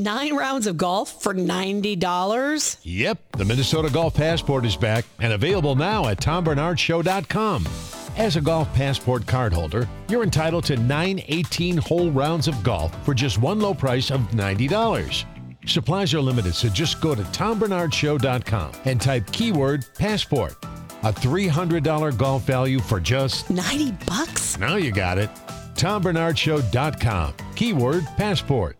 Nine rounds of golf for $90? Yep, the Minnesota Golf Passport is back and available now at tombernardshow.com. As a Golf Passport cardholder, you're entitled to nine 18 hole rounds of golf for just one low price of $90. Supplies are limited, so just go to tombernardshow.com and type keyword passport. A $300 golf value for just 90 bucks? Now you got it. tombernardshow.com. Keyword passport.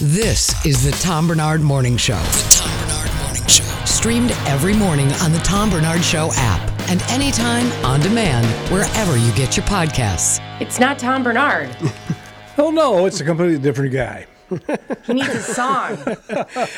This is the Tom Bernard Morning Show. The Tom Bernard Morning Show. Streamed every morning on the Tom Bernard Show app and anytime on demand wherever you get your podcasts. It's not Tom Bernard. oh no, it's a completely different guy. he needs a song.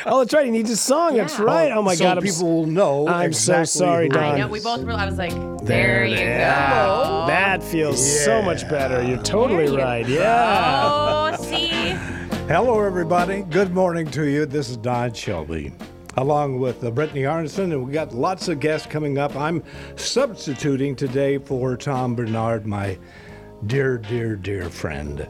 oh, that's right. He needs a song. Yeah. That's right. Oh my so God. people will know. I'm exactly so sorry, Don. I know. We both were. I was like, there, there you go. That feels yeah. so much better. You're totally you right. Go. Yeah. Oh, see. Hello, everybody. Good morning to you. This is Don Shelby along with uh, Brittany Arneson, and we've got lots of guests coming up. I'm substituting today for Tom Bernard, my dear, dear, dear friend.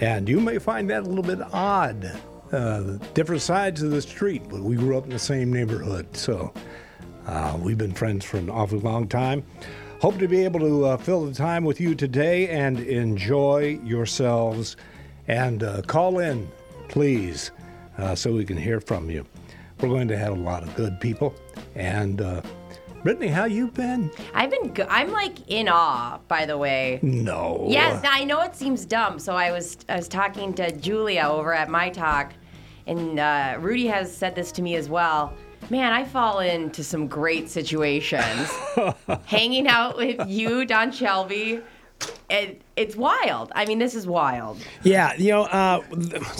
And you may find that a little bit odd. Uh, different sides of the street, but we grew up in the same neighborhood. So uh, we've been friends for an awfully long time. Hope to be able to uh, fill the time with you today and enjoy yourselves. And uh, call in, please, uh, so we can hear from you. We're going to have a lot of good people. And uh, Brittany, how you been? I've been good. I'm like in awe, by the way. No. Yes, I know it seems dumb. So I was I was talking to Julia over at my talk, and uh, Rudy has said this to me as well. Man, I fall into some great situations. Hanging out with you, Don Shelby, it, it's wild. I mean, this is wild. Yeah, you know, uh,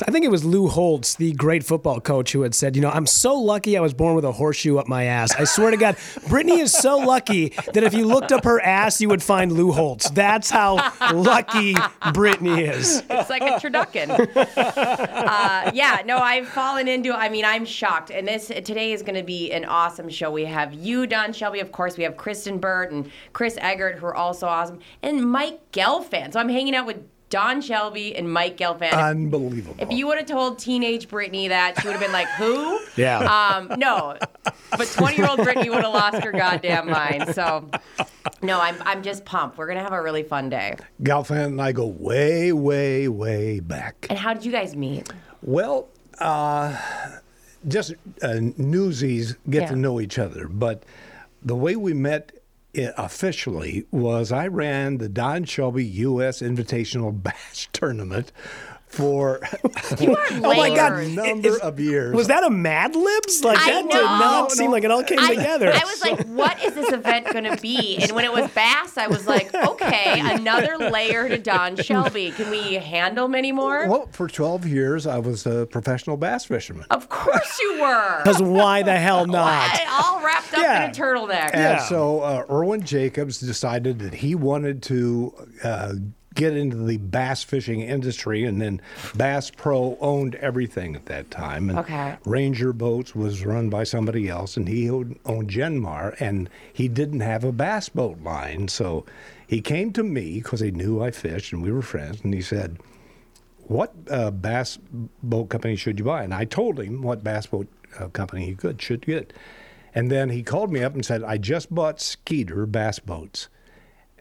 I think it was Lou Holtz, the great football coach, who had said, you know, I'm so lucky I was born with a horseshoe up my ass. I swear to God, Brittany is so lucky that if you looked up her ass, you would find Lou Holtz. That's how lucky Brittany is. It's like a turducken. uh, yeah, no, I've fallen into. I mean, I'm shocked, and this today is going to be an awesome show. We have you, Don Shelby, of course. We have Kristen Burt and Chris Eggert, who are also awesome, and Mike Gelfand. So I'm hanging out with Don Shelby and Mike Gelfand. Unbelievable. If you would have told teenage Brittany that, she would have been like, "Who?" Yeah. Um, no, but 20-year-old Brittany would have lost her goddamn mind. So, no, I'm I'm just pumped. We're gonna have a really fun day. Gelfand and I go way, way, way back. And how did you guys meet? Well, uh, just uh, newsies get Yeah. to know each other, but the way we met officially was I ran the Don Shelby U.S. Invitational Bash Tournament for You are Oh my God. number Is- of years. Was that a Mad Libs? Like, I that did not seem like it all came I, together. I was like, what is this event going to be? And when it was Bass, I was like, okay, another layer to Don Shelby. Can we handle many more? Well, for 12 years, I was a professional bass fisherman. Of course you were. Because why the hell not? All wrapped up Yeah. in a turtleneck. And Yeah. so uh, Irwin Jacobs decided that he wanted to uh, get into the bass fishing industry, and then Bass Pro owned everything at that time. And Okay. Ranger Boats was run by somebody else, and he owned, owned Genmar, and he didn't have a bass boat line. So he came to me because he knew I fished and we were friends, and he said, what uh, bass boat company should you buy? And I told him what bass boat uh, company he could should get. And then he called me up and said, I just bought Skeeter bass boats.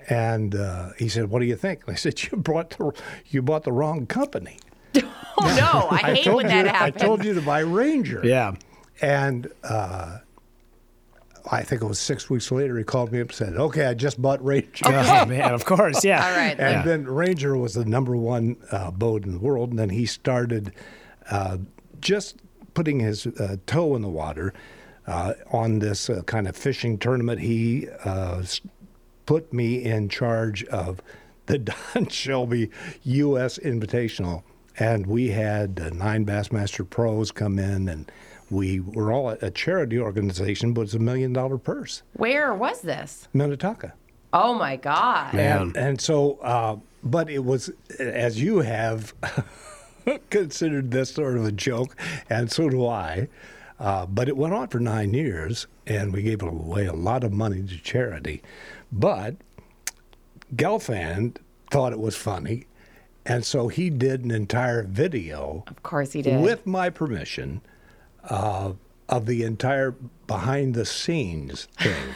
And uh, he said, "What do you think?" And I said, "You brought the you bought the wrong company." Oh no, I hate told when you, that I told you to buy Ranger. Yeah. And uh, I think it was six weeks later, he called me up and said, "Okay, I just bought Ranger." Oh, man, of course. Yeah. All right. And then Ranger was the number one uh, boat in the world. And then he started uh, just putting his uh, toe in the water uh, on this uh, kind of fishing tournament. He uh, s- put me in charge of the Don Shelby U.S. Invitational. and we had uh, nine Bassmaster pros come in, and we were all a, a charity organization, but it's a million dollar purse, Where was this? Minnetonka. Oh my God. And, and so, uh, but it was, as you have considered this sort of a joke, and so do I. Uh, but it went on for nine years, and we gave away a lot of money to charity. But Gelfand thought it was funny, and so he did an entire video Of course he did. with my permission uh, of the entire behind the scenes thing.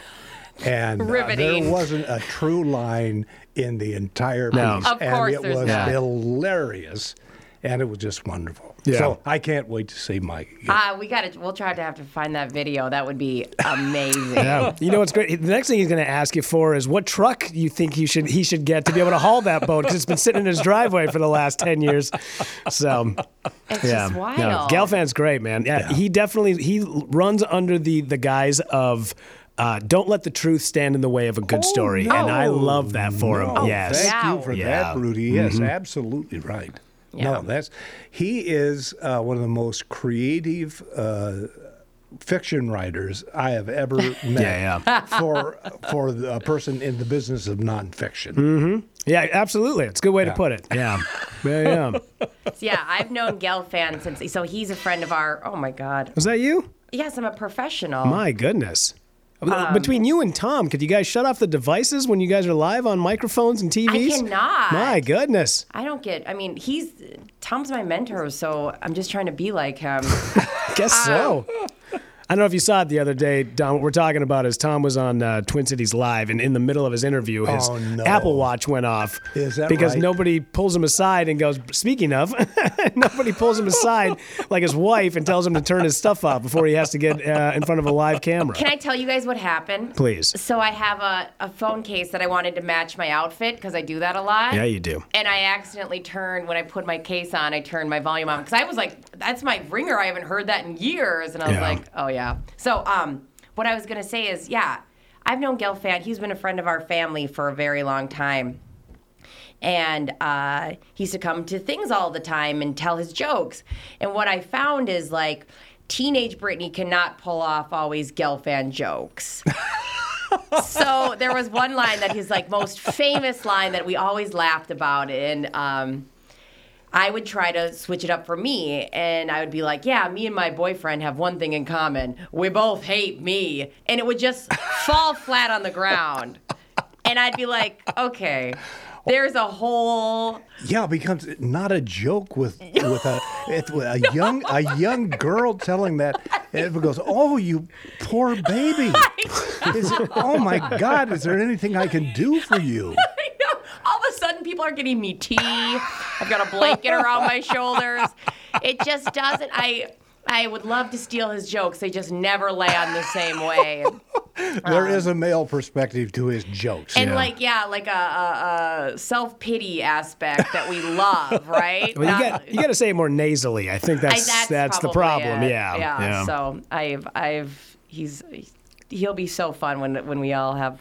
And uh, Riveting. there wasn't a true line in the entire No. piece. Of and course it was not. hilarious. And it was just wonderful. Yeah. So I can't wait to see Mike. again. Ah, we got to. We'll try to have to find that video. That would be amazing. Yeah. You know what's great? The next thing he's going to ask you for is what truck you think you should he should get to be able to haul that boat because it's been sitting in his driveway for the last ten years. So It's yeah, just wild. no, Gelfand's great, man. Yeah, he definitely he runs under the the guise of. Uh, don't let the truth stand in the way of a good story, and I love that for him. Oh, yes, Thank Wow. you for Yeah. that, Rudy. Yes, absolutely right. Yeah. No, that's he is uh, one of the most creative uh, fiction writers I have ever met. Yeah, yeah. For for a person in the business of nonfiction. Hmm. yeah, absolutely. It's a good way to put it. Yeah, yeah, yeah. Yeah, I've known Gelfand since. So he's a friend of our. Oh my God. Was that you? Yes, I'm a professional. My goodness. Um, Between you and Tom, could you guys shut off the devices when you guys are live on microphones and TVs? I cannot. My goodness. I don't get. I mean, he's Tom's my mentor, so I'm just trying to be like him. Guess so. I don't know if you saw it the other day, Don. What we're talking about is Tom was on uh, Twin Cities Live, and in the middle of his interview, his Oh, no. Apple Watch went off. Is that because right? nobody pulls him aside and goes, Speaking of, nobody pulls him aside like his wife and tells him to turn his stuff off before he has to get uh, in front of a live camera. Can I tell you guys what happened? Please. So I have a, a phone case that I wanted to match my outfit because I do that a lot. Yeah, you do. And I accidentally turned when I put my case on. I turned my volume on because I was like, "That's my ringer. I haven't heard that in years." And I was Yeah. like, "Oh yeah." So um, what I was gonna say is, yeah, I've known Gelfand. He's been a friend of our family for a very long time. And uh, he used to come to things all the time and tell his jokes. And what I found is like, teenage Brittany cannot pull off always Gelfand jokes. so there was one line that his like most famous line that we always laughed about, and um, I would try to switch it up for me, and I would be like, "Yeah, me and my boyfriend have one thing in common: we both hate me," and it would just fall flat on the ground, and I'd be like, "Okay." There's a whole Yeah, it becomes not a joke with with a with a young a young girl telling that. And it goes, "Oh, you poor baby! Is it, oh my God! Is there anything I can do for you?" I know. All of a sudden, people are getting me tea. I've got a blanket around my shoulders. It just doesn't. I I would love to steal his jokes. They just never land the same way. There um, is a male perspective to his jokes. And like, yeah, like a, a, a self pity aspect that we love, right? Well, you Not- got you got to say it more nasally. I think I- that's that's, the problem. it. Yeah, yeah. So I've I've he's he'll be so fun when when we all have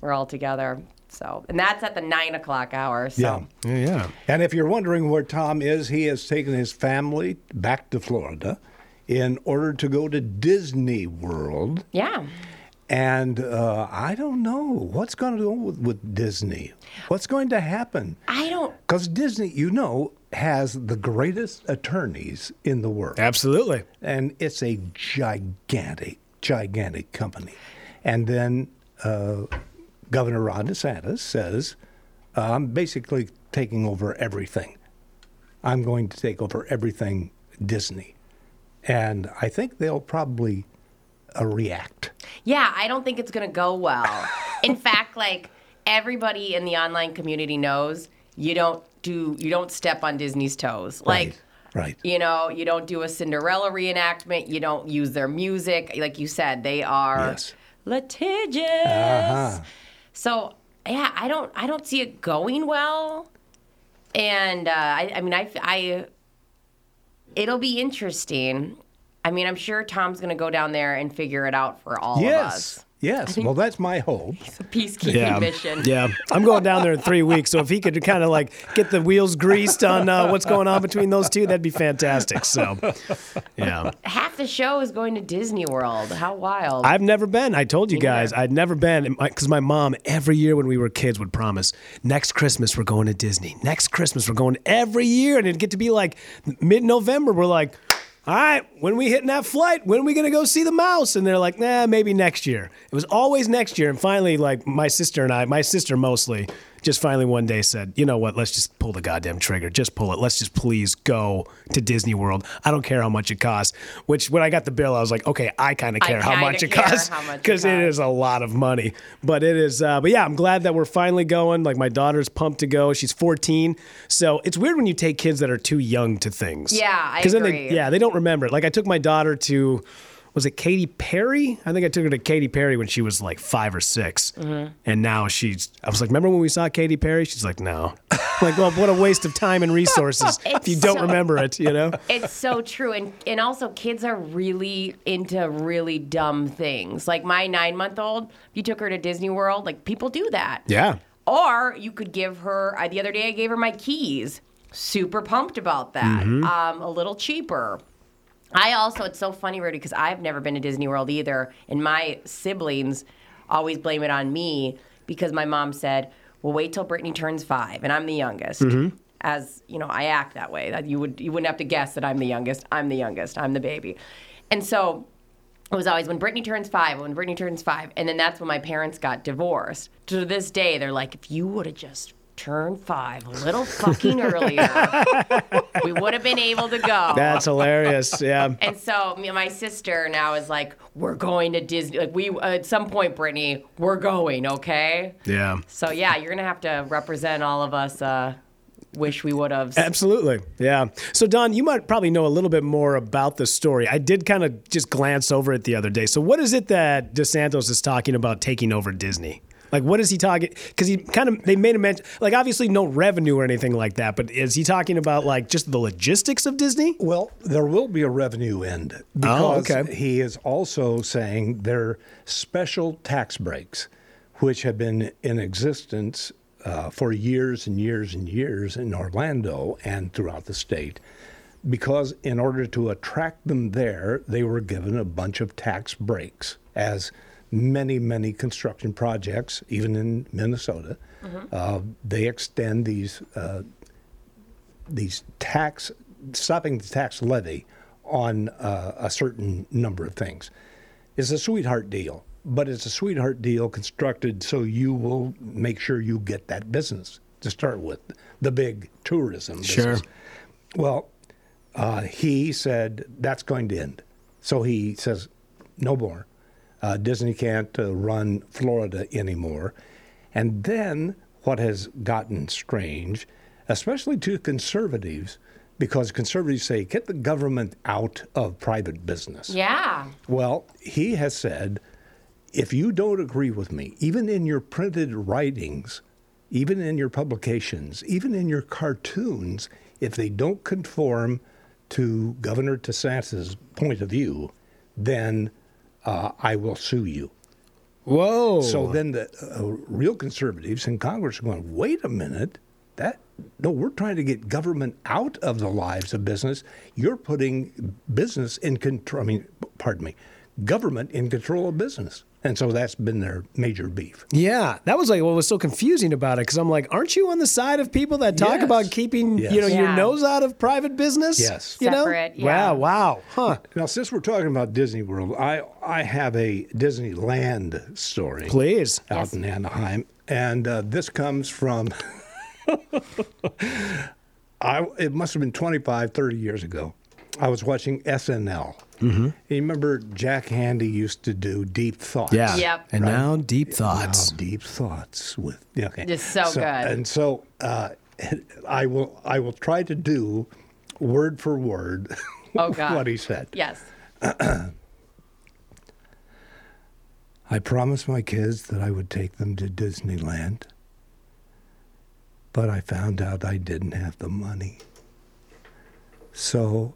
we're all together. So and that's at the nine o'clock hour. So. yeah. yeah, yeah. And if you're wondering where Tom is, he has taken his family back to Florida in order to go to Disney World. Yeah. And uh, I don't know what's going to go with, with Disney. What's going to happen? I don't Because Disney, you know, has the greatest attorneys in the world. Absolutely. And it's a gigantic, gigantic company. And then uh, Governor Ron DeSantis says, I'm basically taking over everything. I'm going to take over everything Disney. And I think they'll probably uh, react. Yeah, I don't think it's going to go well. In fact, like everybody in the online community knows, you don't do you don't step on Disney's toes. Like right, right. you know, you don't do a Cinderella reenactment, you don't use their music. Like you said, they are Yes. litigious. Uh-huh. So, yeah, I don't I don't see it going well. And uh, I, I mean, I, I, it'll be interesting. I mean, I'm sure Tom's going to go down there and figure it out for all of us. Yes. Well, that's my hope. It's a peacekeeping Yeah, mission. yeah. I'm going down there in three weeks, so if he could kind of like get the wheels greased on uh, what's going on between those two, that'd be fantastic. So, yeah. Half the show is going to Disney World. How wild. I've never been. I told you Me guys neither. I'd never been because my mom every year when we were kids would promise next Christmas we're going to Disney. Next Christmas we're going every year, and it'd get to be like mid-November. We're like, all right, when we hitting that flight? When are we gonna go see the mouse? And they're like, nah, maybe next year. It was always next year, and finally, like my sister and I, my sister mostly, just finally one day said, you know what? Let's just pull the goddamn trigger. Just pull it. Let's just please go to Disney World. I don't care how much it costs. Which when I got the bill, I was like, okay, I kind of care how much it care costs how much it because it is a lot of money. But it is. Uh, but yeah, I'm glad that we're finally going. Like my daughter's pumped to go. She's 14, so it's weird when you take kids that are too young to things. Yeah, I 'Cause then agree. They, yeah, they don't remember it. Like I took my daughter to. Was it Katy Perry? I think I took her to Katy Perry when she was like five or 6 Mm-hmm. and now she's. I was like, "Remember when we saw Katy Perry?" She's like, "No." Like, well, what a waste of time and resources if you don't so- remember it. You know? It's so true. And and also kids are really into really dumb things. Like my nine month old, if you took her to Disney World, like people do that. Yeah. Or you could give her I, the other day I gave her my keys. Super pumped about that. Mm-hmm. Um, a little cheaper. I also, it's so funny, Rudy, because I've never been to Disney World either. And my siblings always blame it on me because my mom said, well, wait till Brittany turns five. And I'm the youngest. Mm-hmm. As, you know, I act that way. That you would you wouldn't have to guess that I'm the youngest. I'm the youngest. I'm the baby. And so it was always when Brittany turns five, when Brittany turns five. And then that's when my parents got divorced. To this day, they're like, if you would have just turned five a little fucking earlier, we would have been able to go. That's hilarious. Yeah. And so my sister now is like, we're going to Disney. Like we at some point, Brittany, we're going. Okay. Yeah. So yeah, you're gonna have to represent all of us. Uh, wish we would have. Absolutely. Yeah. So, Don, you might probably know a little bit more about the story. I did kind of just glance over it the other day. So, what is it that DeSantis is talking about taking over Disney? Like, what is he talking? Because he kind of, they made a mention, like, obviously no revenue or anything like that, but is he talking about, like, just the logistics of Disney? Well, there will be a revenue end Oh, because okay. he is also saying there special tax breaks, which have been in existence uh, for years and years and years in Orlando and throughout the state. Because in order to attract them there, they were given a bunch of tax breaks, as many, many construction projects, even in Minnesota, uh, they extend these uh, these tax stopping the tax levy on uh, a certain number of things. It's a sweetheart deal but it's a sweetheart deal constructed so you will make sure you get that business to start with the big tourism business. well uh, he said that's going to end. So he says no more uh, disney can't uh, run florida anymore and then what has gotten strange, especially to conservatives, because conservatives say, get the government out of private business. yeah. Well, he has said, if you don't agree with me, even in your printed writings, even in your publications, even in your cartoons, if they don't conform to Governor DeSantis' point of view, then uh, I will sue you. Whoa. So then the uh, real conservatives in Congress are going, wait a minute, that no, we're trying to get government out of the lives of business. You're putting business in control. I mean, pardon me, government in control of business, and so that's been their major beef. Yeah, that was like what was so confusing about it because I'm like, aren't you on the side of people that talk Yes. about keeping Yes. you know your nose out of private business? Yes. you know? Separate, yeah. Wow, wow, huh? Now, since we're talking about Disney World, I I have a Disneyland story. Please. out in Anaheim, and uh, this comes from. I it must have been 25, 30 years ago. I was watching SNL. Mm-hmm. You remember Jack Handey used to do Deep Thoughts. Yeah. Yep. And now deep thoughts. Now, deep thoughts with yeah, okay. Just so good. And so uh, I will I will try to do word for word Oh, God. what he said. Yes. I promised my kids that I would take them to Disneyland, but I found out I didn't have the money. So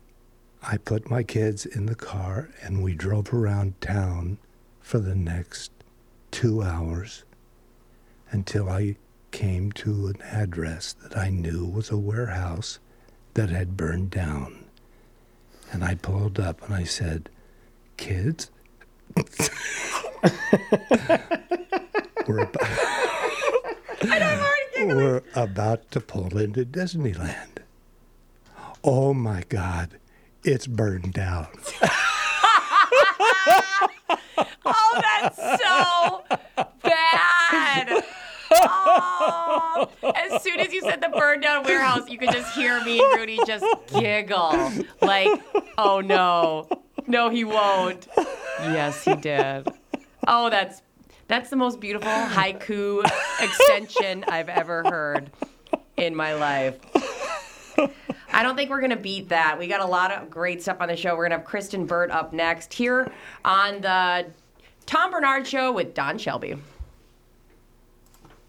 I put my kids in the car and we drove around town for the next two hours until I came to an address that I knew was a warehouse that had burned down. And I pulled up and I said, Kids, we're, about, we're about to pull into Disneyland. Oh my God, it's burned down. Oh, that's so bad. Oh. As soon as you said the burned down warehouse, you could just hear me and Rudy just giggle. Like, oh no. No, he won't. Yes, he did. Oh, that's that's the most beautiful haiku extension I've ever heard in my life. I don't think we're going to beat that. We got a lot of great stuff on the show. We're going to have Kristen Burt up next here on the Tom Bernard Show with Don Shelby.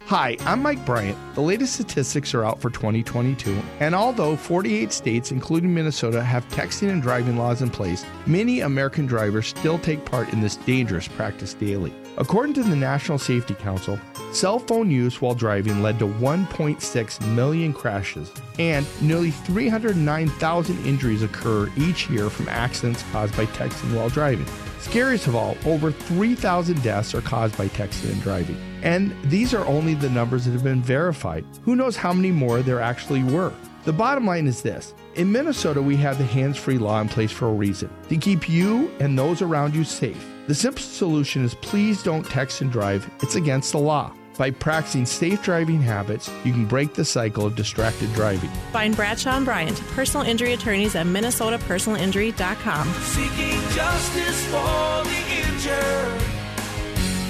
Hi, I'm Mike Bryant. The latest statistics are out for 2022, and although 48 states, including Minnesota, have texting and driving laws in place, many American drivers still take part in this dangerous practice daily. According to the National Safety Council, cell phone use while driving led to 1.6 million crashes, and nearly 309,000 injuries occur each year from accidents caused by texting while driving. Scariest of all, over 3,000 deaths are caused by texting and driving. And these are only the numbers that have been verified. Who knows how many more there actually were? The bottom line is this in Minnesota, we have the hands free law in place for a reason to keep you and those around you safe. The simple solution is please don't text and drive, it's against the law. By practicing safe driving habits, you can break the cycle of distracted driving. Find Bradshaw and Bryant, personal injury attorneys at minnesotapersonalinjury.com. Seeking justice for the injured.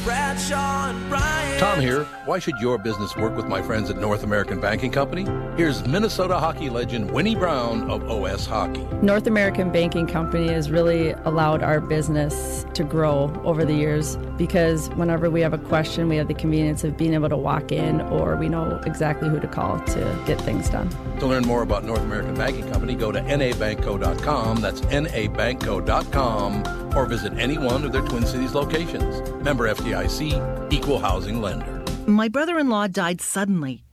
Bradshaw and Bryant. Tom here. Why should your business work with my friends at North American Banking Company? Here's Minnesota hockey legend Winnie Brown of OS Hockey. North American Banking Company has really allowed our business to grow over the years because whenever we have a question, we have the convenience of being able to walk in or we know exactly who to call to get things done. To learn more about North American Banking Company, go to nabankco.com. That's nabankco.com or visit any one of their Twin Cities locations. Member FDIC, equal housing lender. My brother in law died suddenly,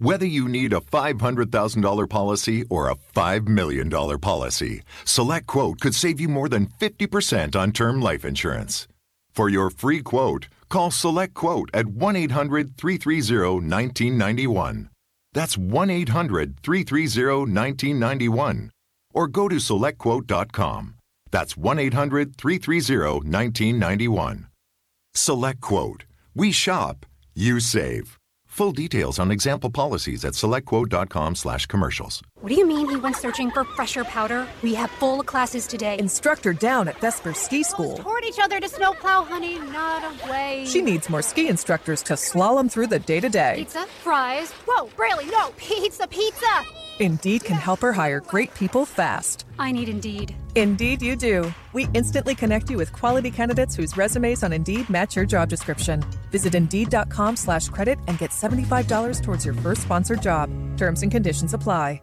Whether you need a $500,000 policy or a $5 million policy, SelectQuote could save you more than 50% on term life insurance. For your free quote, call SelectQuote at 1 800 330 1991. That's 1 800 330 1991. Or go to SelectQuote.com. That's 1 800 330 1991. SelectQuote. We shop, you save. Full details on example policies at selectquote.com slash commercials. What do you mean he went searching for fresher powder? We have full classes today. Instructor down at Vesper Ski School. Toward each other to snowplow, honey, not away. She needs more ski instructors to slalom through the day to day. Pizza, fries. Whoa, Braley, no, pizza, pizza. Indeed can help her hire great people fast. I need Indeed. Indeed, you do. We instantly connect you with quality candidates whose resumes on Indeed match your job description. Visit Indeed.com slash credit and get $75 towards your first sponsored job. Terms and conditions apply.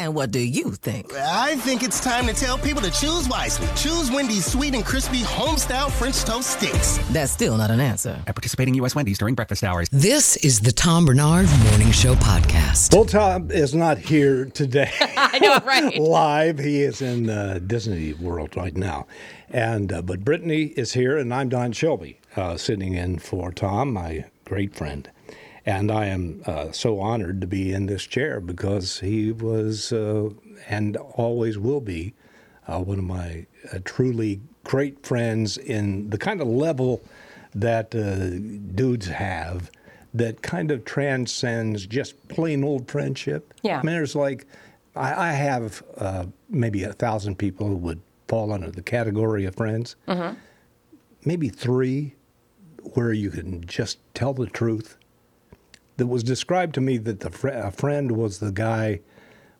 And what do you think? I think it's time to tell people to choose wisely. Choose Wendy's sweet and crispy home-style French toast sticks. That's still not an answer. At participating U.S. Wendy's during breakfast hours. This is the Tom Bernard Morning Show podcast. Well, Tom is not here today. I know, right? Live, he is in uh, Disney World right now, and uh, but Brittany is here, and I'm Don Shelby, uh, sitting in for Tom, my great friend. And I am uh, so honored to be in this chair because he was uh, and always will be uh, one of my uh, truly great friends in the kind of level that uh, dudes have that kind of transcends just plain old friendship. Yeah. I mean, there's like, I, I have uh, maybe a thousand people who would fall under the category of friends. Mm-hmm. Maybe three where you can just tell the truth. That was described to me that the fr- a friend was the guy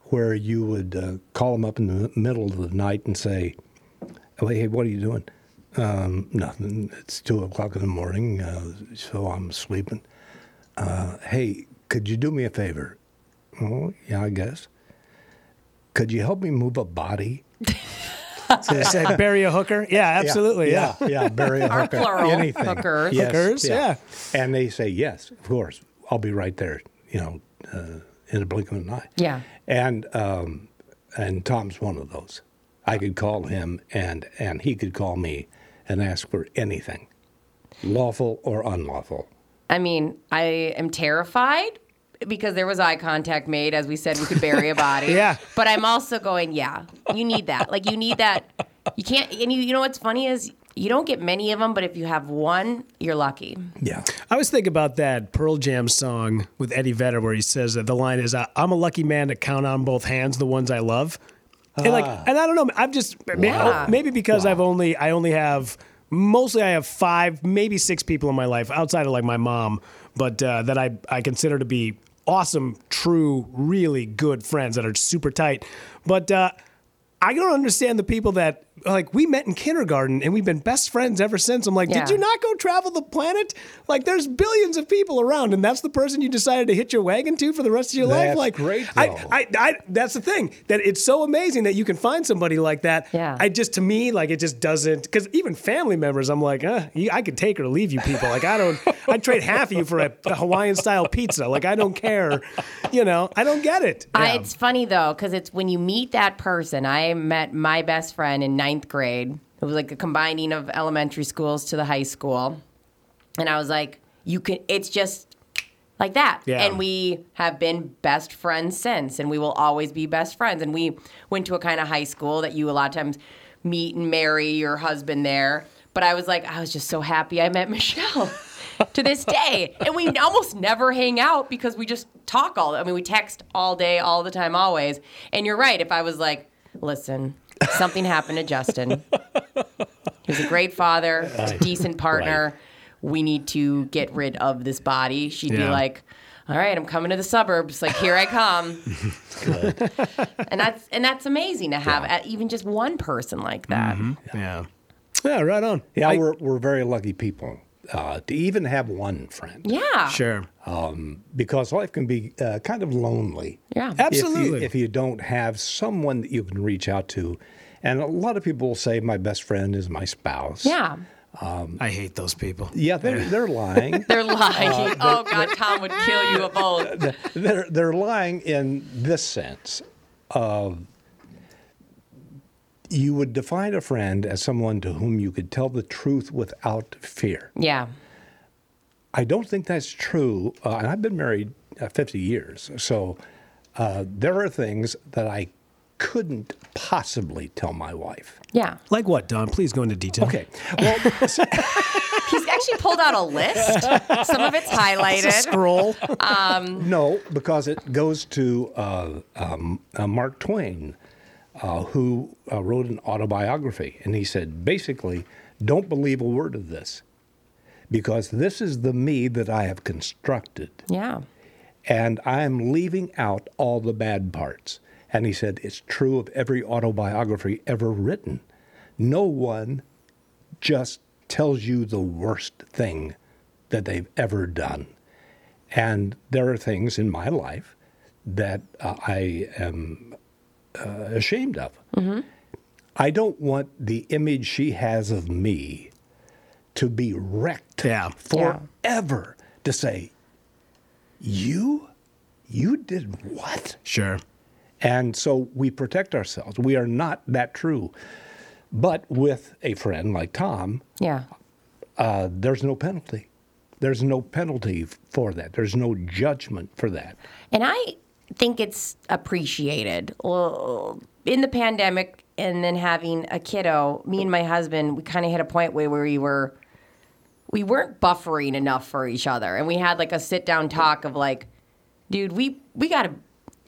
where you would uh, call him up in the middle of the night and say, "Hey, what are you doing?" Um, nothing. It's two o'clock in the morning, uh, so I'm sleeping. Uh, hey, could you do me a favor? Oh, yeah, I guess. Could you help me move a body? So they said bury a hooker. Yeah, absolutely. Yeah, yeah, yeah, bury a Or hooker. plural, Anything. hookers. Yes, Hookers, yeah. And they say yes, of course. I'll be right there. You know, uh, in a blink of an eye. Yeah. And um, and Tom's one of those. I could call him, and and he could call me, and ask for anything, lawful or unlawful. I mean, I am terrified because there was eye contact made as we said we could bury a body. Yeah. But I'm also going, yeah, you need that. Like you need that. You can't. And you, you know what's funny is you don't get many of them, but if you have one, you're lucky. Yeah. I was thinking about that Pearl Jam song with Eddie Vedder where he says that the line is, "I- "I'm a lucky man to count on both hands the ones I love." And like, Ah. and I don't know, I'm just Wow. maybe because I've only I only have mostly I have five, maybe six people in my life outside of like my mom, but uh, that I I consider to be awesome, true, really good friends that are super tight. But uh, I don't understand the people that like we met in kindergarten and we've been best friends ever since. I'm like, Yeah. did you not go travel the planet? Like, there's billions of people around, and that's the person you decided to hitch your wagon to for the rest of your life. Like, great, I. I, I, that's the thing that it's so amazing that you can find somebody like that. Yeah. I just to me like it just doesn't because even family members, I'm like, uh, I could take or leave you people. Like, I don't, I'd trade half of you for a, a Hawaiian style pizza. Like, I don't care. You know, I don't get it. I, it's funny though, because it's when you meet that person. I met my best friend in ninth grade. It was like a combining of elementary schools to the high school. And I was like, you can, it's just like that. Yeah. And we have been best friends since, and we will always be best friends. And we went to a kind of high school that you a lot of times meet and marry your husband there. But I was like, I was just so happy I met Michelle. to this day. And we almost never hang out because we just talk all I mean we text all day, all the time, always. And you're right, if I was like, listen, something happened to Justin. He's a great father, he's a decent partner. We need to get rid of this body. She'd be like, all right, I'm coming to the suburbs. Like, here I come. and that's and that's amazing to have uh, even just one person like that. Yeah. Yeah, right on. Yeah, I- we're we're very lucky people uh, to even have one friend. Yeah. Sure. Um, because life can be uh, kind of lonely. Yeah. If you, Absolutely. if you don't have someone that you can reach out to, and a lot of people will say, "My best friend is my spouse." Yeah. I hate those people. Yeah, they're they're lying. They're lying. oh God, Tom would kill you both. they're they're lying in this sense of you would define a friend as someone to whom you could tell the truth without fear. Yeah. I don't think that's true. Uh, and I've been married uh, 50 years. So uh, there are things that I couldn't possibly tell my wife. Yeah. Like what, Don? Please go into detail. Okay. Well, He's actually pulled out a list. Some of it's highlighted. Scroll. Um, no, because it goes to uh, um, uh, Mark Twain, uh, who uh, wrote an autobiography. And he said, basically, don't believe a word of this because this is the me that I have constructed. yeah. and I'm leaving out all the bad parts. And he said, It's true of every autobiography ever written. No one just tells you the worst thing that they've ever done. And there are things in my life that uh, I am uh, ashamed of. I don't want the image she has of me to be wrecked Yeah. forever to say, You? You did what? Sure. And so we protect ourselves. We are not that true. But with a friend like Tom, Yeah. uh, there's no penalty. There's no penalty for that. There's no judgment for that. And I think it's appreciated. Well, in the pandemic and then having a kiddo, me and my husband, we kind of hit a point where we were we weren't buffering enough for each other, and we had like a sit down talk of like, dude, we we gotta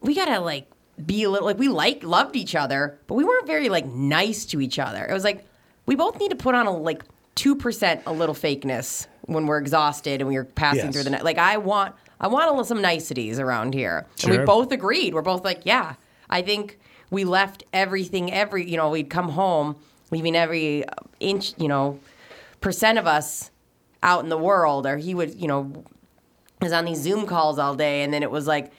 we gotta like be a little like we like loved each other, but we weren't very like nice to each other. It was like we both need to put on a like two percent a little fakeness when we're exhausted and we're passing Yes. through the night. Like I want I want a little some niceties around here. And we both agreed. We're both like, yeah. I think we left everything every you know, we'd come home leaving every uh, inch, you know, percent of us out in the world or he would, you know, was on these Zoom calls all day and then it was like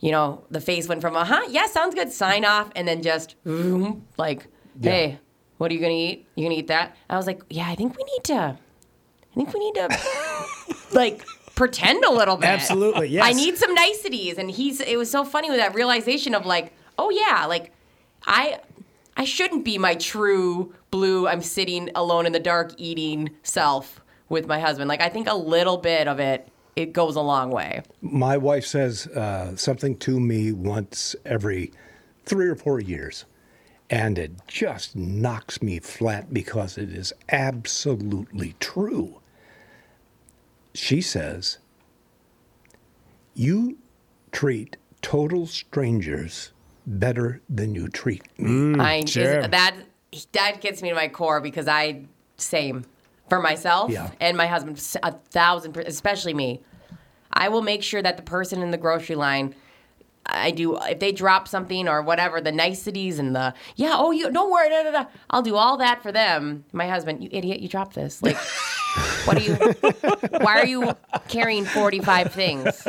you know, the face went from, uh huh, yeah, sounds good, sign off, and then just, vroom, like, Yeah. hey, what are you gonna eat? You gonna eat that? I was like, yeah, I think we need to, I think we need to, like, pretend a little bit. Absolutely, yes. I need some niceties, and he's. It was so funny with that realization of like, oh yeah, like, I, I shouldn't be my true blue. I'm sitting alone in the dark eating self with my husband. Like, I think a little bit of it, it goes a long way. My wife says uh, something to me once every three or four years, and it just knocks me flat because it is absolutely true. She says, You treat total strangers better than you treat me. I is- that that gets me to my core because I same for myself Yeah. and my husband a thousand per- especially me. I will make sure that the person in the grocery line I do if they drop something or whatever the niceties and the yeah oh you don't worry da, da, da. I'll do all that for them. My husband you idiot you dropped this like what are you why are you carrying 45 things?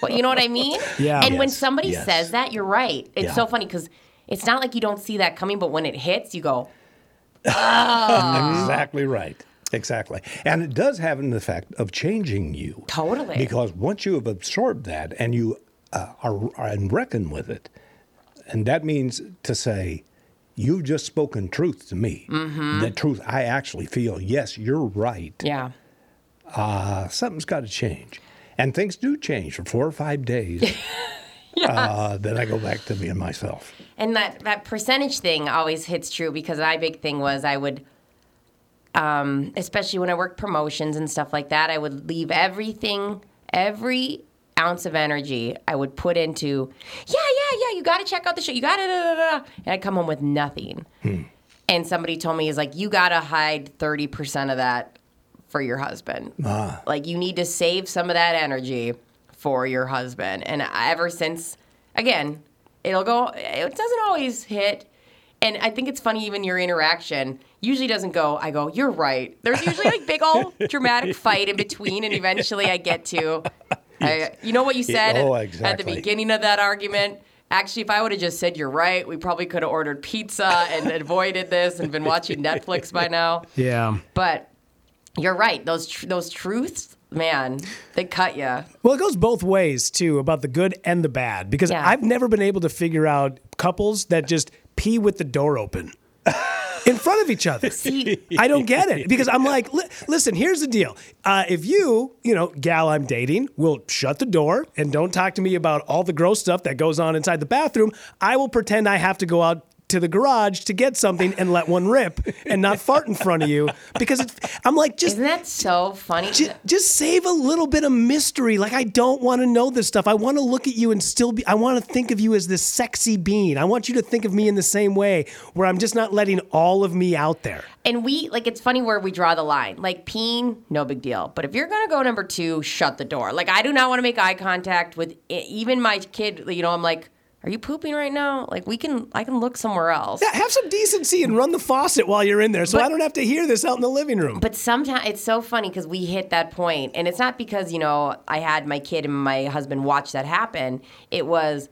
Well, you know what I mean? Yeah. And when somebody yes. says that, you're right. It's Yeah. so funny because it's not like you don't see that coming, but when it hits, you go, oh. exactly right. Exactly. And it does have an effect of changing you. Totally. Because once you have absorbed that and you uh, are, are and reckon with it, and that means to say, you've just spoken truth to me. Mhm. The truth I actually feel, yes, you're right. Yeah. Uh, something's got to change. And things do change for four or five days. uh, then I go back to being myself. And that, that percentage thing always hits true because my big thing was I would, um, especially when I worked promotions and stuff like that, I would leave everything, every ounce of energy I would put into, yeah, yeah, yeah, you got to check out the show. You got to, and I'd come home with nothing. And somebody told me, is like, you got to hide 30% of that for your husband. Ah. Like you need to save some of that energy for your husband. And ever since, again, it'll go. It doesn't always hit. And I think it's funny, even your interaction usually doesn't go. I go, you're right. There's usually like big old dramatic fight in between, and eventually I get to, I, you know what you Yeah, said oh, at the beginning of that argument. Actually, if I would have just said you're right, we probably could have ordered pizza and avoided this and been watching Netflix by now. Yeah. But you're right. Those tr- those truths, man, they cut you. Well, it goes both ways too about the good and the bad because Yeah. I've never been able to figure out couples that just pee with the door open. In front of each other. I don't get it because I'm like, li- listen, here's the deal. Uh, if you, you know, gal I'm dating, will shut the door and don't talk to me about all the gross stuff that goes on inside the bathroom, I will pretend I have to go out to the garage to get something and let one rip and not fart in front of you because it's, I'm like, just Isn't that so funny? just, just save a little bit of mystery. Like I don't want to know this stuff. I want to look at you and still be. I want to think of you as this sexy being. I want you to think of me in the same way, where I'm just not letting all of me out there. And we like it's funny where we draw the line. Like peeing, no big deal. But if you're gonna go number two, shut the door. Like I do not want to make eye contact with even my kid. You know, I'm like, are you pooping right now? Like we can, I can look somewhere else. Yeah, have some decency and run the faucet while you're in there, so I don't have to hear this out in the living room. But sometimes it's so funny because we hit that point, and it's not because you know I had my kid and my husband watch that happen. It was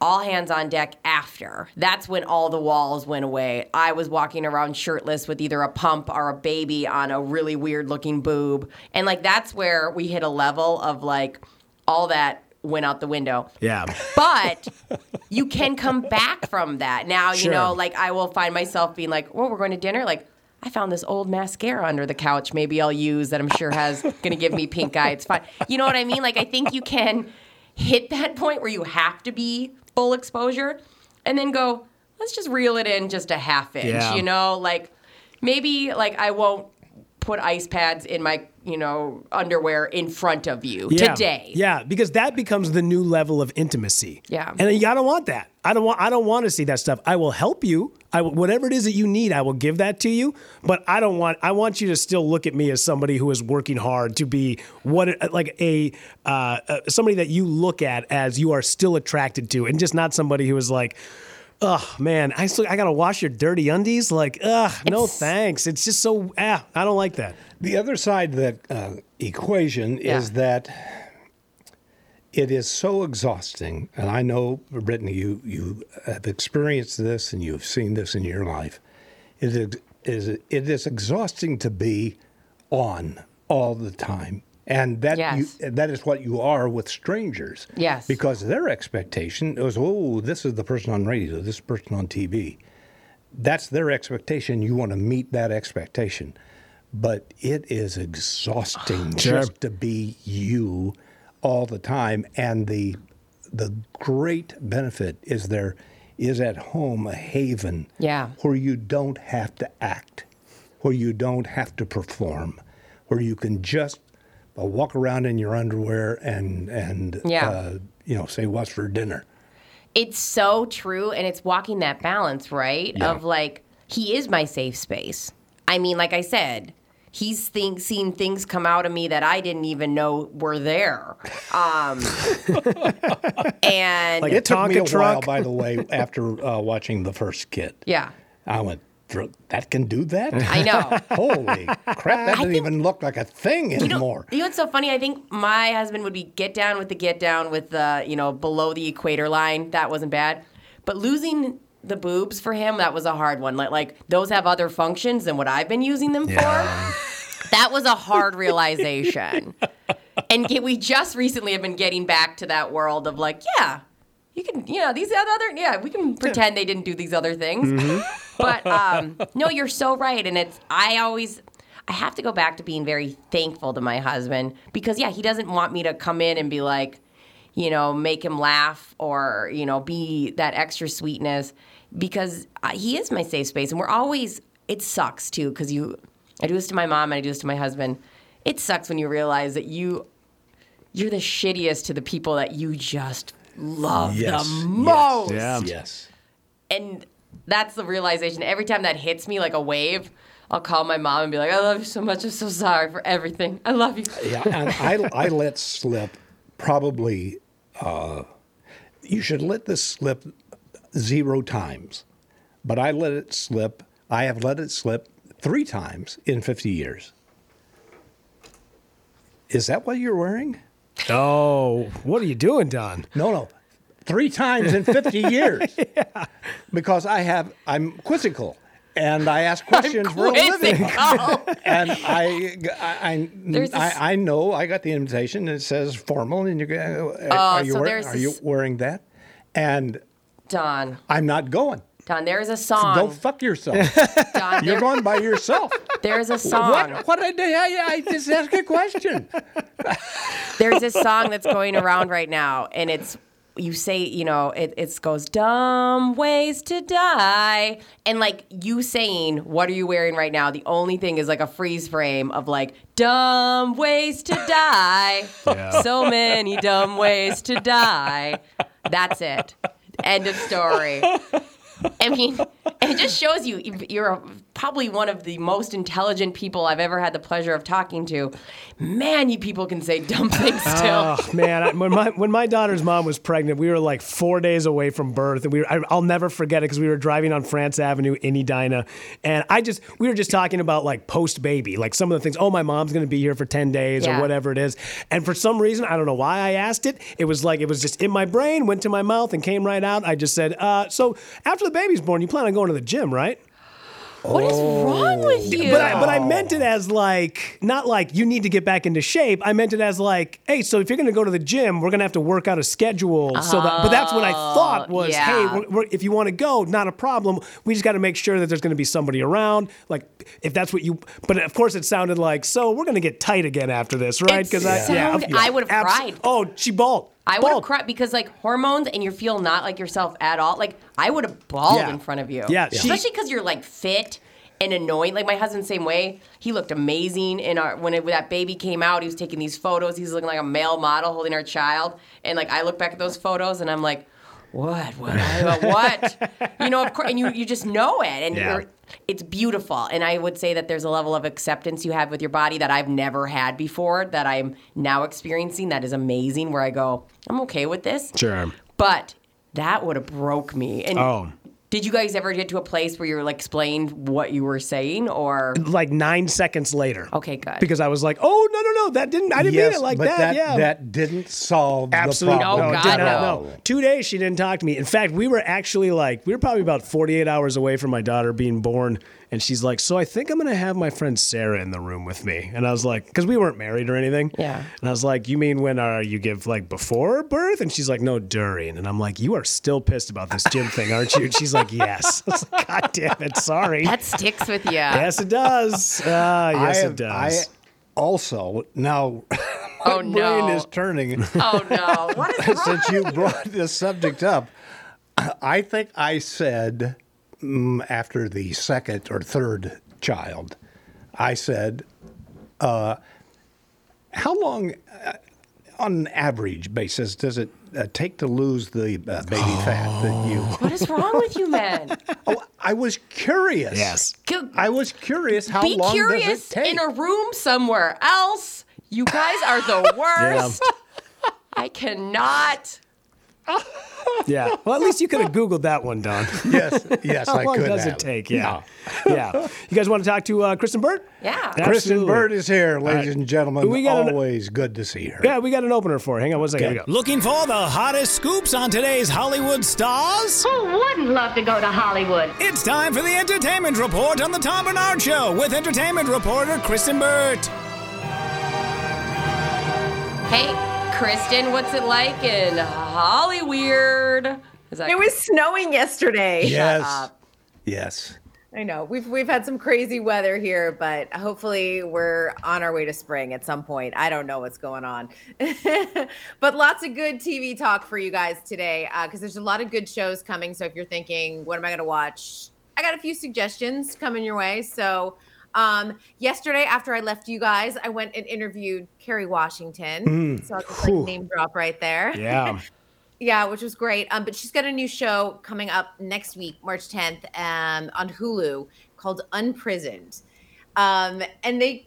all hands on deck after. That's when all the walls went away. I was walking around shirtless with either a pump or a baby on a really weird looking boob, and like that's where we hit a level of like all that went out the window. Yeah. But you can come back from that. Now, you know, like I will find myself being like, well, we're going to dinner. Like, I found this old mascara under the couch. Maybe I'll use that I'm sure has going to give me pink eye. It's fine. You know what I mean? Like, I think you can hit that point where you have to be full exposure and then go, let's just reel it in just a half inch, Yeah. you know? Like, maybe like I won't put ice pads in my, you know, underwear in front of you Yeah. today. Yeah, because that becomes the new level of intimacy. Yeah. and you don't want that. I don't want. I don't want to see that stuff. I will help you. I will, whatever it is that you need, I will give that to you. But I don't want. I want you to still look at me as somebody who is working hard to be what like a uh, uh, somebody that you look at as you are still attracted to, and just not somebody who is like. Oh man, I still I gotta wash your dirty undies. Like, ugh, no thanks. It's just so ah, I don't like that. The other side of that uh, equation Yeah. is that it is so exhausting, and I know, Brittany, you you have experienced this and you've seen this in your life. It is, is it is exhausting to be on all the time, and that Yes. you that is what you are with strangers. Yes. because their expectation is, oh, this is the person on radio, this person on TV. That's their expectation. You want to meet that expectation but it is exhausting Sure. just to be you all the time and the the great benefit is there is at home a haven Yeah. where you don't have to act where you don't have to perform where you can just uh, walk around in your underwear and and Yeah. uh, you know say what's for dinner It's so true, and it's walking that balance, right? Yeah. Of like, he is my safe space. I mean, like I said, he's think, seen things come out of me that I didn't even know were there. Um, and it took me a while by the way after uh, watching the first kid yeah, I went, "Dr- that can do that? I know. Holy crap, that doesn't even look like a thing You know, anymore. you know what's so funny? I think my husband would be get down with the get down with the, you know, below the equator line. That wasn't bad. But losing the boobs for him, that was a hard one. Like, like those have other functions than what I've been using them for. That was a hard realization. and we just recently have been getting back to that world of like, yeah, you can, you know, these other, yeah, we can pretend they didn't do these other things. Mm-hmm. But um, no, you're so right. And it's, I always, I have to go back to being very thankful to my husband because, yeah, he doesn't want me to come in and be like, you know, make him laugh or, you know, be that extra sweetness because uh, he is my safe space. And we're always, it sucks too because you, I do this to my mom and I do this to my husband. It sucks when you realize that you, you're the shittiest to the people that you just love Yes, the most. yes, yes. And that's the realization. Every time that hits me like a wave, I'll call my mom and be like, I love you so much. I'm so sorry for everything. I love you. Yeah, and I, I let slip probably, uh, you should let this slip zero times, but I let it slip. I have let it slip three times in 50 years. Is that what you're wearing? Oh, what are you doing, Don? No, no. Three times in 50 years. yeah. Because I have, I'm quizzical. And I ask questions for a living. quizzical. and I, I, I, I, I know I got the invitation and it says formal, and you're going. Uh, oh, are you so wear- are you wearing that? And Don, I'm not going. Don, there is a So song. go fuck yourself. Don, you're there- going by yourself. There is a song. What? What did I, I, I just ask a question. There's this song that's going around right now, and it's you say, you know, it it goes dumb ways to die, and like you saying, what are you wearing right now? The only thing is like a freeze frame of like dumb ways to die. Yeah. So many dumb ways to die. That's it. End of story. I mean, it just shows you you're probably one of the most intelligent people I've ever had the pleasure of talking to. Man, you people can say dumb things still. Oh man, I, when my when my daughter's mom was pregnant, we were like four days away from birth, and we were, I, I'll never forget it because we were driving on France Avenue in Edina, and I just we were just talking about like post baby, like some of the things. Oh, my mom's gonna be here for ten days Yeah. or whatever it is, and for some reason I don't know why I asked it. It was like it was just in my brain, went to my mouth, and came right out. I just said, uh, "So after the baby's born, you plan on going to the gym, right?" What is wrong with you? But I, but I meant it as like not like you need to get back into shape. I meant it as like, hey, so if you're going to go to the gym, we're going to have to work out a schedule. So that, but that's what I oh, thought was, yeah. hey, we're, we're, if you want to go, not a problem. We just got to make sure that there's going to be somebody around. Like if that's what you. But of course, it sounded like so we're going to get tight again after this, right? It yeah, I would have cried. Oh, she bawled. I would have Bawled. cried because like hormones and you feel not like yourself at all. Like I would have bawled Yeah. in front of you. Yeah, she- especially because you're like fit and annoying. Like my husband, same way. He looked amazing in our when, it, when that baby came out. He was taking these photos. He's looking like a male model holding our child. And like I look back at those photos and I'm like, what, what, what, what? you know, of course, and you you just know it, and Yeah. you're, it's beautiful. And I would say that there's a level of acceptance you have with your body that I've never had before. That I'm now experiencing. That is amazing. Where I go, I'm okay with this. Sure. But that would have broke me. And Oh. Did you guys ever get to a place where you were like explained what you were saying, or Like nine seconds later. Okay, good. Because I was like, oh no no no, that didn't I didn't yes, mean it like but that. Yeah. that didn't solve Absolutely the problem. Oh, no, it did not. No, two days she didn't talk to me. In fact, we were actually like we were probably about forty-eight hours away from my daughter being born, and she's like, "So I think I'm gonna have my friend Sarah in the room with me." And I was like, "Cause we weren't married or anything." Yeah. And I was like, "You mean when uh, you give like before birth?" And she's like, "No, during." And I'm like, "You are still pissed about this gym thing, aren't you?" And she's like, "Yes." I was like, "God damn it, sorry." that sticks with you? yes, it does. Ah, yes, I it does. I also now Oh, my brain no. is turning. Oh no! What is wrong? Since you brought this subject up, I think I said after the second or third child, I said, uh, "How long, uh, on an average basis, does it uh, take to lose the uh, baby fat that you?" What is wrong with you, men? Oh, I was curious. Yes. I was curious. How Be long curious does it take? in a room somewhere else. You guys are the worst. I cannot. Yeah. Well, at least you could have Googled that one, Don. Yes, yes, I could. How I long could does have. it take? Yeah. yeah. You guys want to talk to uh, Kristen Burt? Yeah. Kristen Absolutely. Bird is here, ladies right. and gentlemen. We got an- Always good to see her. Yeah, we got an opener for her. Hang on one second. Okay. Here we go. Looking for the hottest scoops on today's Hollywood stars? Who wouldn't love to go to Hollywood? It's time for the Entertainment Report on the Tom Barnard Show with entertainment reporter Kristen Burt. Hey, Kristen, what's it like in Hollyweird? Is that It was snowing yesterday. Yes. Yes. I know. We've we've had some crazy weather here, but hopefully we're on our way to spring at some point. I don't know what's going on. but lots of good TV talk for you guys today uh, because there's a lot of good shows coming. So if you're thinking, what am I going to watch? I got a few suggestions coming your way. So um, yesterday, after I left you guys, I went and interviewed Kerry Washington. Mm. So I'll just like name drop right there. Yeah. Yeah, which was great. Um, but she's got a new show coming up next week, March 10th, um, on Hulu called Unprisoned. Um, and they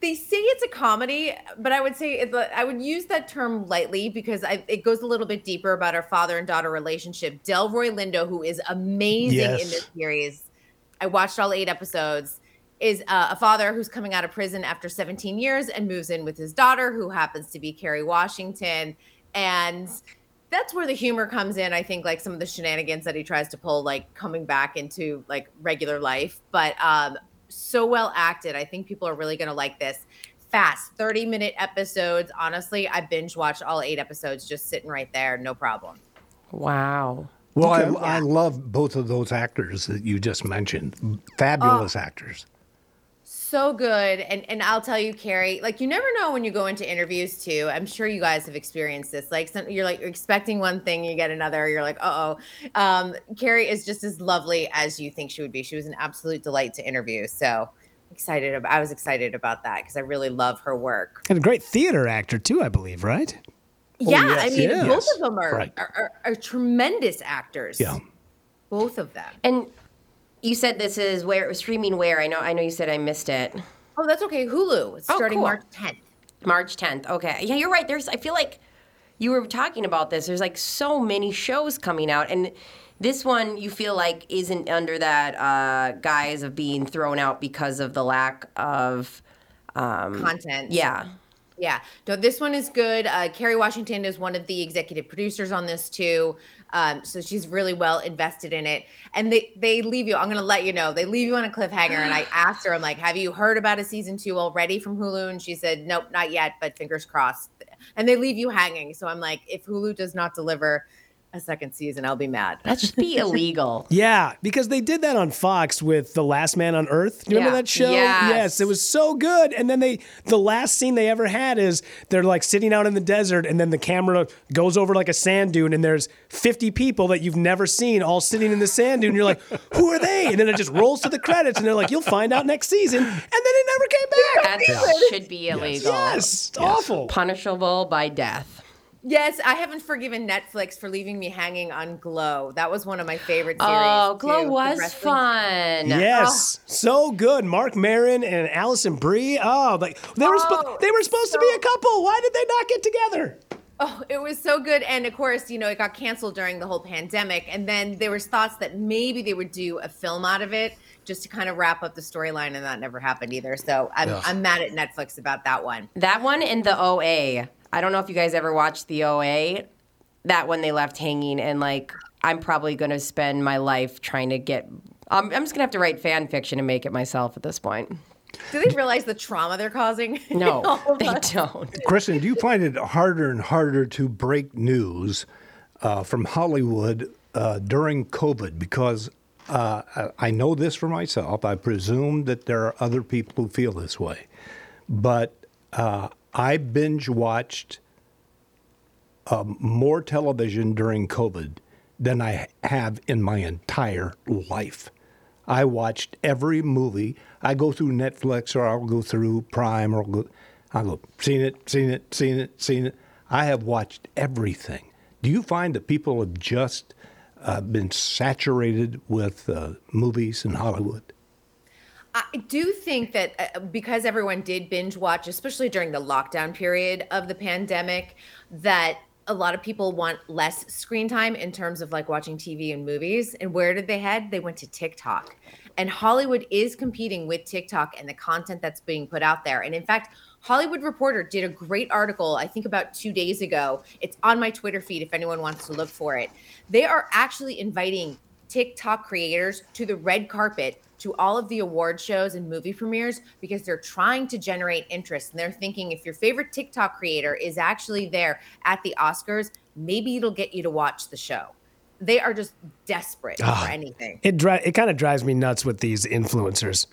they say it's a comedy, but I would say it, I would use that term lightly because I, it goes a little bit deeper about our father and daughter relationship. Delroy Lindo, who is amazing in this series, I watched all eight episodes. Is uh, a father who's coming out of prison after 17 years and moves in with his daughter, who happens to be Kerry Washington, and that's where the humor comes in. I think like some of the shenanigans that he tries to pull, like coming back into like regular life, but um, so well acted. I think people are really gonna like this. Fast, 30 minute episodes. Honestly, I binge watched all eight episodes just sitting right there, no problem. Wow. Well, Okay. I, I love both of those actors that you just mentioned. Fabulous actors. So good. And and i'll tell you Kerry like you never know when you go into interviews too. I'm sure you guys have experienced this. Like some, you're like you're expecting one thing you get another you're like uh-oh. Um Kerry is just as lovely as you think she would be. She was an absolute delight to interview. So excited about i was excited about that because i really love her work. And a great theater actor too, I believe, right? yeah i mean yes. both of them are, Right. are, are, are tremendous actors. Yeah. both of them. And you said this is where it was streaming. Where I know, I know you said I missed it. oh that's okay hulu it's Oh, starting cool. march 10th March 10th. Okay. Yeah, you're right. There's I feel like you were talking about this. There's like so many shows coming out and this one you feel like isn't under that uh, guise of being thrown out because of the lack of um, content. Yeah. Yeah. No, this one is good. Uh, Kerry Washington is one of the executive producers on this too. Um, so she's really well invested in it. And they they leave you. I'm gonna let you know. They leave you on a cliffhanger. And I asked her, I'm like, have you heard about a season two already from Hulu? And she said, Nope, not yet, but fingers crossed. And they leave you hanging. So I'm like, if Hulu does not deliver, a second season, I'll be mad. That should be illegal. Yeah, because they did that on Fox with The Last Man on Earth. Do you remember that show? Yes. it was so good. And then they, the last scene they ever had is they're like sitting out in the desert, and then the camera goes over like a sand dune, and there's 50 people that you've never seen all sitting in the sand dune. You're like, who are they? And then it just rolls to the credits, and they're like, you'll find out next season. And then it never came back. That should be illegal. Yes, it's awful. Punishable by death. Yes, I haven't forgiven Netflix for leaving me hanging on Glow. That was one of my favorite oh, series. Oh, Glow too, was fun. Yes, oh. so good. Marc Maron and Alison Brie. Oh, like they were spo- oh, they were supposed to be a couple. Why did they not get together? Oh, it was so good. And of course, you know, it got canceled during the whole pandemic. And then there was thoughts that maybe they would do a film out of it just to kind of wrap up the storyline, and that never happened either. So I'm, Ugh. I'm mad at Netflix about that one. That one in the OA. I don't know if you guys ever watched the OA. That one they left hanging, and like I'm probably going to spend my life trying to get. Um, I'm just gonna have to write fan fiction and make it myself at this point. Do they realize the trauma they're causing? No, they us? don't. Kristen, do you find it harder and harder to break news uh, from Hollywood uh, during COVID? Because uh, I I know this for myself. I presume that there are other people who feel this way. But uh, I binge watched um, more television during COVID than I have in my entire life. I watched every movie. I go through Netflix or I'll go through Prime or I'll go, I'll go, seen it, seen it, seen it, seen it. I have watched everything. Do you find that people have just uh, been saturated with uh, movies in Hollywood? I do think that uh, because everyone did binge watch, especially during the lockdown period of the pandemic, that a lot of people want less screen time in terms of like watching TV and movies. And where did they head? They went to TikTok. And Hollywood is competing with TikTok and the content that's being put out there. And in fact, Hollywood Reporter did a great article, I think about two days ago. It's on my Twitter feed if anyone wants to look for it. They are actually inviting TikTok creators to the red carpet to all of the award shows and movie premieres because they're trying to generate interest. And they're thinking if your favorite TikTok creator is actually there at the Oscars, maybe it'll get you to watch the show. They are just desperate Ah. for anything. It dri- it kind of drives me nuts with these influencers.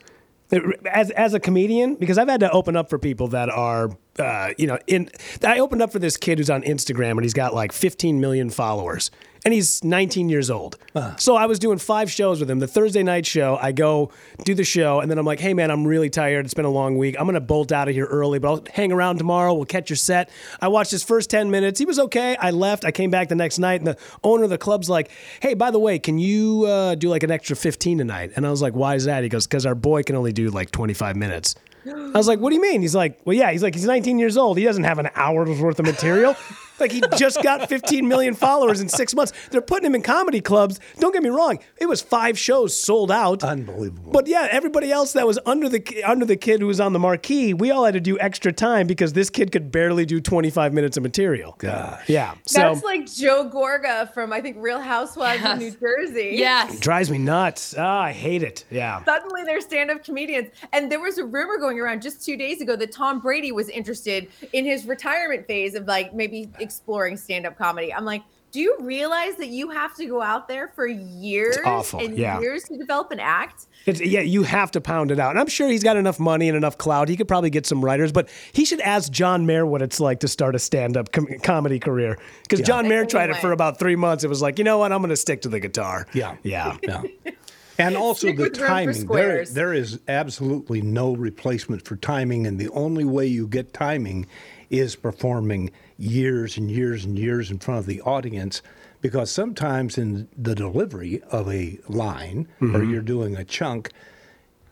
As as a comedian, because I've had to open up for people that are, uh, you know, in. I opened up for this kid who's on Instagram and he's got like 15 million followers, and he's 19 years old. So I was doing five shows with him. The Thursday night show, I go do the show, and then I'm like, "Hey man, I'm really tired. It's been a long week. I'm gonna bolt out of here early, but I'll hang around tomorrow. We'll catch your set." I watched his first 10 minutes. He was okay. I left. I came back the next night, and the owner of the club's like, "Hey, by the way, can you uh, do like an extra 15 tonight?" And I was like, "Why is that?" He goes, "Because our boy can only do like 25 minutes." I was like, "What do you mean?" He's like, "Well, yeah." He's like, "He's 19 years old. He doesn't have an hour's worth of material." like he just got 15 million followers in six months. They're putting him in comedy clubs. Don't get me wrong; it was five shows sold out. Unbelievable. But yeah, everybody else that was under the under the kid who was on the marquee, we all had to do extra time because this kid could barely do 25 minutes of material. Gosh. Yeah. So That's like Joe Gorga from I think Real Housewives of New Jersey. it drives me nuts. Ah, I hate it. Yeah. Suddenly they're stand-up comedians. And there was a rumor going around just two days ago that Tom Brady was interested in his retirement phase of like maybe exploring stand-up comedy. I'm like, do you realize that you have to go out there for years and yeah. years to develop an act? It's, yeah, you have to pound it out. And I'm sure he's got enough money and enough clout. He could probably get some writers, but he should ask John Mayer what it's like to start a stand up com- comedy career. Because Yeah. John Mayer tried it for about three months. It was like, you know what? I'm going to stick to the guitar. Yeah. Yeah. Yeah. And also the with room for timing. There, there is absolutely no replacement for timing, and the only way you get timing is performing years and years and years in front of the audience. Because sometimes in the delivery of a line, or Mhm. you're doing a chunk,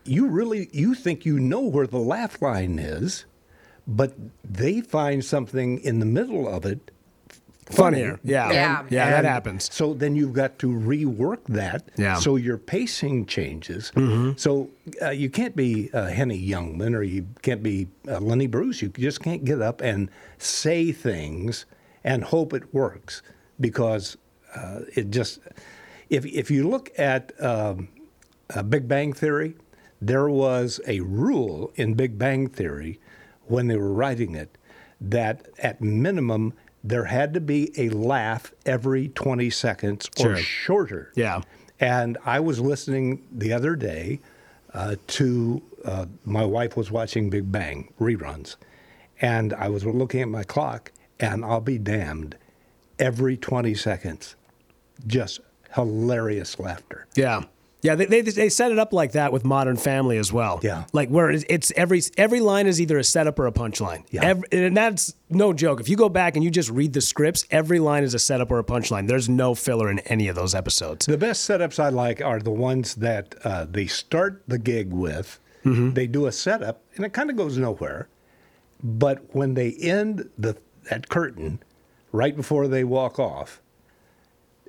you really you think you know where the laugh line is, but they find something in the middle of it Funnier. funny. Yeah. Yeah. Yeah, that happens. So then you've got to rework that. Yeah. So your pacing changes. Mhm. So uh, you can't be uh, Henny Youngman or you can't be uh, Lenny Bruce. You just can't get up and say things and hope it works because uh, it just. If if you look at um, uh, Big Bang Theory, there was a rule in Big Bang Theory when they were writing it that at minimum there had to be a laugh every 20 seconds or Sure. shorter. Yeah. And I was listening the other day uh, to uh, my wife was watching Big Bang reruns, and I was looking at my clock, and I'll be damned, every 20 seconds, just hilarious laughter. Yeah. Yeah, they, they, they set it up like that with Modern Family as well. Yeah, like where it's, it's every every line is either a setup or a punchline. Yeah, every, and that's no joke. If you go back and you just read the scripts, every line is a setup or a punchline. There's no filler in any of those episodes. The best setups I like are the ones that uh, they start the gig with. They do a setup, and it kind of goes nowhere. But when they end the that curtain, right before they walk off,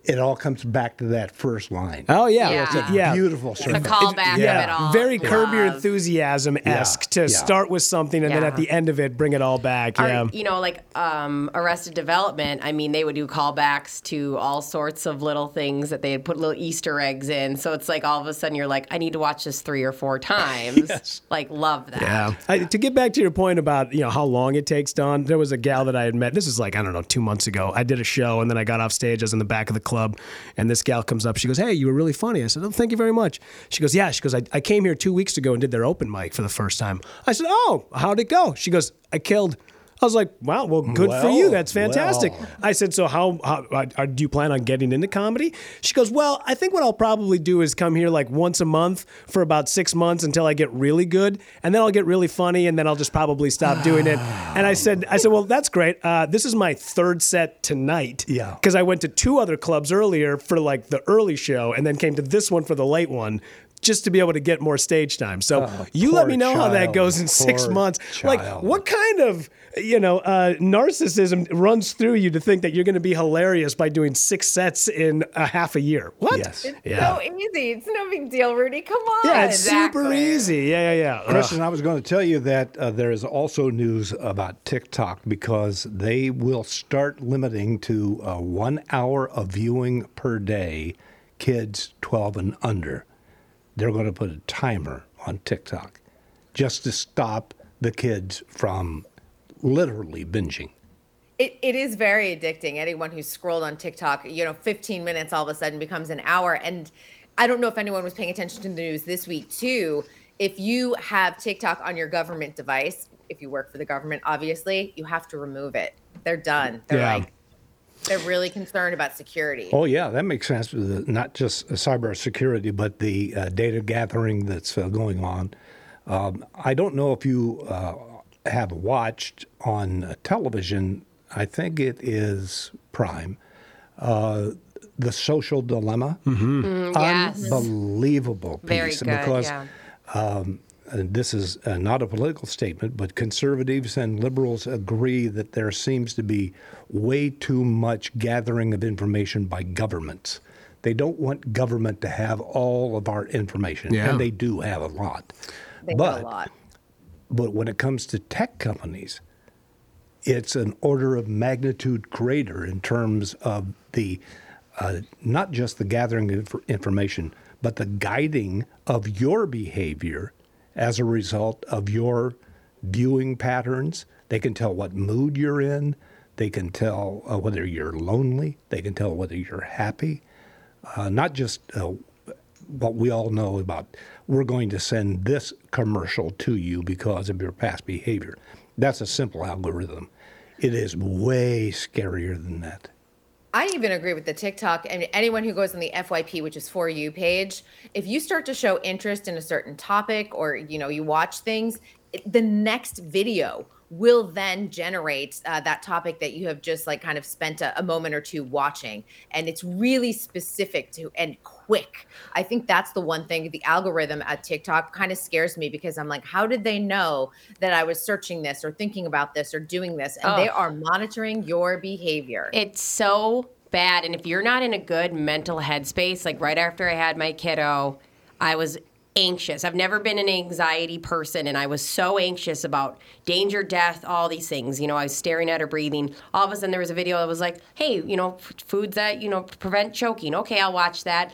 it all comes back to that first line. Oh yeah, It's a yeah. beautiful The setup. callback yeah, of it all. very Curb Your Enthusiasm esque Yeah, to yeah. start with something and then at the end of it bring it all back. Our- yeah, you know, like um, Arrested Development. I mean, they would do callbacks to all sorts of little things that they had put little Easter eggs in. So it's like all of a sudden you're like, I need to watch this three or four times. Like, love that. Yeah. I, to get back to your point about you know how long it takes, Don, there was a gal that I had met. This is like I don't know two months ago. I did a show and then I got off stage. I was in the back of the club, and this gal comes up. She goes, "Hey, you were really funny." I said, "Oh, thank you very much." She goes, "Yeah." She goes, I, "I came here two weeks ago and did their open mic for the first time." I said, "Oh, how'd it go?" She goes, "I killed." I was like, "Wow, well, good for you. That's fantastic." well. I said, "So how, how uh, do you plan on getting into comedy?" She goes, "Well, I think what I'll probably do is come here like once a month for about six months until I get really good, and then I'll get really funny, and then I'll just probably stop doing it." And I said, "I said, well, that's great. Uh, this is my third set tonight. Yeah. because I went to two other clubs earlier for like the early show, and then came to this one for the late one." Just to be able to get more stage time. So Oh, you let me know how that goes in six Poor months. Like, what kind of you know uh, narcissism runs through you to think that you're going to be hilarious by doing six sets in a half a year? What? Yes. Yeah. So easy. It's no big deal, Rudy. Come on. yeah, it's super easy. Yeah, yeah, yeah. Kristen, I was going to tell you that uh, there is also news about TikTok because they will start limiting to uh, one hour of viewing per day, kids 12 and under. They're going to put a timer on TikTok just to stop the kids from literally binging. It, it is very addicting. Anyone who's scrolled on TikTok, you know, 15 minutes all of a sudden becomes an hour. And I don't know if anyone was paying attention to the news this week, too. If you have TikTok on your government device, if you work for the government, obviously, you have to remove it. They're done. They're Yeah. like, they're really concerned about security. Oh, yeah, that makes sense. Not just cyber security, but the uh, data gathering that's uh, going on. Um, I don't know if you uh, have watched on uh, television, I think it is Prime, uh, The Social Dilemma. Mm, yes. Unbelievable piece. Very good, Because yeah. um, and this is uh, not a political statement, but conservatives and liberals agree that there seems to be way too much gathering of information by governments. They don't want government to have all of our information, Yeah. and they do have a lot. They but, a lot. but when it comes to tech companies, it's an order of magnitude greater in terms of the uh, not just the gathering of inf- information, but the guiding of your behavior as a result of your viewing patterns. They can tell what mood you're in. They can tell uh, whether you're lonely. They can tell whether you're happy. Uh, not just uh, what we all know about we're going to send this commercial to you because of your past behavior. That's a simple algorithm. It is way scarier than that. I even agree with the TikTok and anyone who goes on the FYP, which is for you page. If you start to show interest in a certain topic or you know you watch things, the next video will then generate uh, that topic that you have just like kind of spent a, a moment or two watching, and it's really specific to and quick. I think that's the one thing. The algorithm at TikTok kind of scares me because I'm like, how did they know that I was searching this or thinking about this or doing this? And they Oh. are monitoring your behavior. It's so bad. And if you're not in a good mental headspace, like right after I had my kiddo, I was anxious. I've never been an anxiety person, and I was so anxious about danger, death, all these things. You know, I was staring at her breathing. All of a sudden, there was a video that was like, hey, you know, f- foods that, you know, prevent choking. Okay, I'll watch that.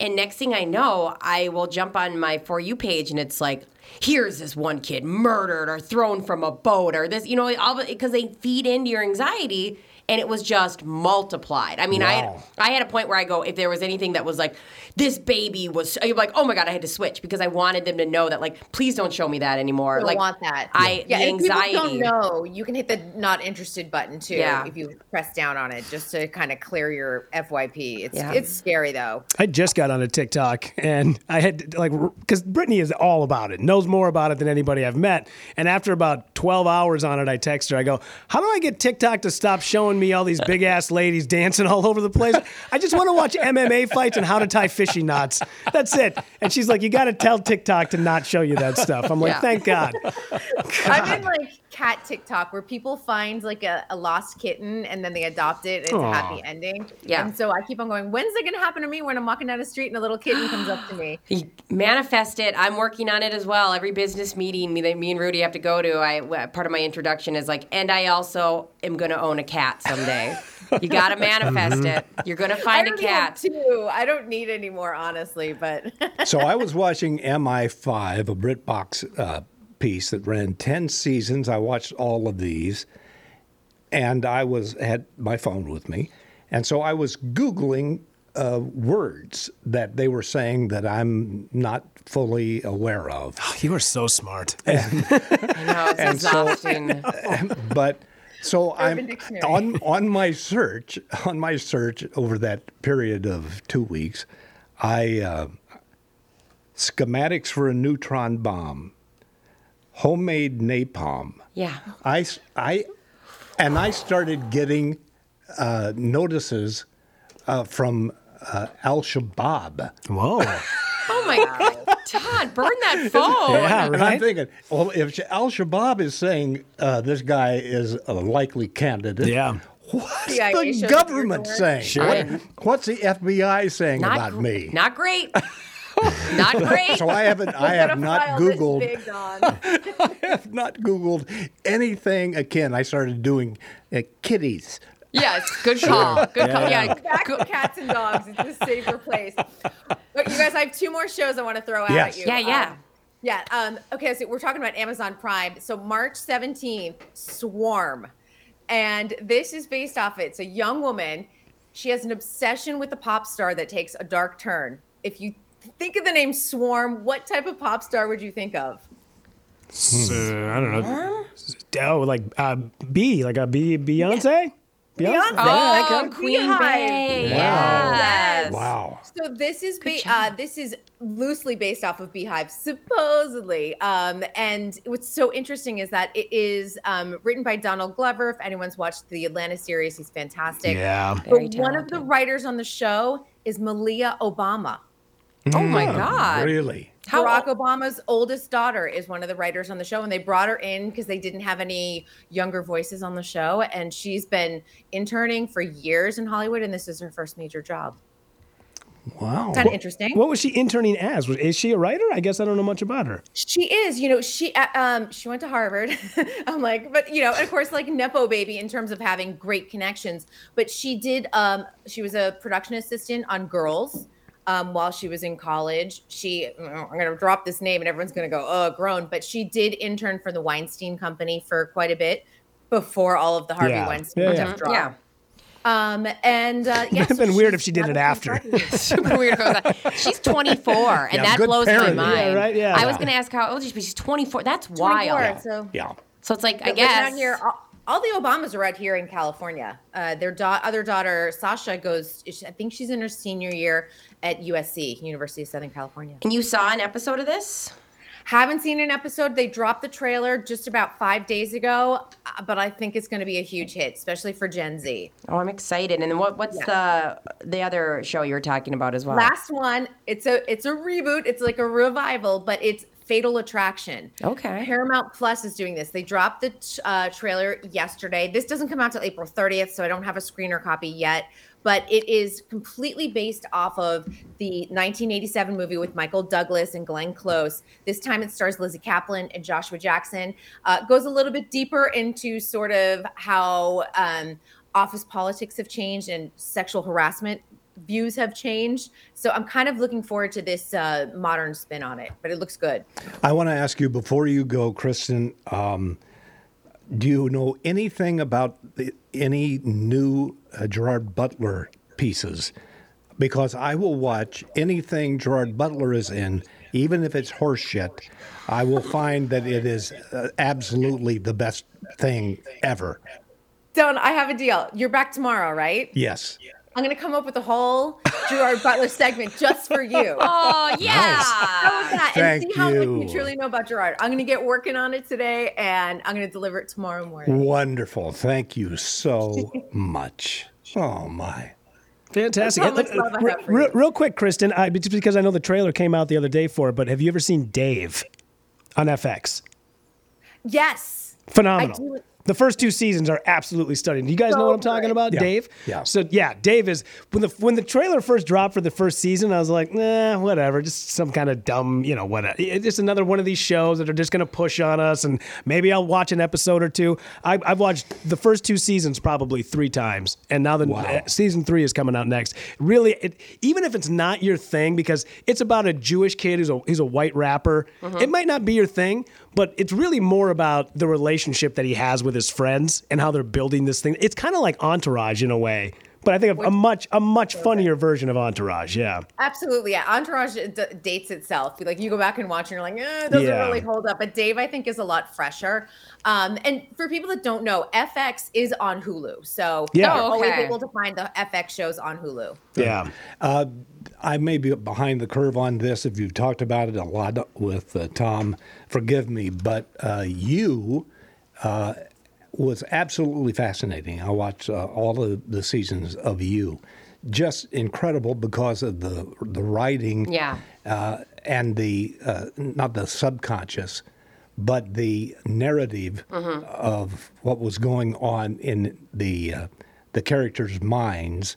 And next thing I know, I will jump on my For You page, and it's like, here's this one kid murdered or thrown from a boat or this, you know, all because they feed into your anxiety. And it was just multiplied. I mean, Wow. I I had a point where I go, if there was anything that was like, this baby was, I'm like, oh my god, I had to switch because I wanted them to know that, like, please don't show me that anymore. don't like, want that. I yeah, the if people anxiety. don't know, you can hit the not interested button too Yeah. if you press down on it just to kind of clear your FYP. It's Yeah. it's scary though. I just got on a TikTok and I had like because Brittany is all about it, knows more about it than anybody I've met. And after about 12 hours on it, I text her. I go, "How do I get TikTok to stop showing me all these big ass ladies dancing all over the place? I just want to watch MMA fights and how to tie fishy knots. That's it." And she's like, "You got to tell TikTok to not show you that stuff." I'm like, Yeah. "Thank God." I'm in like cat TikTok where people find like a, a lost kitten and then they adopt it and it's Aw. a happy ending. Yeah. And so I keep on going, when's it gonna happen to me when I'm walking down the street and a little kitten comes up to me? manifest it. I'm working on it as well. Every business meeting me, that me and Rudy have to go to, I part of my introduction is like, and I also am going to own a cat someday. you got to manifest it. You're going to find I a already have cat. Two. I don't need any more, honestly, but so I was watching MI5, a BritBox uh, piece that ran 10 seasons. I watched all of these, and I was had my phone with me, and so I was googling uh, words that they were saying that I'm not fully aware of. you are so smart. I know, it's And so- exhausting. but so Urban I'm Dictionary. on on my search on my search over that period of two weeks, I uh, schematics for a neutron bomb, homemade napalm. yeah. I, I, and I started getting uh, notices uh, from uh, Al Shabaab. Whoa. Oh my God. Todd, burn that phone. And I'm thinking, well, if Al Shabaab is saying uh, this guy is a likely candidate, Yeah. what's CIA the government saying? Sure. What- what's the FBI saying Not about gr- me? Not great. not great. So I haven't, I have not Googled. I have not Googled anything again. I started doing uh, kitties. Yes, good call. Good call. Yeah. Yeah. Back to cats and dogs. It's a safer place. But you guys, I have two more shows I want to throw out Yes. at you. Yeah, yeah. Um, yeah. Um, okay, so we're talking about Amazon Prime. So March 17th, Swarm. And this is based off. It's a young woman. She has an obsession with a pop star that takes a dark turn. If you think of the name Swarm, what type of pop star would you think of? So, I don't know. Oh, like uh, B, like a B, Beyonce. Beyonce. Yeah, Oh, okay. Queen Beehive. Bee. Wow. Yes. Wow. So this is ba- uh, this is loosely based off of Beyhive, supposedly. Um, and what's so interesting is that it is um, written by Donald Glover. If anyone's watched the Atlanta series, he's fantastic. Yeah. Very But one of the writers on the show is Malia Obama. Oh my God. Really? How Barack Obama's oldest daughter is one of the writers on the show, and they brought her in because they didn't have any younger voices on the show. And she's been interning for years in Hollywood, and this is her first major job. Wow. Kind of interesting. What was she interning as? Is she a writer? I guess I don't know much about her. She is, you know, she uh, um she went to Harvard. I'm like, but you know, and of course, like nepo baby in terms of having great connections. But she did, um, she was a production assistant on Girls. Um, while she was in college, she I'm gonna drop this name and everyone's gonna go, oh, grown. But she did intern for the Weinstein Company for quite a bit before all of the Harvey Yeah. Weinstein Yeah, stuff yeah. dropped. Yeah. Um, and uh, yeah, It'd have been weird if she did it after. Super weird. if I was like- She's 24, and Yeah, that blows parent. my Yeah, mind. right, yeah. I was going to ask how old she is, but she's 24. That's 24, wild. So Yeah. So it's like, I But listen guess. out here, all, all the Obamas are out here in California. Uh, their da- other daughter, Sasha, goes. I think she's in her senior year at USC, University of Southern California. And you saw an episode of this? Haven't seen an episode. They dropped the trailer just about five days ago, uh, but I think it's going to be a huge hit, especially for Gen Z. Oh, I'm excited. And what? What's the the other show you were talking about as well? Last one, it's a it's a reboot. It's like a revival, but it's Fatal Attraction. Okay. Paramount Plus is doing this. They dropped the uh, trailer yesterday. This doesn't come out till April 30th, so I don't have a screener copy yet. But it is completely based off of the 1987 movie with Michael Douglas and Glenn Close. This time it stars Lizzy Caplan and Joshua Jackson. Uh, goes a little bit deeper into sort of how um, office politics have changed and sexual harassment views have changed. So I'm kind of looking forward to this uh, modern spin on it, but it looks good. I want to ask you before you go, Kristen. Um, do you know anything about the, any new uh, Gerard Butler pieces? Because I will watch anything Gerard Butler is in, even if it's horseshit. I will find that it is uh, absolutely the best thing ever. Don, I have a deal. You're back tomorrow, right? Yes. I'm gonna come up with a whole Gerard Butler segment just for you. Oh yeah, How was that? Thank and see how much you. you truly know about Gerard. I'm gonna get working on it today, and I'm gonna deliver it tomorrow morning. Wonderful. Thank you so much. Oh, my. Fantastic. That's how much Hey, love I re- have for re- you. real quick, Kristen, I, just because I know the trailer came out the other day for it, but have you ever seen Dave on FX? Yes. Phenomenal. The first two seasons are absolutely stunning. Do you guys know what I'm talking good. about, Yeah. Dave? Yeah. So yeah, Dave is when the when the trailer first dropped for the first season, I was like, nah, whatever, just some kind of dumb, you know, whatever. It's just another one of these shows that are just going to push on us, and maybe I'll watch an episode or two. I, I've watched the first two seasons probably three times, and now the uh, season three is coming out next. Really, it, even if it's not your thing, because it's about a Jewish kid who's a he's a white rapper, it might not be your thing, but it's really more about the relationship that he has with his friends and how they're building this thing. It's kind of like Entourage in a way, but I think a, a much a much funnier version of Entourage. Yeah. Absolutely, yeah. Entourage d- dates itself. Like you go back and watch, and you're like, eh, it doesn't Yeah. really hold up. But Dave, I think, is a lot fresher. Um, and for people that don't know, FX is on Hulu, so Yeah. you're Oh, always able to find the FX shows on Hulu. Yeah. Uh, I may be behind the curve on this if you've talked about it a lot with uh, Tom. Forgive me, but uh, you uh, was absolutely fascinating. I watched uh, all of the seasons of you. Just incredible because of the the writing, Yeah. uh, and the uh, not the subconscious, but the narrative Mhm. of what was going on in the uh, the characters' minds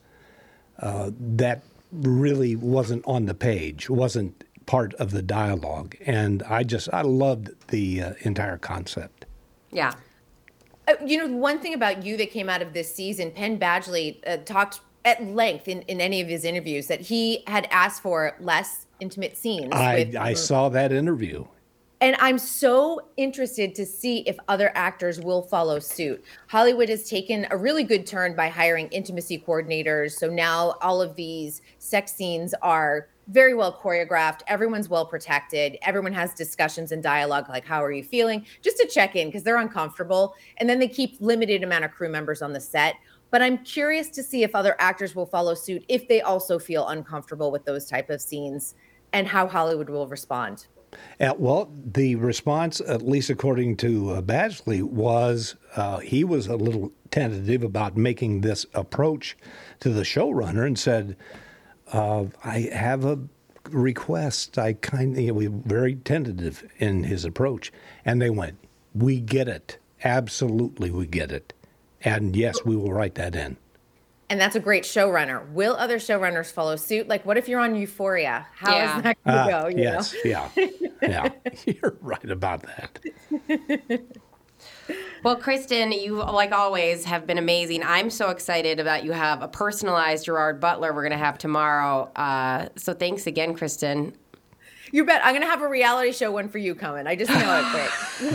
uh, that really wasn't on the page, wasn't part of the dialogue, and I just I loved the uh, entire concept. Yeah. Uh, you know, one thing about you that came out of this season, Penn Badgley uh, talked at length in, in any of his interviews that he had asked for less intimate scenes. I with, I saw that interview. And I'm so interested to see if other actors will follow suit. Hollywood has taken a really good turn by hiring intimacy coordinators. So now all of these sex scenes are very well choreographed. Everyone's well protected. Everyone has discussions and dialogue like, how are you feeling? Just to check in because they're uncomfortable. And then they keep limited amount of crew members on the set. But I'm curious to see if other actors will follow suit if they also feel uncomfortable with those type of scenes and how Hollywood will respond. Uh, well, the response, at least according to uh, Badgley, was uh, he was a little tentative about making this approach to the showrunner and said, uh, "I have a request." I kind of he was very tentative in his approach, and they went, "We get it, absolutely, we get it, and yes, we will write that in." And that's a great showrunner. Will other showrunners follow suit? Like, what if you're on Euphoria? How is Yeah. that going to Ah, go? you know? yes, yeah, yeah, you're right about that. Well, Kristen, you like always have been amazing. I'm so excited about you have a personalized Gerard Butler we're going to have tomorrow. Uh, so thanks again, Kristen. You bet. I'm going to have a reality show one for you coming. I just know it quick.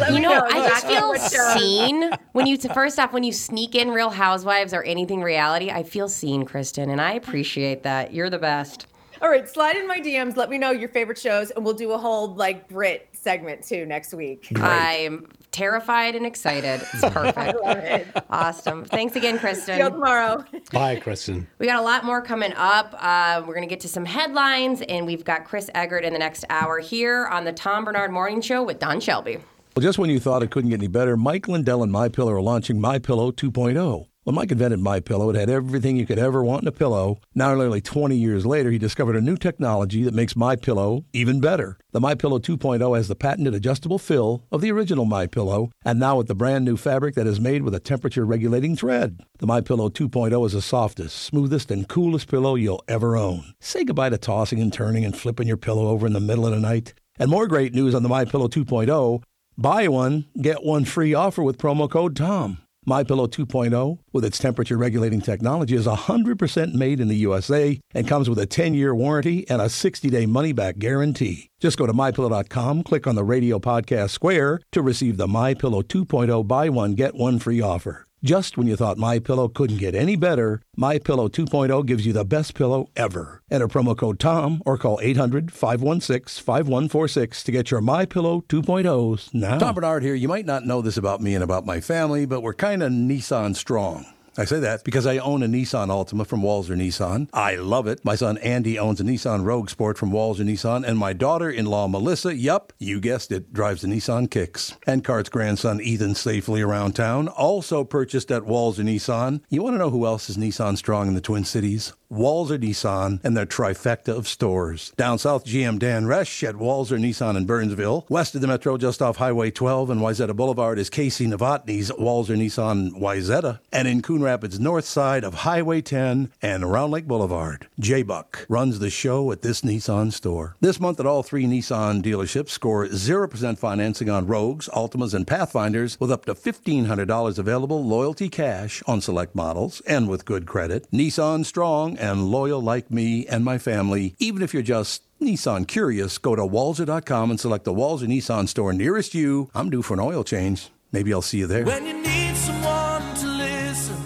You me know, I just feel seen when you first off when you sneak in Real Housewives or anything reality. I feel seen, Kristen, and I appreciate that. You're the best. All right, slide in my DMs. Let me know your favorite shows, and we'll do a whole like Brit segment too next week. I'm terrified and excited. It's perfect. I love it. awesome. Thanks again, Kristen. See you tomorrow. Bye, Kristen. We got a lot more coming up. Uh, we're going to get to some headlines, and we've got Chris Eggert in the next hour here on the Tom Barnard Morning Show with Don Shelby. Well, just when you thought it couldn't get any better, Mike Lindell and My Pillow are launching My Pillow 2.0. When Mike invented My Pillow, it had everything you could ever want in a pillow. Now, nearly 20 years later, he discovered a new technology that makes My Pillow even better. The My Pillow 2.0 has the patented adjustable fill of the original My Pillow, and now with the brand new fabric that is made with a temperature-regulating thread. The My Pillow 2.0 is the softest, smoothest, and coolest pillow you'll ever own. Say goodbye to tossing and turning and flipping your pillow over in the middle of the night. And more great news on the My Pillow 2.0. Buy one, get one free offer with promo code TOM. My Pillow 2.0, with its temperature regulating technology, is 100% made in the USA and comes with a 10 year warranty and a 60 day money back guarantee. Just go to mypillow.com, click on the radio podcast square to receive the My Pillow 2.0 buy one get one free offer. Just when you thought My Pillow couldn't get any better, My Pillow 2.0 gives you the best pillow ever. Enter promo code TOM or call 800-516-5146 to get your My Pillow 2.0s now. Tom Barnard here. You might not know this about me and about my family, but we're kind of Nissan strong. I say that because I own a Nissan Altima from Walser Nissan. I love it. My son Andy owns a Nissan Rogue Sport from Walser Nissan, and my daughter-in-law Melissa, yup, you guessed it, drives a Nissan Kicks. And Cart's grandson Ethan safely around town, also purchased at Walser Nissan. You want to know who else is Nissan strong in the Twin Cities? Walser Nissan and their trifecta of stores. Down south, GM Dan Resch at Walser Nissan in Burnsville. West of the metro, just off Highway 12 and Wayzata Boulevard, is Casey Novotny's Walser Nissan Wayzata. And in Coon Rapids, north side of Highway 10 and Round Lake Boulevard, J Buck runs the show at this Nissan store. This month at all three Nissan dealerships, score 0% financing on Rogues, Altimas, and Pathfinders with up to $1,500 available loyalty cash on select models and with good credit. Nissan strong and loyal like me and my family. Even if you're just Nissan curious, go to walser.com and select the Walser Nissan store nearest you. I'm due for an oil change. Maybe I'll see you there. When you need someone to listen,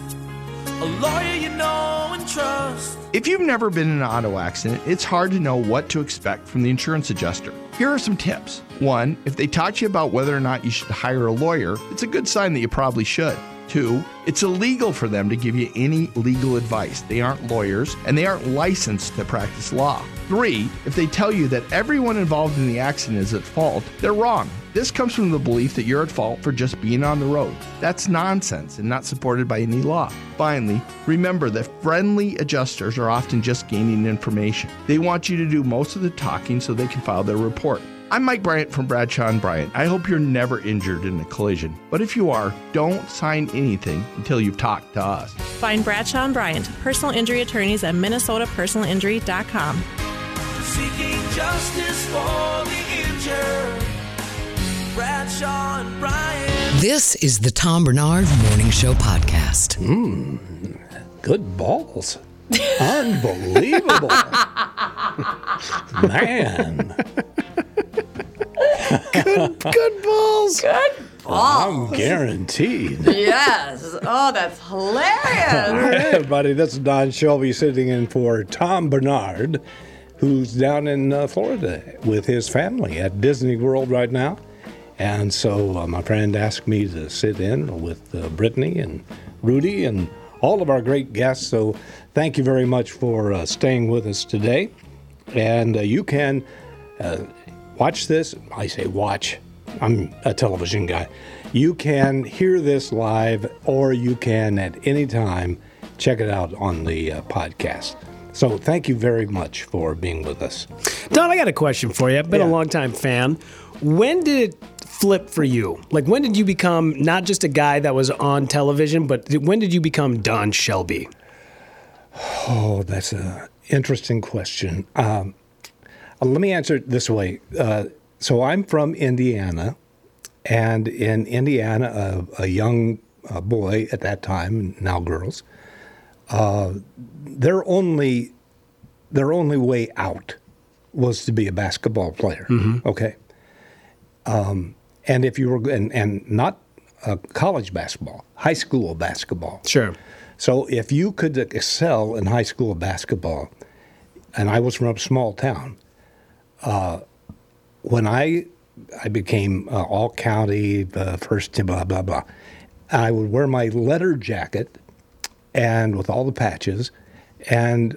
a lawyer you know and trust. If you've never been in an auto accident, it's hard to know what to expect from the insurance adjuster. Here are some tips. One, if they talk to you about whether or not you should hire a lawyer, it's a good sign that you probably should. Two, it's illegal for them to give you any legal advice. They aren't lawyers and they aren't licensed to practice law. Three, if they tell you that everyone involved in the accident is at fault, they're wrong. This comes from the belief that you're at fault for just being on the road. That's nonsense and not supported by any law. Finally, remember that friendly adjusters are often just gaining information. They want you to do most of the talking so they can file their report. I'm Mike Bryant from Bradshaw and Bryant. I hope you're never injured in a collision. But if you are, don't sign anything until you've talked to us. Find Bradshaw and Bryant, personal injury attorneys at minnesotapersonalinjury.com. Seeking justice for the injured. Bradshaw and Bryant. This is the Tom Barnard Morning Show podcast. Mmm, good balls. Unbelievable. Man. Good, good balls. Good I'm guaranteed. yes. Oh, that's Hi, hilarious. everybody. This is Don Shelby sitting in for Tom Barnard, who's down in uh, Florida with his family at Disney World right now. And so uh, my friend asked me to sit in with uh, Brittany and Rudy and all of our great guests. So thank you very much for uh, staying with us today. And uh, you can uh, watch this. I say watch. I'm a television guy. You can hear this live, or you can at any time check it out on the uh, podcast. So thank you very much for being with us. Don, I got a question for you. I've been a longtime fan. When did it flip for you? Like, when did you become not just a guy that was on television, but when did you become Don Shelby? Oh, that's an interesting question. Um, let me answer it this way. Uh, so I'm from Indiana, and in Indiana, a, a young uh, boy at that time, now girls, uh, their only their only way out was to be a basketball player. Okay, um, and if you were and and not uh, college basketball, high school basketball. Sure. So if you could excel in high school basketball, and I was from a small town, uh, when I I became uh, all county, uh, first blah blah blah, I would wear my leather jacket, and with all the patches, and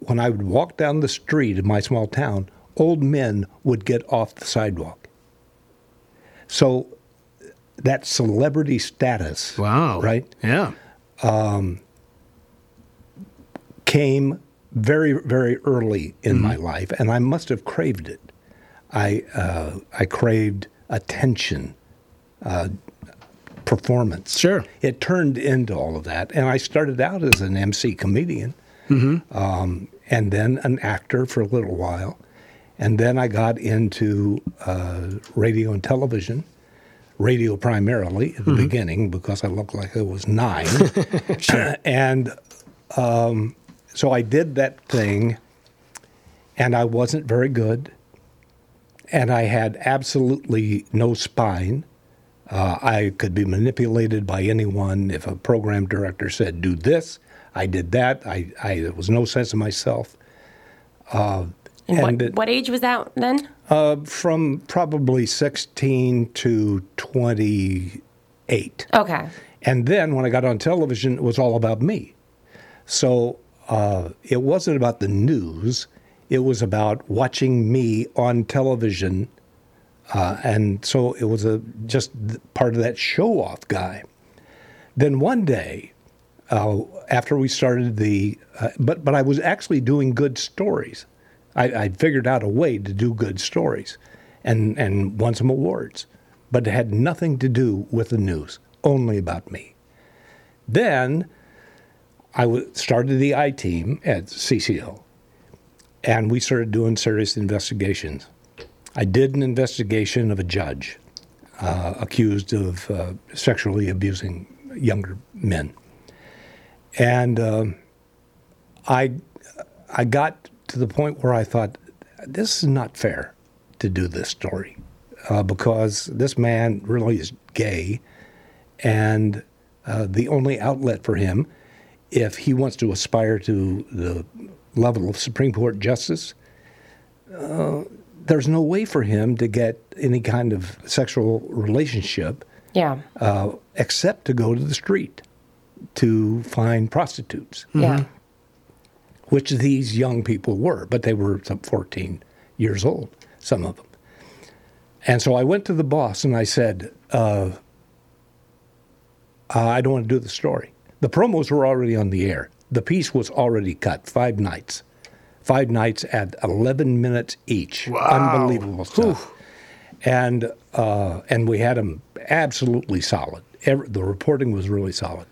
when I would walk down the street in my small town, old men would get off the sidewalk. So that celebrity status, wow, right? Yeah, um, came very very early in Mm-hmm. my life, and I must have craved it. I uh, I craved attention, uh, performance. Sure, it turned into all of that, and I started out as an MC comedian, Mm-hmm. um, and then an actor for a little while, and then I got into uh, radio and television. radio primarily at the Mhm. beginning because I looked like I was nine. and um, so I did that thing, and I wasn't very good. And I had absolutely no spine. Uh, I could be manipulated by anyone. If a program director said, do this, I did that. I, I there was no sense of myself. Uh, And what, it- what age was that then? uh, from probably 16 to 28. Okay. And then when I got on television, it was all about me. So uh, it wasn't about the news, it was about watching me on television. Uh, and so it was a, just part of that show off guy. Then one day, uh, after we started the, uh, but, but I was actually doing good stories. I, I figured out a way to do good stories and, and won some awards, but it had nothing to do with the news, only about me. Then I w- started the I team at CCO, and we started doing serious investigations. I did an investigation of a judge uh, accused of uh, sexually abusing younger men. And um, I, I got to the point where I thought, this is not fair to do this story uh, because this man really is gay, and uh, the only outlet for him, if he wants to aspire to the level of Supreme Court justice, uh, there's no way for him to get any kind of sexual relationship Yeah. uh, except to go to the street to find prostitutes. Yeah. Which these young people were, but they were some 14 years old, some of them. And so I went to the boss and I said, uh, I don't want to do the story. The promos were already on the air. The piece was already cut, five nights. Five nights at 11 minutes each. Unbelievable stuff. And, uh, and we had them absolutely solid. Every, the reporting was really solid.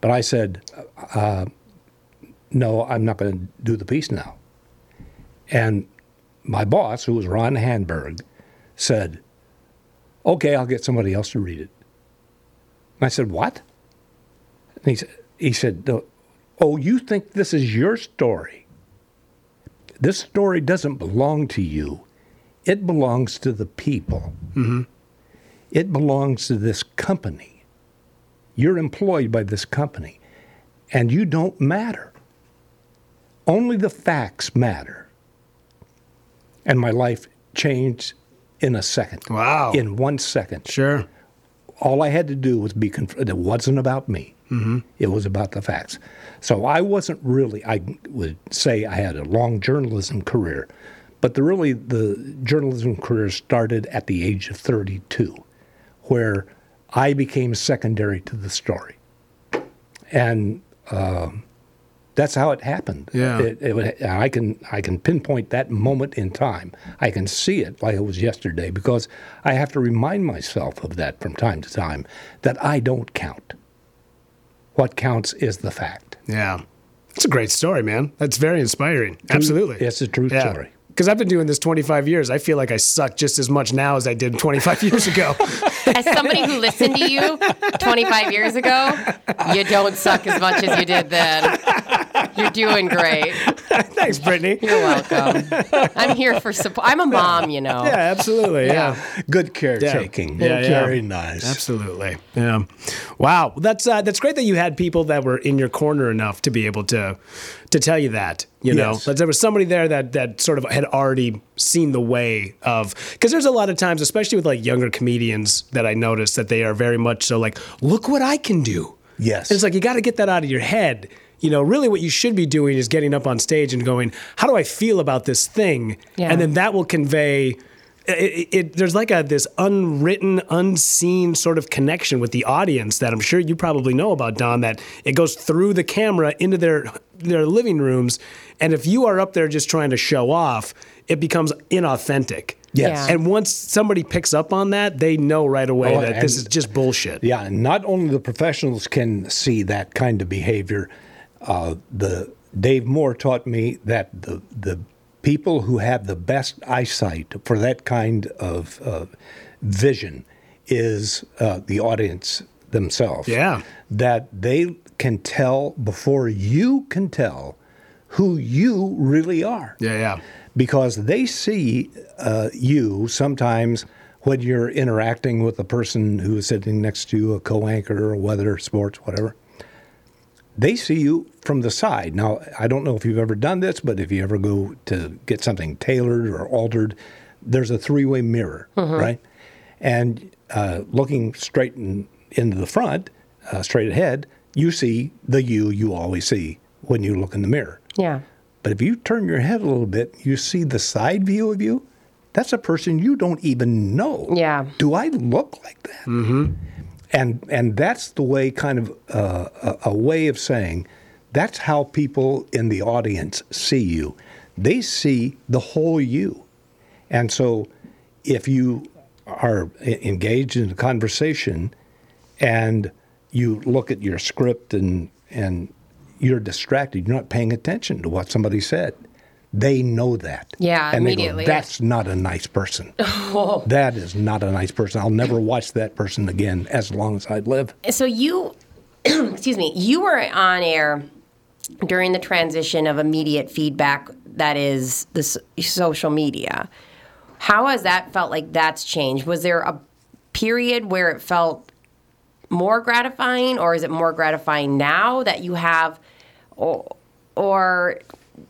But I said, uh, no, I'm not going to do the piece now. And my boss, who was Ron Handberg, said, okay, I'll get somebody else to read it. And I said, what? And he said, he said, oh, you think this is your story? This story doesn't belong to you. It belongs to the people. Mm-hmm. It belongs to this company. You're employed by this company, and you don't matter. Only the facts matter. And my life changed in a second. Wow. In one second. Sure. All I had to do was be confronted. It wasn't about me. Mm-hmm. It was about the facts. So I wasn't really, I would say I had a long journalism career, but the really, the journalism career started at the age of 32, where I became secondary to the story. And um, that's how it happened. Yeah. It, it, I can I can pinpoint that moment in time. I can see it like it was yesterday because I have to remind myself of that from time to time that I don't count. What counts is the fact. Yeah. It's a great story, man. That's very inspiring. Absolutely. It's a true story. Because I've been doing this 25 years. I feel like I suck just as much now as I did 25 years ago. As somebody who listened to you 25 years ago, you don't suck as much as you did then. You're doing great. Thanks, Brittany. You're welcome. I'm here for support. I'm a mom, you know. Yeah, absolutely. Yeah. Good caretaking. Yeah, yeah. Very nice. Absolutely. Yeah. Wow. That's uh, that's great that you had people that were in your corner enough to be able to to tell you that. You know, Yes. that there was somebody there that that sort of had already seen the way of because there's a lot of times, especially with like younger comedians, that I notice that they are very much so like, look what I can do. Yes. And it's like you got to get that out of your head. You know, really what you should be doing is getting up on stage and going, how do I feel about this thing? Yeah. And then that will convey it, it, it- there's like a this unwritten, unseen sort of connection with the audience that I'm sure you probably know about, Don. That it goes through the camera into their their living rooms, and if you are up there just trying to show off, it becomes inauthentic. Yes. Yeah. And once somebody picks up on that, they know right away Oh, that this is just bullshit. Yeah, and not only the professionals can see that kind of behavior. Uh, the Dave Moore taught me that the the people who have the best eyesight for that kind of uh, vision is uh, the audience themselves. Yeah. That they can tell before you can tell who you really are. Yeah, yeah. Because they see uh, you sometimes when you're interacting with a person who is sitting next to you, a co anchor or weather, sports, whatever. They see you from the side. Now, I don't know if you've ever done this, but if you ever go to get something tailored or altered, there's a three way mirror, Mhm. right? And uh, looking straight in, into the front, uh, straight ahead, you see the you you always see when you look in the mirror. Yeah. But if you turn your head a little bit, you see the side view of you. That's a person you don't even know. Yeah. Do I look like that? Mm-hmm. And and that's the way, kind of uh, a, a way of saying, that's how people in the audience see you. They see the whole you. And so, if you are engaged in a conversation, and you look at your script and and you're distracted, you're not paying attention to what somebody said. They know that. Yeah, and they immediately. Go, That's not a nice person. Oh. That is not a nice person. I'll never watch that person again as long as I live. So you, excuse me, you were on air during the transition of immediate feedback that is the social media. How has that felt like that's changed? Was there a period where it felt more gratifying, or is it more gratifying now that you have, or, or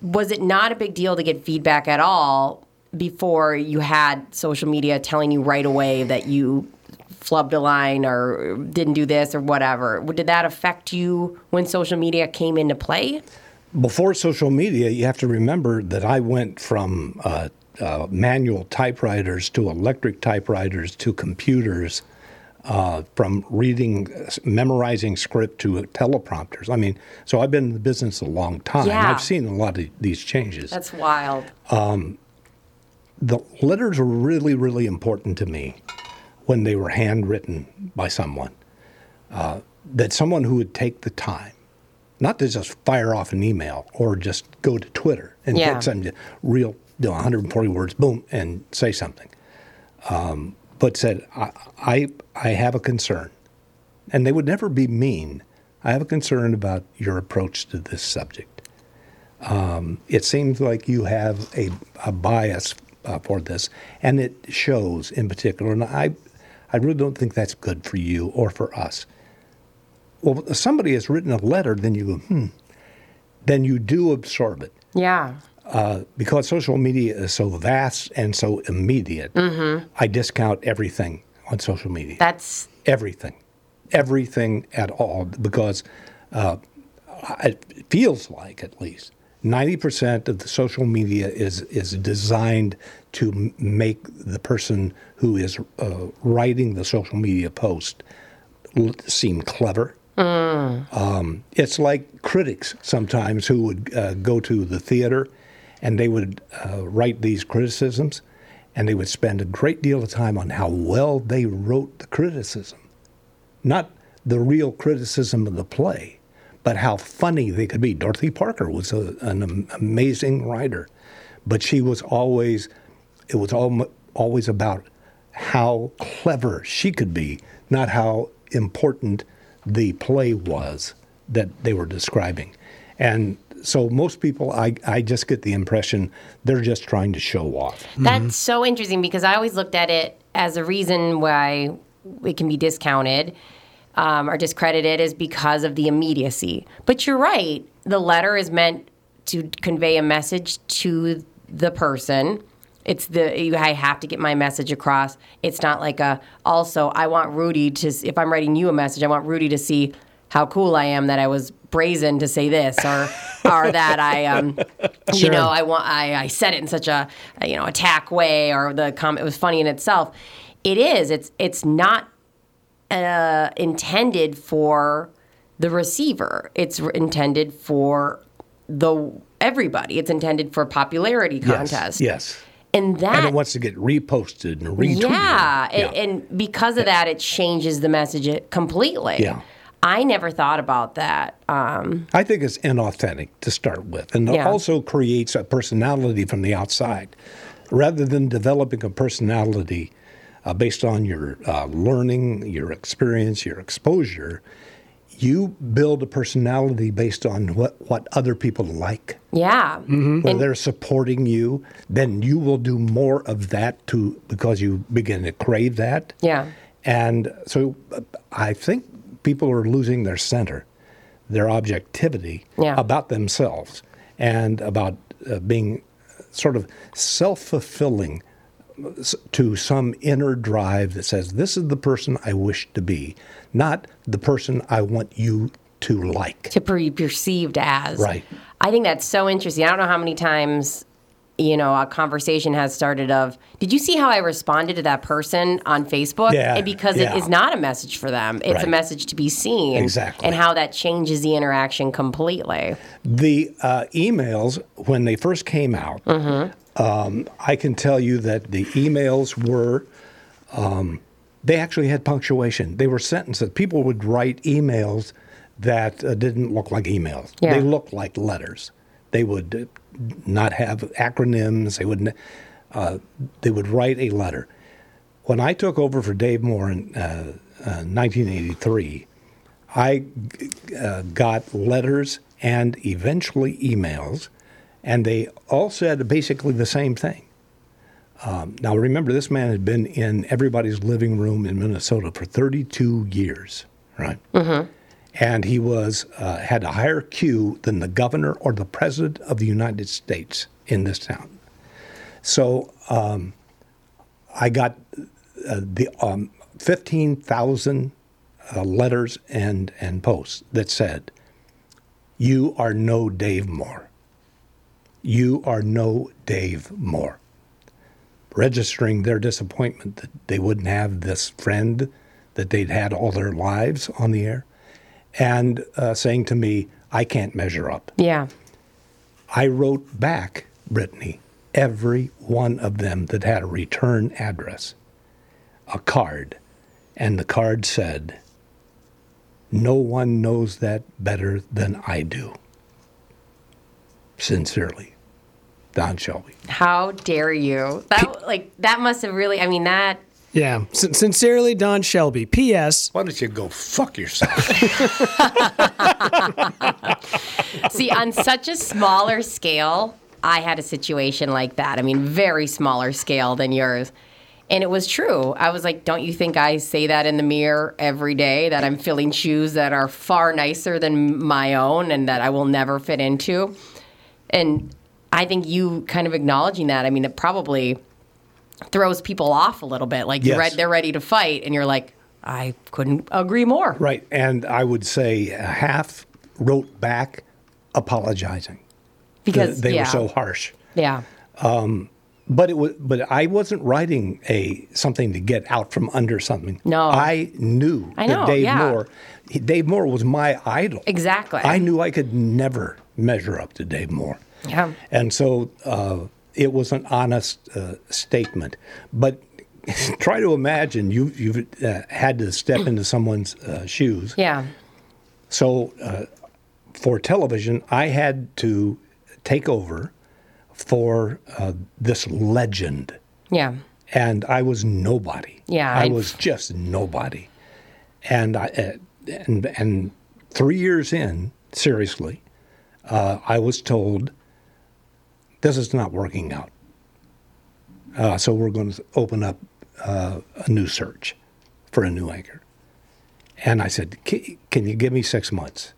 was it not a big deal to get feedback at all before you had social media telling you right away that you flubbed a line or didn't do this or whatever? Did that affect you when social media came into play? Before social media, you have to remember that I went from uh, uh, manual typewriters to electric typewriters to computers, uh, from reading, memorizing script to teleprompters. I mean, so I've been in the business a long time. Yeah. I've seen a lot of these changes. That's wild. Um, the letters were really, really important to me when they were handwritten by someone. Uh, that someone who would take the time, not to just fire off an email or just go to Twitter and Yeah. put something real, you know, 140 words, boom, and say something. Um, but said, I, I, I have a concern. And they would never be mean. I have a concern about your approach to this subject. Um, it seems like you have a, a bias uh, for this, and it shows in particular. And I, I really don't think that's good for you or for us. Well, if somebody has written a letter, then you go, hmm, then you do absorb it. Yeah. Uh, because social media is so vast and so immediate, Mm-hmm. I discount everything on social media. That's everything, everything at all, because uh, it feels like at least ninety percent of the social media is is designed to m- make the person who is uh, writing the social media post l- seem clever. Um, it's like critics sometimes who would uh, go to the theater and they would uh, write these criticisms and they would spend a great deal of time on how well they wrote the criticism. Not the real criticism of the play, but how funny they could be. Dorothy Parker was a, an amazing writer, but she was always, it was al- always about how clever she could be, not how important the play was that they were describing. And so most people, I, I just get the impression they're just trying to show off. That's so interesting because I always looked at it as a reason why it can be discounted um, or discredited is because of the immediacy. But you're right. The letter is meant to convey a message to the person. It's the you- I have to get my message across. It's not like a also I want Rudy to if I'm writing you a message, I want Rudy to see how cool I am that I was brazen to say this or or that I um you know I want I, I said it in such a, a, you know attack way or the comment was funny in itself. It is. It's it's not uh, intended for the receiver. It's intended for the everybody. It's intended for popularity contest. Yes. And that and it wants to get reposted and retweeted. yeah, and, and because of that, it changes the message completely. Yeah. I never thought about that. Um, I think it's inauthentic to start with, and it Yeah. also creates a personality from the outside. Rather than developing a personality uh, based on your uh, learning, your experience, your exposure, you build a personality based on what, what other people like. Yeah. When And- they're supporting you, then you will do more of that too because you begin to crave that. Yeah. And so uh, I think people are losing their center, their objectivity Yeah. about themselves and about uh, being sort of self fulfilling to some inner drive that says, This is the person I wish to be, not the person I want you to like. to be perceived as. Right. I think that's so interesting. I don't know how many times, you know, a conversation has started of, did you see how I responded to that person on Facebook? Yeah, And because yeah. it is not a message for them. It's a message to be seen. Exactly. And how that changes the interaction completely. The uh, emails, when they first came out, um, I can tell you that the emails were, um, they actually had punctuation. They were sentences. People would write emails that uh, didn't look like emails, Yeah. they looked like letters. They would uh, not have acronyms, they would, uh, they would write a letter. When I took over for Dave Moore in uh, uh, 1983, I uh, got letters and eventually emails, and they all said basically the same thing. Um, now, remember, this man had been in everybody's living room in Minnesota for 32 years, right? Mm-hmm. And he was uh, had a higher Q than the governor or the president of the United States in this town. So um, I got uh, the um, 15,000 uh, letters and, and posts that said, You are no Dave Moore. You are no Dave Moore. Registering their disappointment that they wouldn't have this friend that they'd had all their lives on the air, and uh, saying to me, I can't measure up. Yeah. I wrote back, Brittany, every one of them that had a return address, a card, and the card said, No one knows that better than I do. Sincerely, Don Shelby. How dare you? That like that must have really. I mean that. Yeah. Sin- sincerely, Don Shelby. P.S. Why don't you go fuck yourself? See, on such a smaller scale, I had a situation like that. I mean, very smaller scale than yours. And it was true. I was like, don't you think I say that in the mirror every day that I'm filling shoes that are far nicer than my own and that I will never fit into? And I think you kind of acknowledging that, I mean, it probably throws people off a little bit. Like you're Yes. re- they're ready to fight, and you're like, I couldn't agree more. Right. And I would say half wrote back apologizing. Because, they yeah. were so harsh. Yeah. Um, but it was, but I wasn't writing a something to get out from under something. No. I knew I that Dave yeah. Moore. he- Dave Moore was my idol. Exactly. I knew I could never measure up to Dave Moore, Yeah. and so uh, it was an honest uh, statement. But try to imagine you you've uh, had to step into someone's uh, shoes. Yeah. So uh, for television, I had to take over for uh, this legend, Yeah. and I was nobody. Yeah, I I- was just nobody. And I uh, and and three years in, seriously, uh, I was told this is not working out. Uh, so we're going to open up uh, a new search for a new anchor. And I said, "Ca- "Can you give me six months,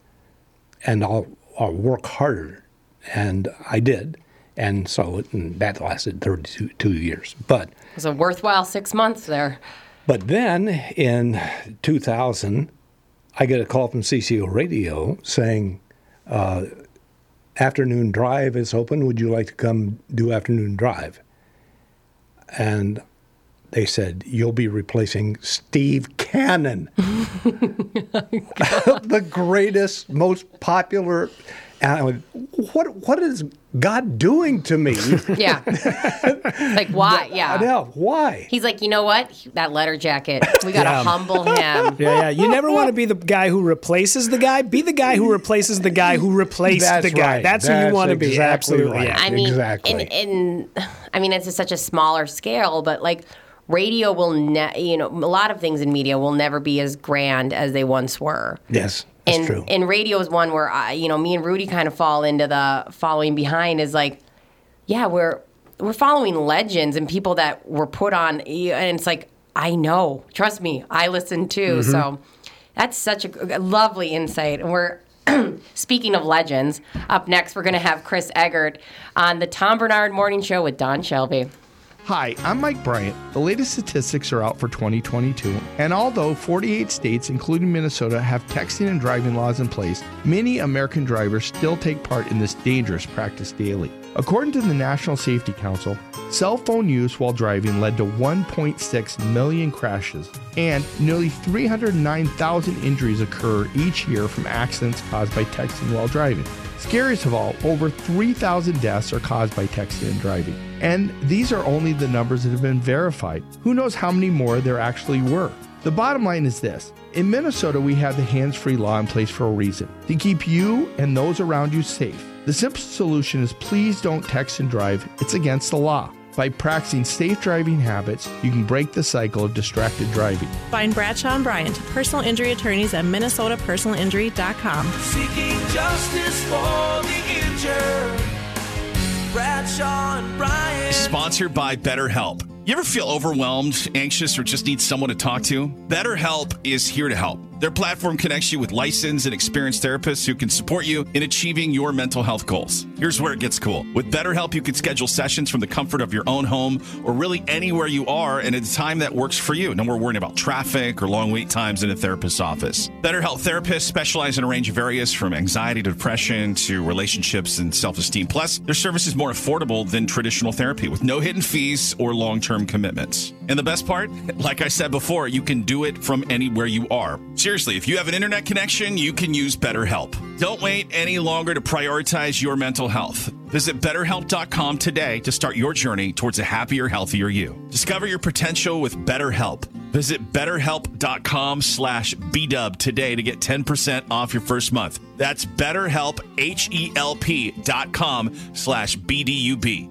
and I'll I'll work harder." And I did, and so it, and that lasted 32 two years. But It was a worthwhile six months there. but then in 2000, I get a call from CCO Radio saying, uh, "Afternoon Drive is open. Would you like to come do afternoon drive?" And they said, "You'll be replacing Steve Cannon, the greatest, most popular." And I went, "What? What is God doing to me?" Yeah. like why? Yeah. Yeah, why? He's like, you know what? That letter jacket. We gotta Yeah. humble him. Yeah, yeah. You never want to be the guy who replaces the guy. Be the guy who replaces the guy who replaced That's the guy. right. That's, who you That's want to be. exactly Absolutely. right. Yeah. I mean, Exactly. in, in, I mean, it's a, such a smaller scale, but like radio will, ne- you know, a lot of things in media will never be as grand as they once were. Yes, that's and, true. And radio is one where I, you know, me and Rudy kind of fall into the following behind. Is like, yeah, we're we're following legends and people that were put on, and it's like I know, trust me, I listen too. Mhm. So that's such a, a lovely insight, and we're. Speaking of legends, up next we're going to have Chris Eggert on the Tom Barnard Morning Show with Don Shelby. Hi, I'm Mike Bryant. The latest statistics are out for 2022, and although 48 states, including Minnesota, have texting and driving laws in place, many American drivers still take part in this dangerous practice daily. According to the National Safety Council, cell phone use while driving led to 1.6 million crashes, and nearly 309,000 injuries occur each year from accidents caused by texting while driving. Scariest of all, over 3,000 deaths are caused by texting and driving. And these are only the numbers that have been verified. Who knows how many more there actually were? The bottom line is this In Minnesota, we have the hands free law in place for a reason to keep you and those around you safe. The simple solution is please don't text and drive, it's against the law. By practicing safe driving habits, you can break the cycle of distracted driving. Find Bradshaw and Bryant, personal injury attorneys at minnesotapersonalinjury.com. Seeking justice for the injured. Bradshaw and Bryant. Sponsored by BetterHelp. You ever feel overwhelmed, anxious, or just need someone to talk to? BetterHelp is here to help. Their platform connects you with licensed and experienced therapists who can support you in achieving your mental health goals. Here's where it gets cool. With BetterHelp, you can schedule sessions from the comfort of your own home or really anywhere you are and at a time that works for you. No more worrying about traffic or long wait times in a therapist's office. BetterHelp therapists specialize in a range of areas from anxiety to depression to relationships and self esteem. Plus, their service is more affordable than traditional therapy with no hidden fees or long term commitments. And the best part, like I said before, you can do it from anywhere you are. Seriously, if you have an internet connection, you can use BetterHelp. Don't wait any longer to prioritize your mental health. Visit betterhelp.com today to start your journey towards a happier, healthier you. Discover your potential with BetterHelp. Visit betterhelp.com slash bdub today to get 10% off your first month. That's betterhelp, H-E-L-P dot com slash B-D-U-B.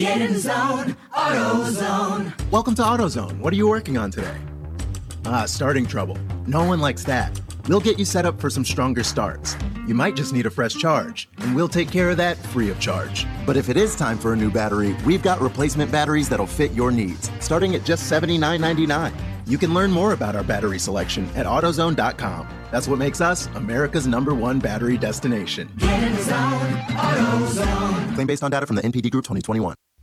Get in the zone, AutoZone. Welcome to AutoZone. What are you working on today? Ah, starting trouble. No one likes that. We'll get you set up for some stronger starts. You might just need a fresh charge, and we'll take care of that free of charge. But if it is time for a new battery, we've got replacement batteries that'll fit your needs, starting at just $79.99. You can learn more about our battery selection at AutoZone.com. That's what makes us America's number one battery destination. Get in the zone, AutoZone. Claim based on data from the NPD Group 2021.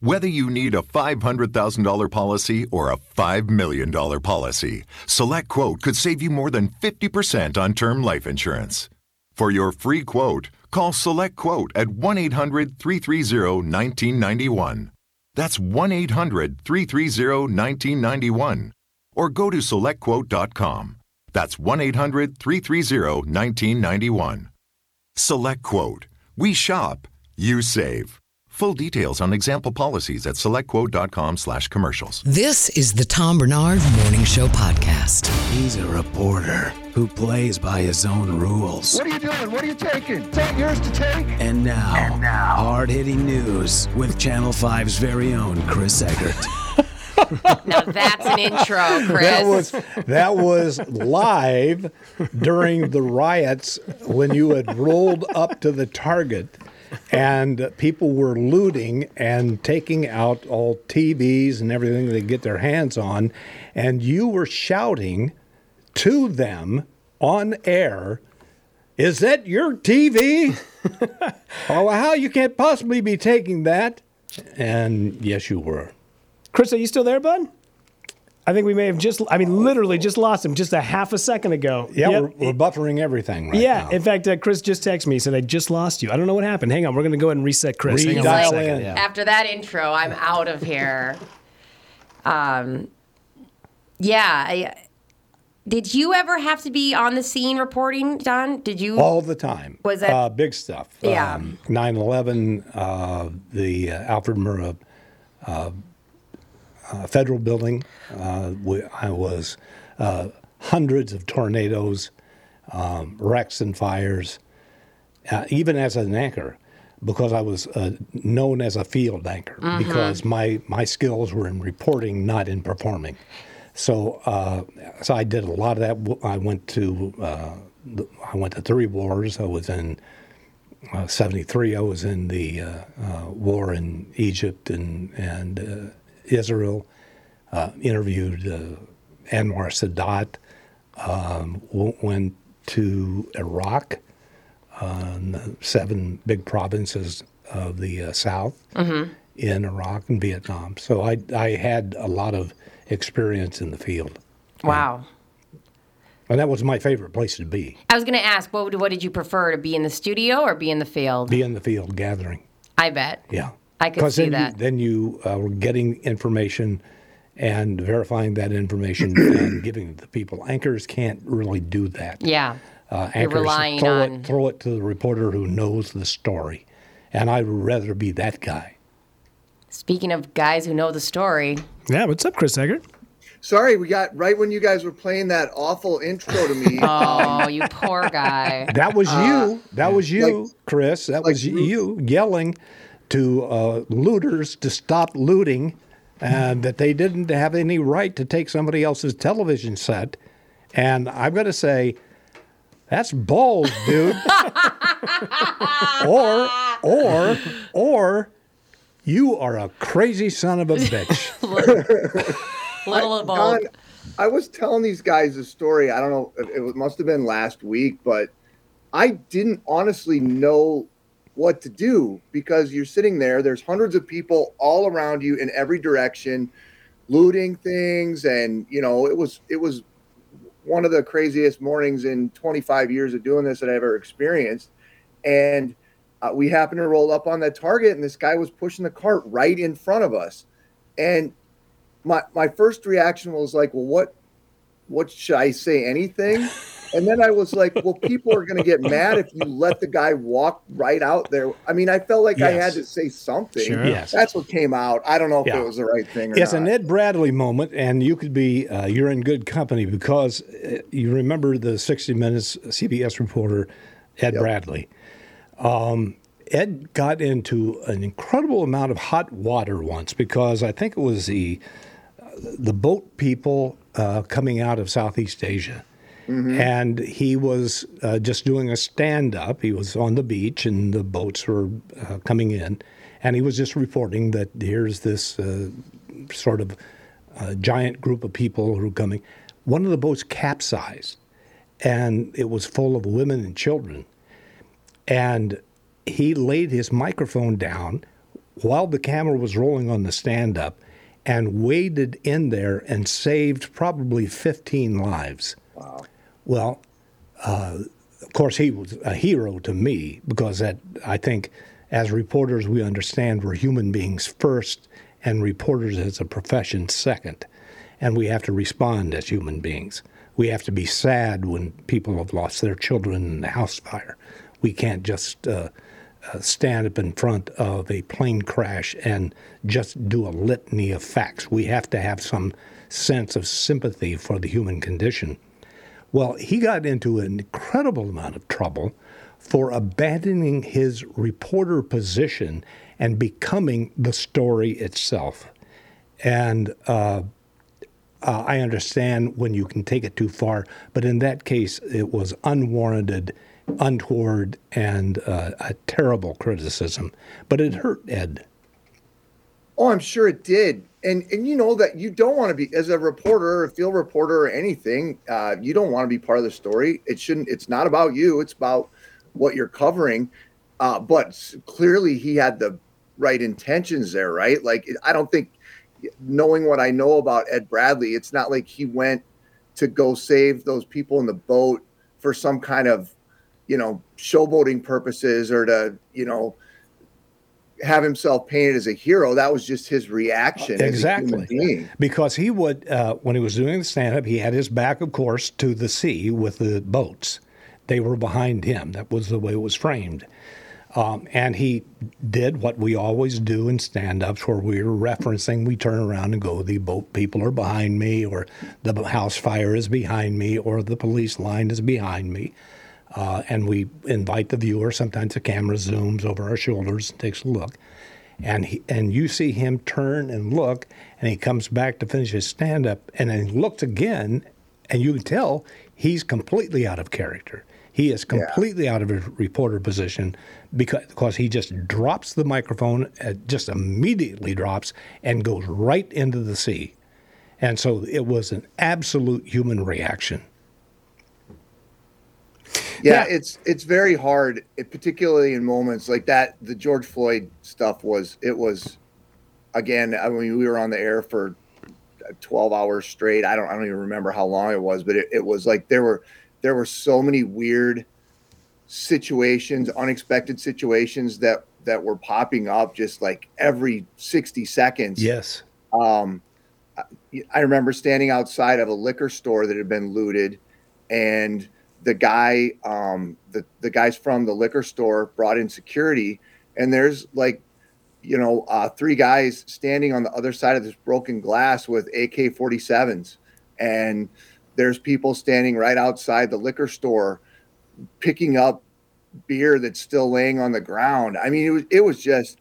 Whether you need a $500,000 policy or a $5 million policy, Select Quote could save you more than 50% on term life insurance. For your free quote, call Select Quote at 1 800 330 1991. That's 1 800 330 1991. Or go to SelectQuote.com. That's 1 800 330 1991. Select Quote. We shop, you save. Full details on example policies at selectquote.com slash commercials. This is the Tom Barnard Morning Show podcast. He's a reporter who plays by his own rules. What are you doing? What are you taking? It's not yours to take. And now, hard hitting news with Channel 5's very own Chris Eggert. Now that's an intro, Chris. That was that was live during the riots when you had rolled up to the target and people were looting and taking out all TVs and everything they could get their hands on and you were shouting to them on air, Is that your TV? oh, how you can't possibly be taking that? And yes, you were. Chris, are you still there, bud? I think we may have just, I mean, literally just lost him just a half a second ago. Yeah, Yep. we're, we're buffering everything right yeah, now. in fact, uh, Chris just texted me. He said, I just lost you. I don't know what happened. Hang on. We're going to go ahead and reset Chris. Hang on one in. Yeah. After that intro, I'm out of here. Um, yeah. I, did you ever have to be on the scene reporting, Don? Did you? All the time. Was that- uh, big stuff? Yeah. Um, 9/11, uh, the uh, Alfred Murrah uh, Federal Building. Uh, we, I was uh, hundreds of tornadoes, um, wrecks and fires. Uh, even as an anchor, because I was uh, known as a field anchor, Mhm. because my my skills were in reporting, not in performing. So, uh, so I did a lot of that. I went to uh, the- I went to three wars. I was in uh, '73. I was in the uh, uh, war in Egypt and and uh, Israel. Uh, interviewed uh, Anwar Sadat. Um, went to Iraq. The seven big provinces of the uh, South Mhm. in Iraq and Vietnam. So I I had a lot of experience in the field. Wow. And that was my favorite place to be. I was going to ask, what, would, what did you prefer, to be in the studio or be in the field? Be in the field gathering. I bet. Yeah. I could 'Cause see then that. You, then you uh, were getting information and verifying that information and giving it to people. Anchors can't really do that. Yeah. Uh, You're anchors relying throw on- it, throw it to the reporter who knows the story. And I'd rather be that guy. Speaking of guys who know the story. Yeah, what's up, Chris Eggert? Sorry, we got right when you guys were playing that awful intro to me. Oh, you poor guy. That was Uh, you. That was you, Chris. That was you yelling to uh, looters to stop looting and that they didn't have any right to take somebody else's television set. And I'm going to say, that's balls, dude. or, or, or, you are a crazy son of a bitch. Little of both. Don, I was telling these guys a story. I don't know. It, it must have been last week, but I didn't honestly know what to do because you're sitting there. There's hundreds of people all around you in every direction, looting things, and you know it was it was one of the craziest mornings in 25 years of doing this that I've ever experienced. And uh, we happened to roll up on that target, and this guy was pushing the cart right in front of us. And my my first reaction was like, well, what what should I say? Anything? And then I was like, well, people are going to get mad if you let the guy walk right out there. I mean, I felt like I had to say something. Sure. Yes. That's what came out. I don't know if Yeah. it was the right thing or It's not. an Ed Bradley moment, and you could be uh, you're in good company because uh, you remember the 60 Minutes CBS reporter Ed Bradley. Um, Ed got into an incredible amount of hot water once because I think it was the the boat people uh, coming out of Southeast Asia. And he was uh, just doing a stand up. He was on the beach and the boats were uh, coming in. And he was just reporting that here's this uh, sort of uh, giant group of people who are coming. One of the boats capsized and it was full of women and children. And he laid his microphone down while the camera was rolling on the stand up and waded in there and saved probably 15 lives. Wow. Well, uh, of course, he was a hero to me because that I think as reporters we understand we're human beings first and reporters as a profession second. And we have to respond as human beings. We have to be sad when people have lost their children in the house fire. We can't just uh, uh, stand up in front of a plane crash and just do a litany of facts. We have to have some sense of sympathy for the human condition. Well, he got into an incredible amount of trouble for abandoning his reporter position and becoming the story itself. And uh, uh, I understand when you can take it too far, but in that case, it was unwarranted, untoward, and uh, a terrible criticism. But it hurt Ed. Oh, I'm sure it did. And and you know that you don't want to be as a reporter, a field reporter, or anything. Uh, you don't want to be part of the story. It shouldn't. It's not about you. It's about what you're covering. Uh, but clearly, he had the right intentions there, right? Like I don't think, knowing what I know about Ed Bradley, it's not like he went to go save those people in the boat for some kind of, you know, showboating purposes or to, you know, have himself painted as a hero. That was just his reaction. Exactly. As a human being. Because he would, uh, when he was doing the stand up, he had his back, of course, to the sea with the boats. They were behind him. That was the way it was framed. Um, and he did what we always do in stand ups where we're referencing, we turn around and go, the boat people are behind me, or the house fire is behind me, or the police line is behind me. Uh, and we invite the viewer. Sometimes the camera zooms over our shoulders and takes a look. And, he, and you see him turn and look, and he comes back to finish his stand up, and then he looks again, and you can tell he's completely out of character. He is completely out of his reporter position because, because he just drops the microphone, uh, just immediately drops, and goes right into the sea. And so it was an absolute human reaction. Yeah, it's it's very hard, it- particularly in moments like that. The George Floyd stuff was it was, again. I mean, we were on the air for twelve hours straight. I don't I don't even remember how long it was, but it, it was like there were there were so many weird situations, unexpected situations that that were popping up just like every sixty seconds. Yes. Um, I remember standing outside of a liquor store that had been looted, and the guy, um, the the guys from the liquor store brought in security, and there's like, you know, uh, three guys standing on the other side of this broken glass with AK-47s, and there's people standing right outside the liquor store, picking up beer that's still laying on the ground. I mean, it was it was just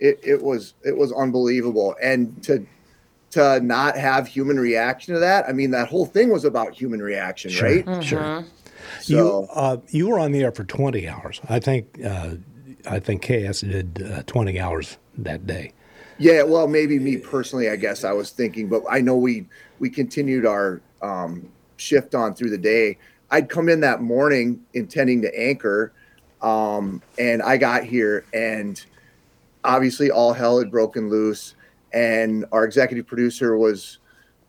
it, it was it was unbelievable and to to not have human reaction to that i mean that whole thing was about human reaction Sure, right sure. So- You uh, you were on the air for 20 hours. I think uh, I think KS did uh, 20 hours that day. yeah well maybe me personally i guess i was thinking but i know we we continued our um, shift on through the day i'd come in that morning intending to anchor um, and i got here and obviously all hell had broken loose and our executive producer was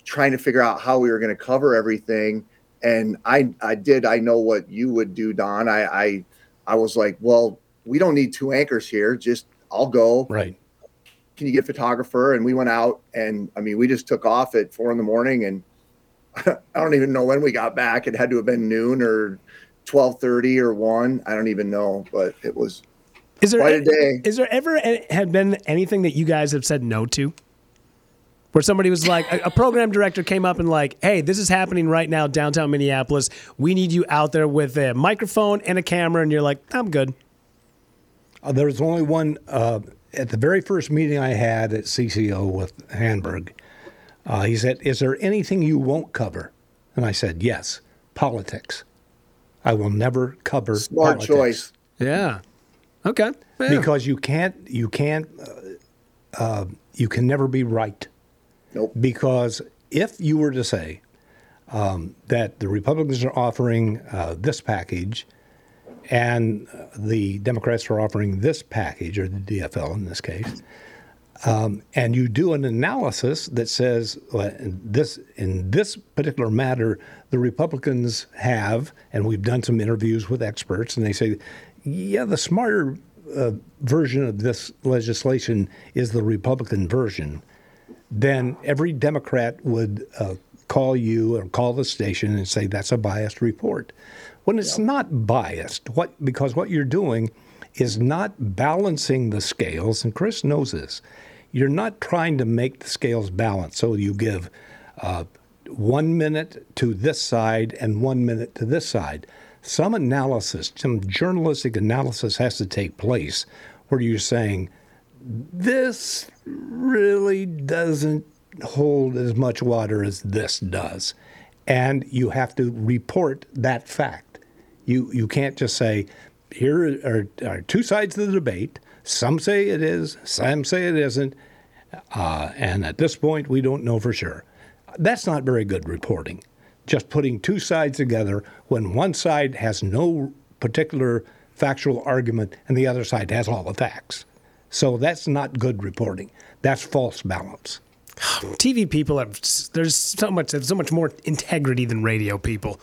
trying to figure out how we were going to cover everything and i i did i know what you would do don. I i i was like well we don't need two anchors here. Just i'll go. Right. Can you get a photographer? And we went out and i mean we just took off at four in the morning and i don't even know when we got back. It had to have been noon or 12.30 or 1 i don't even know but it was Is there quite a day. Is there ever had been anything that you guys have said no to? Where somebody was like, a, a program director came up and like, hey, this is happening right now downtown Minneapolis. We need you out there with a microphone and a camera, and you're like, I'm good. Uh, there was only one uh, at the very first meeting I had at CCO with Handberg. Uh, he said, "Is there anything you won't cover?" And I said, "Yes, politics. I will never cover Smart politics." choice. Yeah. Okay. Yeah. Because you can't, you can't, uh, uh, you can never be right. Nope. Because if you were to say um, that the Republicans are offering uh, this package and uh, the Democrats are offering this package, or the DFL in this case, um, and you do an analysis that says well, in this in this particular matter, the Republicans have, and we've done some interviews with experts, and they say, yeah, the smarter uh, version of this legislation is the Republican version. Then every Democrat would uh, call you or call the station and say that's a biased report. When it's not biased, what because what you're doing is not balancing the scales, and Chris knows this. You're not trying to make the scales balance, so you give uh, one minute to this side and one minute to this side. Some analysis, some journalistic analysis has to take place where you're saying, this really doesn't hold as much water as this does. And you have to report that fact. You, you can't just say, here are, are two sides of the debate. Some say it is, some say it isn't. Uh, and at this point, we don't know for sure. That's not very good reporting. Just putting two sides together when one side has no particular factual argument and the other side has all the facts. So that's not good reporting. That's false balance. TV people have there's so much there's so much more integrity than radio people.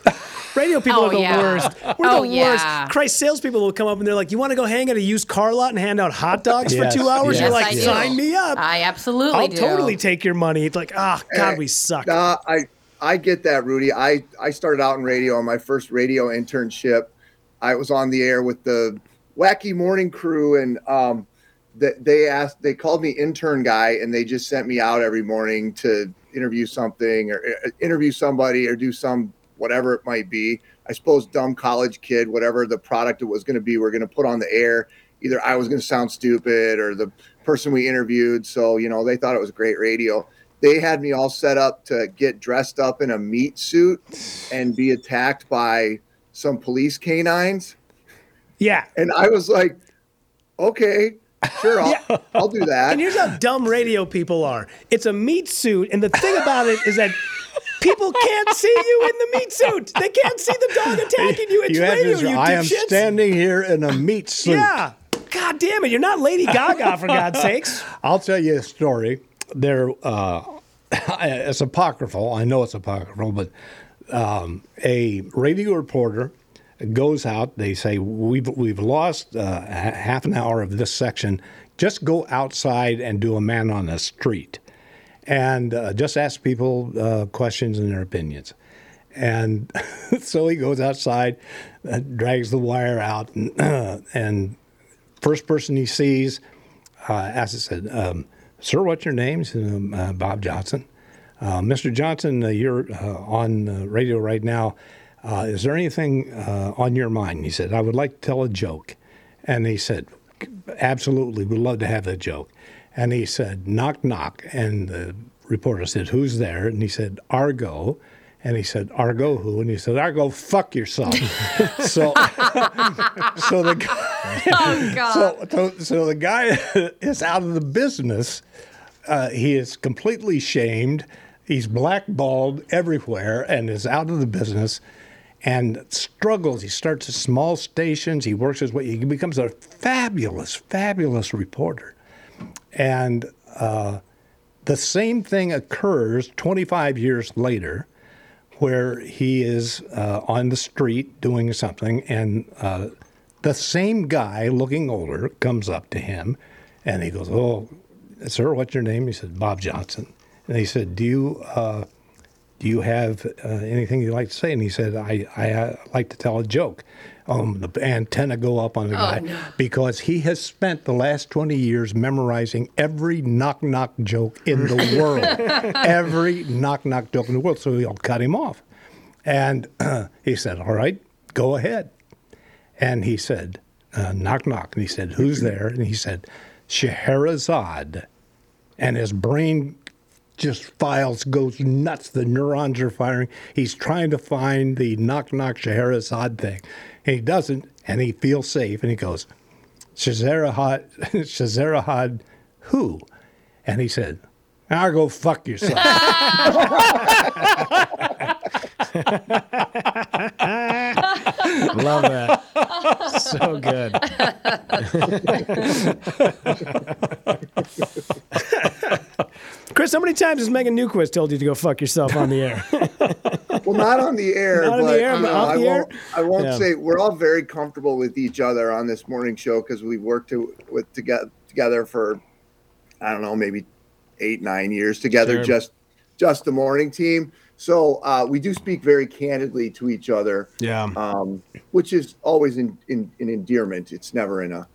Radio people Oh, are the yeah. worst. We're Oh, the yeah. worst. Christ, salespeople will come up and they're like, "You want to go hang at a used car lot and hand out hot dogs Yes, for two hours?" You're yes, like, do. "Sign me up." I absolutely I'll do. totally take your money. It's like, ah, God, we suck. Nah, I I get that, Rudy. I I started out in radio on my first radio internship. I was on the air with the wacky morning crew, and um, that they asked, they called me intern guy, and they just sent me out every morning to interview something or uh, interview somebody or do some whatever it might be. I suppose dumb college kid, whatever the product it was going to be, we're going to put on the air. Either I was going to sound stupid or the person we interviewed. So you know, they thought it was great radio they had me all set up to get dressed up in a meat suit and be attacked by some police canines. Yeah. And I was like, okay, sure, I'll, I'll do that. And here's how dumb radio people are. It's a meat suit, and the thing about it is that people can't see you in the meat suit. They can't see the dog attacking you. It's You radio, you I am standing here in a meat suit. Yeah. God damn it. You're not Lady Gaga, for God's sakes. I'll tell you a story. There, uh, it's apocryphal. I know it's apocryphal, but um, a radio reporter goes out. They say we've we've lost uh, half an hour of this section. Just go outside and do a man on the street, and uh, just ask people uh, questions and their opinions. And so he goes outside, uh, drags the wire out, and, and first person he sees uh, asks, said, um, "Sir, what's your name?" Said, um, uh, "Bob Johnson." Mr. Johnson, you're on radio right now. Uh, is there anything uh, on your mind? He said, "I would like to tell a joke," and he said, "Absolutely, we'd love to have that joke." And he said, "Knock, knock," and the reporter said, "Who's there?" And he said, "Argo." And he said, Argo who? And he said, Argo, fuck yourself. so, so the guy, Oh, God. so, so, so the guy is out of the business. Uh, he is completely shamed. He's blackballed everywhere and is out of the business and struggles. He starts at small stations. He works his way. He becomes a fabulous, fabulous reporter. And uh, the same thing occurs 25 years later where he is uh, on the street doing something, and uh, the same guy, looking older, comes up to him, and he goes, "Oh, sir, what's your name?" He said, "Bob Johnson." And he said, "Do you uh, do you have uh, anything you'd like to say?" And he said, "I I uh, like to tell a joke." Um, the antenna go up on the Oh, guy no. because he has spent the last 20 years memorizing every knock knock joke in the world. every knock knock joke in the world. So he'll cut him off. And he said, All right, go ahead. And he said, uh, Knock knock. And he said, Who's there? And he said, Scheherazade. And his brain just files, goes nuts. The neurons are firing. He's trying to find the knock knock Scheherazade thing. And he doesn't, and he feels safe. And he goes, Scheherazade, Scheherazade who? And he said, I'll go fuck yourself. Love that. So good. Chris, how many times has Megan Newquist told you to go fuck yourself on the air? well, not on the air. Not on the air, you but know, off I the air? won't. I won't Yeah. say we're all very comfortable with each other on this morning show because we've worked to, with together together for I don't know maybe eight nine years together. Sure. Just just the morning team. So uh, we do speak very candidly to each other. Yeah. Um, which is always in, in, in endearment. It's never in a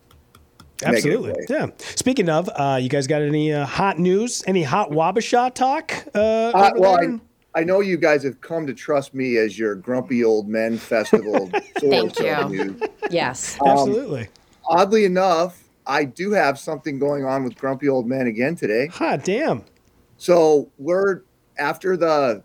Absolutely. way. Yeah. Speaking of, uh, you guys got any uh, hot news? Any hot Wabasha talk? Uh, Uh, well. I, I know you guys have come to trust me as your grumpy old men festival Thank you. news. Yes. Um, Absolutely. Oddly enough, I do have something going on with grumpy old men again today. Hot damn. So we're after the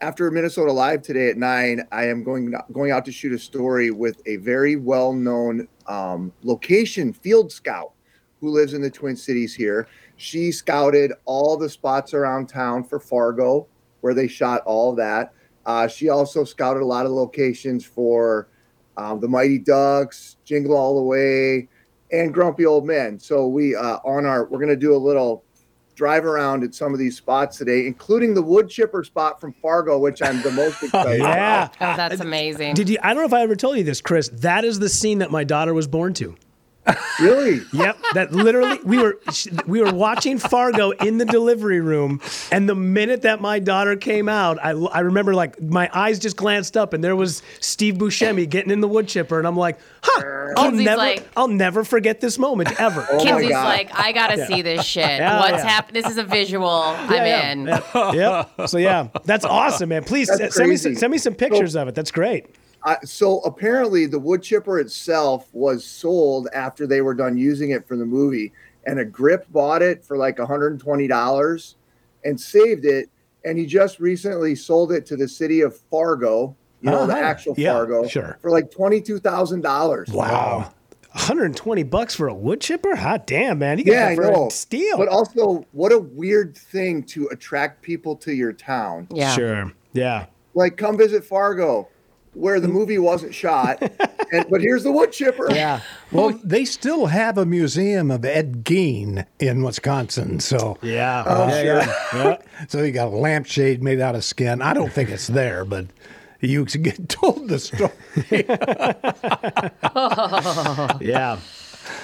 after Minnesota Live today at nine. I am going going out to shoot a story with a very well known um, location field scout who lives in the Twin Cities here. She scouted all the spots around town for Fargo, where they shot all that. Uh, she also scouted a lot of locations for um, the Mighty Ducks, Jingle All the Way, and Grumpy Old Men. So we uh, on our we're gonna do a little drive around at some of these spots today, including the wood chipper spot from Fargo, which I'm the most excited. yeah. about. That's amazing. Did you? I don't know if I ever told you this, Chris. That is the scene that my daughter was born to. Really? Yep. That literally we were we were watching Fargo in the delivery room, and the minute that my daughter came out, I, I remember like my eyes just glanced up, and there was Steve Buscemi getting in the wood chipper, and I'm like, huh. I'll Kinsey's never like- I'll never forget this moment ever. Kinsey's like, I gotta Yeah. see this shit. Yeah, What's yeah. happening? This is a visual. I'm Yeah, in. yeah. yep. So yeah, that's awesome, man. Please That's send me some, send me some pictures of it. That's great. Uh, so apparently, the wood chipper itself was sold after they were done using it for the movie, and a grip bought it for like $120 and saved it. And he just recently sold it to the city of Fargo, you know, the Uh-huh. actual Yeah, Fargo, sure. for like $22,000. Wow. 120 bucks for a wood chipper? Hot damn, man. You got Yeah, that I for know. a steal. But also, what a weird thing to attract people to your town. Yeah. Sure. Yeah. Like, come visit Fargo, where the movie wasn't shot. and but here's the wood chipper. Yeah. Well, they still have a museum of Ed Gein in Wisconsin. So yeah, Oh, yeah, sure. yeah, yeah. So you got a lampshade made out of skin. I don't think it's there, but you get told the story. yeah.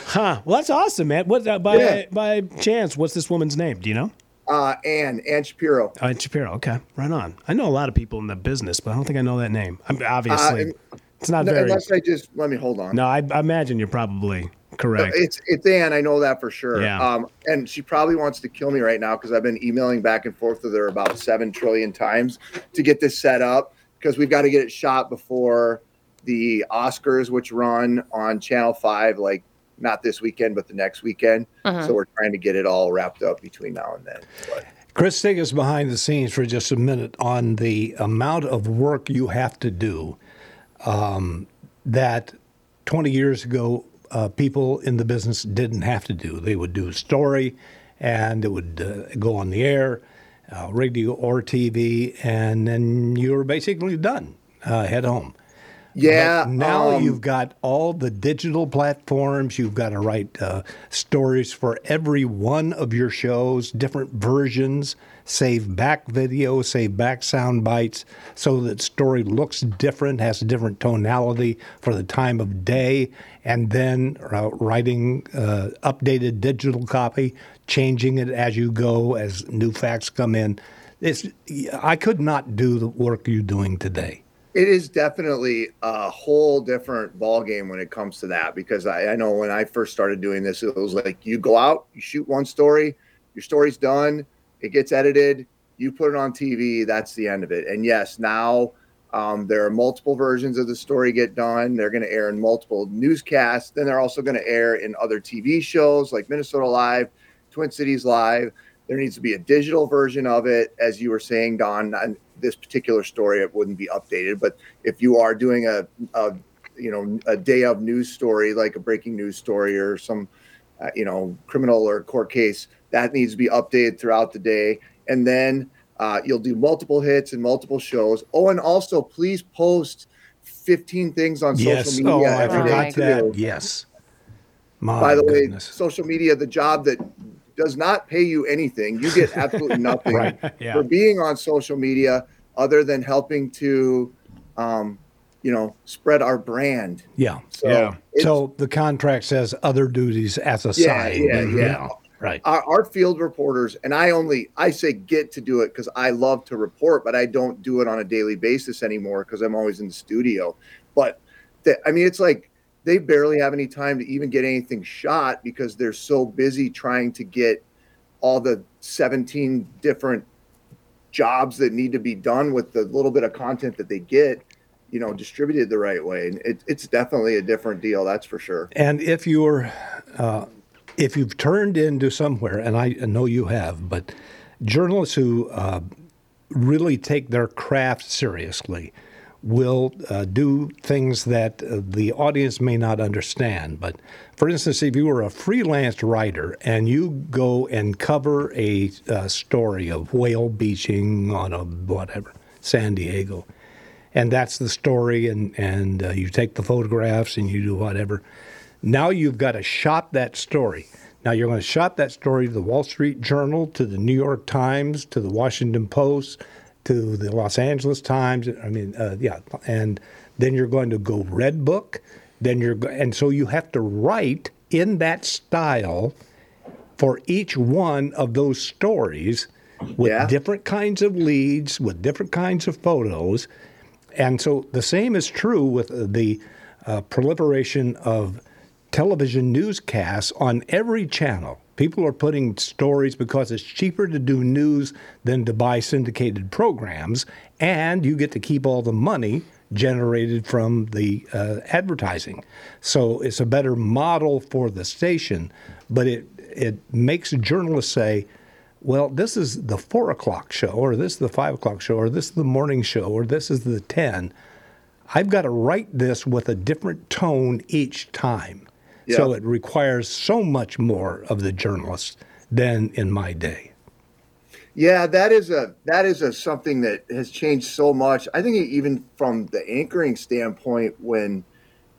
Huh. Well, that's awesome, man. What uh, by Yeah. by chance? What's this woman's name? Do you know? Uh, Ann, Ann Shapiro. Oh, Ann Shapiro. Okay, right on. I know a lot of people in the business, but I don't think I know that name. I'm obviously Uh, it's not No, very. Unless I just let me hold on. No, I, I imagine you're probably correct. It's it's Ann. I know that for sure. Yeah. Um, and she probably wants to kill me right now because I've been emailing back and forth with her about seven trillion times to get this set up because we've got to get it shot before the Oscars, which run on Channel Five, like not this weekend but the next weekend. Uh-huh. So we're trying to get it all wrapped up between now and then. But Chris, take us behind the scenes for just a minute on the amount of work you have to do um, that 20 years ago uh, people in the business didn't have to do. They would do a story and it would uh, go on the air, uh, radio or TV, and then you were basically done. Uh, head home. Yeah, But now um, you've got all the digital platforms. You've got to write uh, stories for every one of your shows, different versions, save back video, save back sound bites so that story looks different, has a different tonality for the time of day, and then uh, writing uh, updated digital copy, changing it as you go as new facts come in. It's, I could not do the work you're doing today. It is definitely a whole different ball game when it comes to that because I, I know when I first started doing this, it was like you go out, you shoot one story, your story's done, it gets edited, you put it on TV, that's the end of it. And yes, now um, there are multiple versions of the story get done. They're going to air in multiple newscasts. Then they're also going to air in other TV shows like Minnesota Live, Twin Cities Live. There needs to be a digital version of it, as you were saying, Don. And this particular story, it wouldn't be updated. But if you are doing a, a you know, a day of news story, like a breaking news story or some, uh, you know, criminal or court case, that needs to be updated throughout the day. And then uh, you'll do multiple hits and multiple shows. Oh, and also please post 15 things on Yes. social Oh, media I every day forgot that. too. Yes. My By the goodness. way, social media, the job that does not pay you anything, you get absolutely nothing Right, yeah. for being on social media other than helping to, um, you know, spread our brand. Yeah. So Yeah. So the contract says other duties as a Yeah, side. yeah, yeah. Right. Our, our field reporters, and I only I say get to do it because I love to report, but I don't do it on a daily basis anymore because I'm always in the studio. But the, I mean, it's like they barely have any time to even get anything shot because they're so busy trying to get all the 17 different jobs that need to be done with the little bit of content that they get, you know, distributed the right way. And it, it's definitely a different deal, that's for sure. And if you're, uh, if you've turned into somewhere, and I know you have, but journalists who uh, really take their craft seriously will uh, do things that uh, the audience may not understand. But for instance, if you were a freelance writer and you go and cover a uh, story of whale beaching on a whatever, San Diego, and that's the story, and, and uh, you take the photographs and you do whatever, now you've got to shop that story. Now you're going to shop that story to the Wall Street Journal, to the New York Times, to the Washington Post, to the Los Angeles Times. I mean, uh, yeah, and then you're going to go Red Book. Then you're go- and so you have to write in that style for each one of those stories with different kinds of leads, with different kinds of photos. And so the same is true with the uh, proliferation of television newscasts on every channel. People are putting stories because it's cheaper to do news than to buy syndicated programs, and you get to keep all the money generated from the uh, advertising. So it's a better model for the station, but it it makes journalists say, well, this is the four o'clock show, or this is the five o'clock show, or this is the morning show, or this is the 10. I've got to write this with a different tone each time. So it requires so much more of the journalist than in my day. Yeah, that is a that is a something that has changed so much. I think even from the anchoring standpoint, when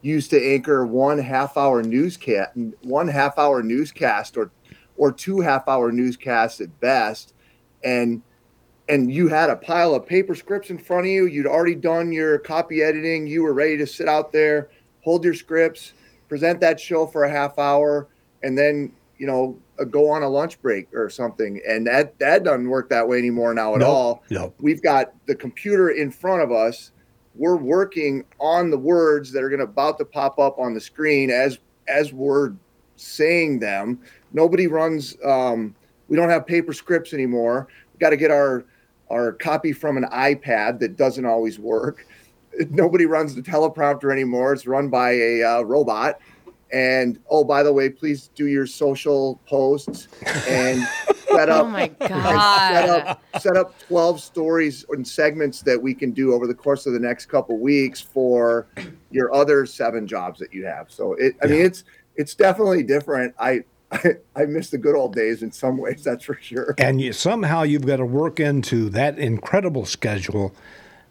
you used to anchor one half hour newscast, one half hour newscast, or or two half hour newscasts at best, and and you had a pile of paper scripts in front of you. You'd already done your copy editing. You were ready to sit out there, hold your scripts, present that show for a half hour, and then you know uh, go on a lunch break or something. And that that doesn't work that way anymore now at Nope, all. nope. We've got the computer in front of us. We're working on the words that are going to about to pop up on the screen as as we're saying them. Nobody runs. Um, we don't have paper scripts anymore. We've got to get our our copy from an iPad that doesn't always work. Nobody runs the teleprompter anymore. It's run by a uh, robot. And oh, by the way, please do your social posts and set up. Oh my God. Set up set up twelve stories and segments that we can do over the course of the next couple weeks for your other seven jobs that you have. So it, I mean, it's it's definitely different. I, I I miss the good old days in some ways. That's for sure. And you, somehow you've got to work into that incredible schedule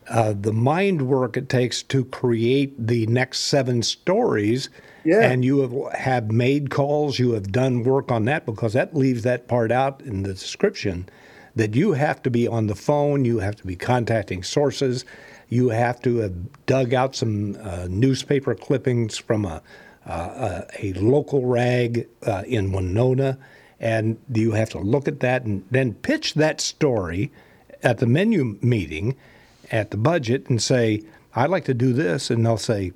uh, the mind work it takes to create the next seven stories. Yeah. And you have, have made calls, you have done work on that because that leaves that part out in the description that you have to be on the phone, you have to be contacting sources, you have to have dug out some uh, newspaper clippings from a, uh, a, a local rag uh, in Winona, and you have to look at that and then pitch that story at the menu meeting at the budget and say, I'd like to do this. And they'll say,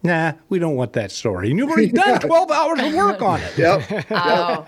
Nah, we don't want that story. And you've already done 12 hours of work on it. Yep. Oh,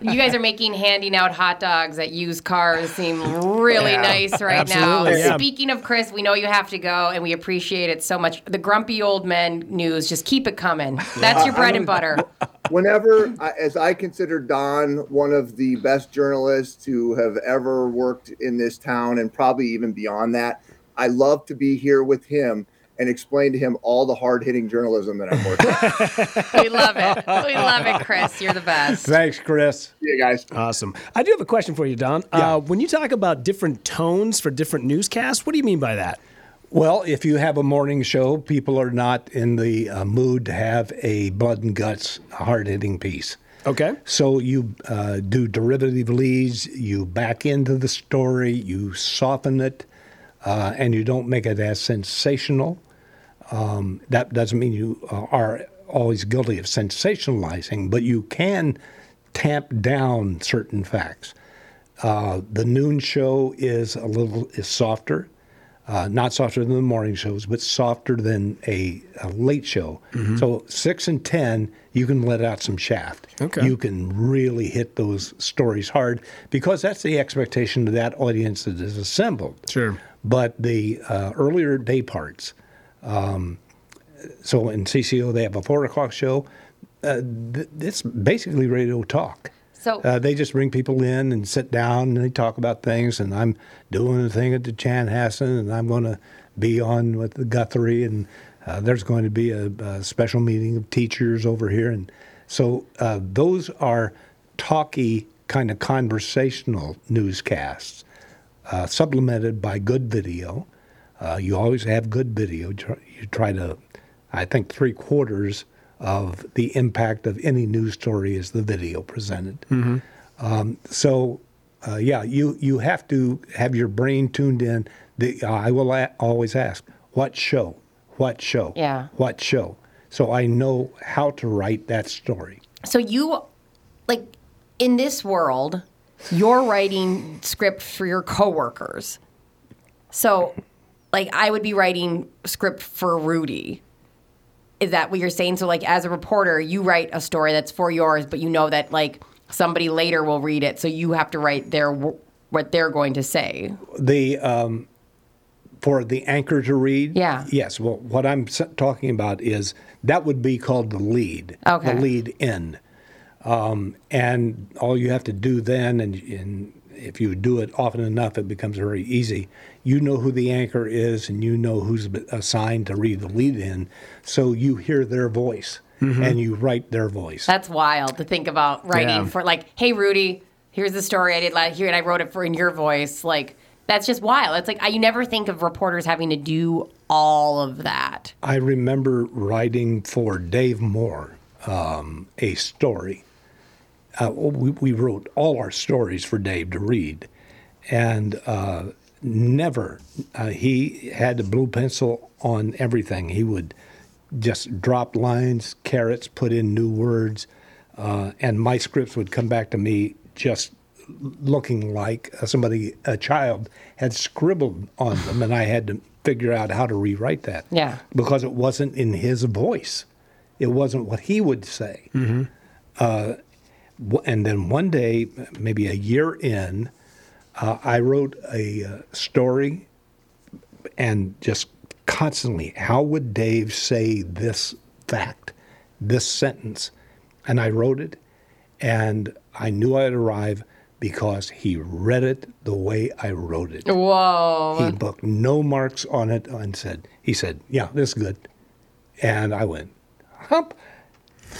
you guys are making handing out hot dogs at used cars seem really Yeah, nice right absolutely, now. yeah. Speaking of Chris, we know you have to go, and we appreciate it so much. The grumpy old men news, just keep it coming. That's your bread and butter. Whenever, as I consider Don one of the best journalists to have ever worked in this town and probably even beyond that, I love to be here with him and explain to him all the hard hitting journalism that I'm working on. We love it. We love it, Chris. You're the best. Thanks, Chris. Yeah, guys. Awesome. I do have a question for you, Don. Uh, when you talk about different tones for different newscasts, what do you mean by that? Well, if you have a morning show, people are not in the uh, mood to have a blood and guts, hard hitting piece. Okay. So you uh, do derivative leads, you back into the story, you soften it, uh, and you don't make it as sensational. Um, that doesn't mean you uh, are always guilty of sensationalizing, but you can tamp down certain facts. Uh, the noon show is a little is softer, uh, not softer than the morning shows, but softer than a, a late show. Mhm. So six and ten, you can let out some shaft. Okay. You can really hit those stories hard because that's the expectation of that audience that is assembled. Sure. But the uh, earlier day parts, um, so in CCO they have a four o'clock show. Uh, th- it's basically radio talk. So Uh, they just bring people in and sit down and they talk about things. And I'm doing a thing at the Chanhassen and I'm going to be on with the Guthrie, and uh, there's going to be a, a special meeting of teachers over here, and so uh, those are talky kind of conversational newscasts, uh, supplemented by good video. Uh, you always have good video. You try to, I think, three quarters of the impact of any news story is the video presented. Mhm. Um, so, uh, yeah, you you have to have your brain tuned in. The I will a- always ask, what show, what show, Yeah. what show, so I know how to write that story. So you, like, in this world, you're writing script for your coworkers. So, like, I would be writing script for Rudy. Is that what you're saying? So, like, as a reporter, you write a story that's for yours, but you know that like somebody later will read it, so you have to write their what they're going to say. The um, for the anchor to read. Yeah. Yes. Well, what I'm talking about is that would be called the lead. Okay. The lead in, um, and all you have to do then, and, and if you do it often enough, it becomes very easy. You know who the anchor is, and you know who's assigned to read the lead in, so you hear their voice Mhm. and you write their voice. That's wild to think about writing Yeah. for like, hey Rudy, here's the story I did last here, and I wrote it for in your voice. Like that's just wild. It's like I, you never think of reporters having to do all of that. I remember writing for Dave Moore um, a story. Uh, we, we wrote all our stories for Dave to read, and uh, never uh, he had a blue pencil on everything. He would just drop lines, carrots, put in new words, uh, and my scripts would come back to me just looking like somebody, a child, had scribbled on them, and I had to figure out how to rewrite that. Yeah. Because it wasn't in his voice, it wasn't what he would say. Mm-hmm. Uh, w- and then one day, maybe a year in, uh, I wrote a uh, story and just constantly, how would Dave say this fact, this sentence? And I wrote it, and I knew I'd arrive because he read it the way I wrote it. Whoa. He booked no marks on it and said, he said, yeah, this is good. And I went, hump.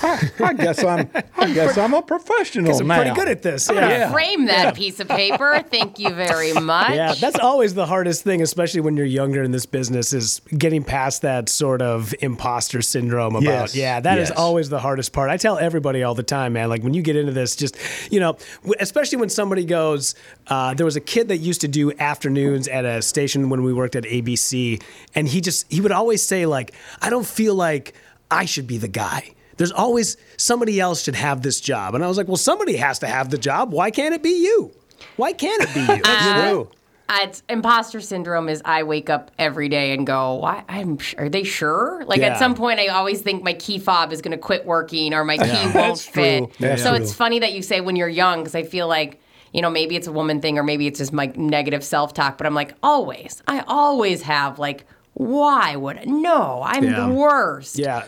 I, I guess I'm. I guess I'm a professional I'm now. pretty good at this. I'm gonna Yeah. frame that Yeah. piece of paper. Thank you very much. Yeah, that's always the hardest thing, especially when you're younger in this business, is getting past that sort of imposter syndrome about, Yes, yeah, that is yes. always the hardest part. I tell everybody all the time, man, like when you get into this, just, you know, especially when somebody goes, uh, there was a kid that used to do afternoons at a station when we worked at ABC, and he just, he would always say, like, I don't feel like I should be the guy. There's always somebody else should have this job. And I was like, well, somebody has to have the job. Why can't it be you? Why can't it be you? Uh, You know? Uh, It's imposter syndrome is I wake up every day and go, why I'm are they sure? Like Yeah. at some point I always think my key fob is going to quit working or my key Yeah. won't That's fit. true. So true. it's funny that you say when you're young because I feel like you know maybe it's a woman thing or maybe it's just my negative self-talk but I'm like always I always have like why would I? no I'm Yeah. the worst. Yeah.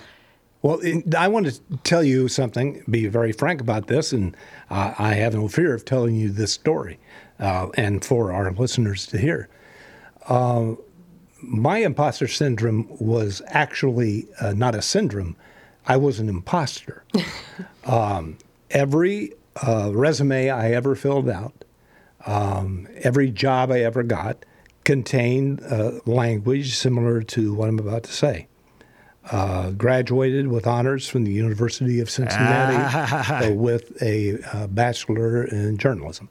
Well, I want to tell you something, be very frank about this, and uh, I have no fear of telling you this story uh, and for our listeners to hear. Uh, my imposter syndrome was actually uh, not a syndrome, I was an imposter. um, every uh, resume I ever filled out, um, every job I ever got, contained uh, language similar to what I'm about to say uh, graduated with honors from the University of Cincinnati uh, with a uh, bachelor in journalism.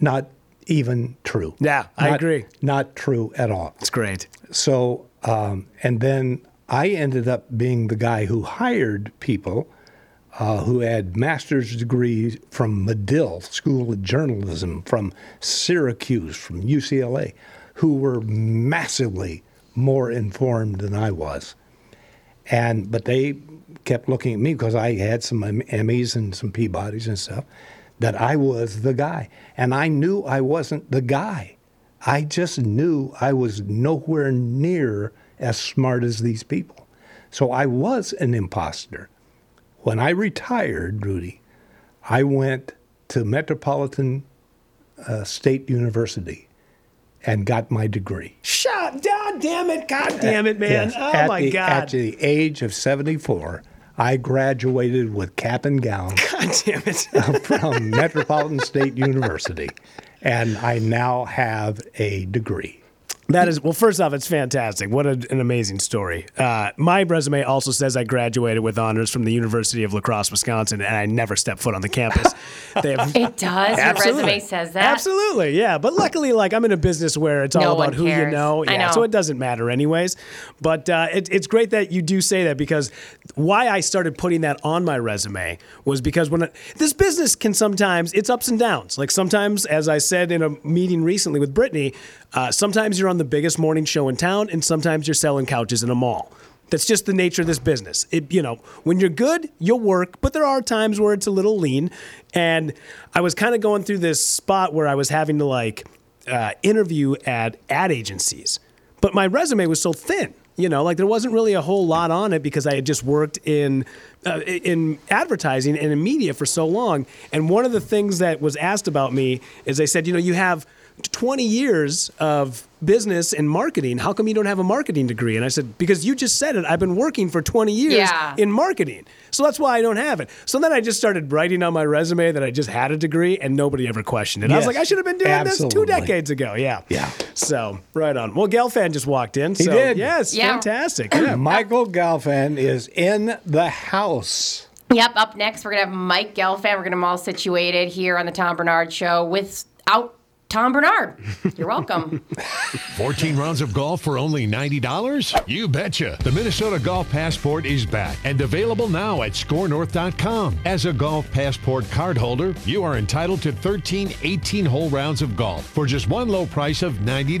Not even true. Yeah, I agree. Not true at all. It's great. So, um, and then I ended up being the guy who hired people uh, who had master's degrees from Medill School of Journalism, from Syracuse, from UCLA, who were massively more informed than I was. And but they kept looking at me because I had some Em- Emmys and some Peabodys and stuff that I was the guy, and I knew I wasn't the guy. I just knew I was nowhere near as smart as these people. So I was an imposter. When I retired, Rudy, I went to Metropolitan uh, State University and got my degree. Shut, God damn it, God damn it, man. Yes, Oh at my the, God. At the age of 74, I graduated with cap and gown God damn it. from Metropolitan State University, and I now have a degree. That is well. First off, it's fantastic. What a, an amazing story. Uh, my resume also says I graduated with honors from the University of La Crosse, Wisconsin, and I never stepped foot on the campus. They have, It does. Your resume says that. Absolutely, yeah. But luckily, like I'm in a business where it's all No about who you know. I Yeah, know. so it doesn't matter anyways. But uh, it, it's great that you do say that because why I started putting that on my resume was because when this business can sometimes it's ups and downs. Like sometimes, as I said in a meeting recently with Brittany, uh, sometimes you're on the biggest morning show in town, and sometimes you're selling couches in a mall. That's just the nature of this business. It, you know, when you're good, you'll work, but there are times where it's a little lean. And I was kind of going through this spot where I was having to like uh, interview at ad agencies, but my resume was so thin. You know, like there wasn't really a whole lot on it because I had just worked in uh, in advertising and in media for so long. And one of the things that was asked about me is they said, you know, you have 20 years of business and marketing. How come you don't have a marketing degree? And I said, because you just said it. I've been working for 20 years Yeah. in marketing. So that's why I don't have it. So then I just started writing on my resume that I just had a degree and nobody ever questioned it. I was like, I should have been doing this two decades ago. Yeah. Yeah. So right on. Well, Gelfand just walked in. He did. Yes. Yeah. Fantastic. Yeah. Michael Gelfand is in the house. Yep. Up next, we're gonna have Mike Gelfand. We're gonna get them all situated here on the Tom Barnard Show without Tom Barnard. You're welcome. 14 rounds of golf for only $90? You betcha. The Minnesota Golf Passport is back and available now at skornorth.com. As a Golf Passport cardholder, you are entitled to 13 18 hole rounds of golf for just one low price of $90.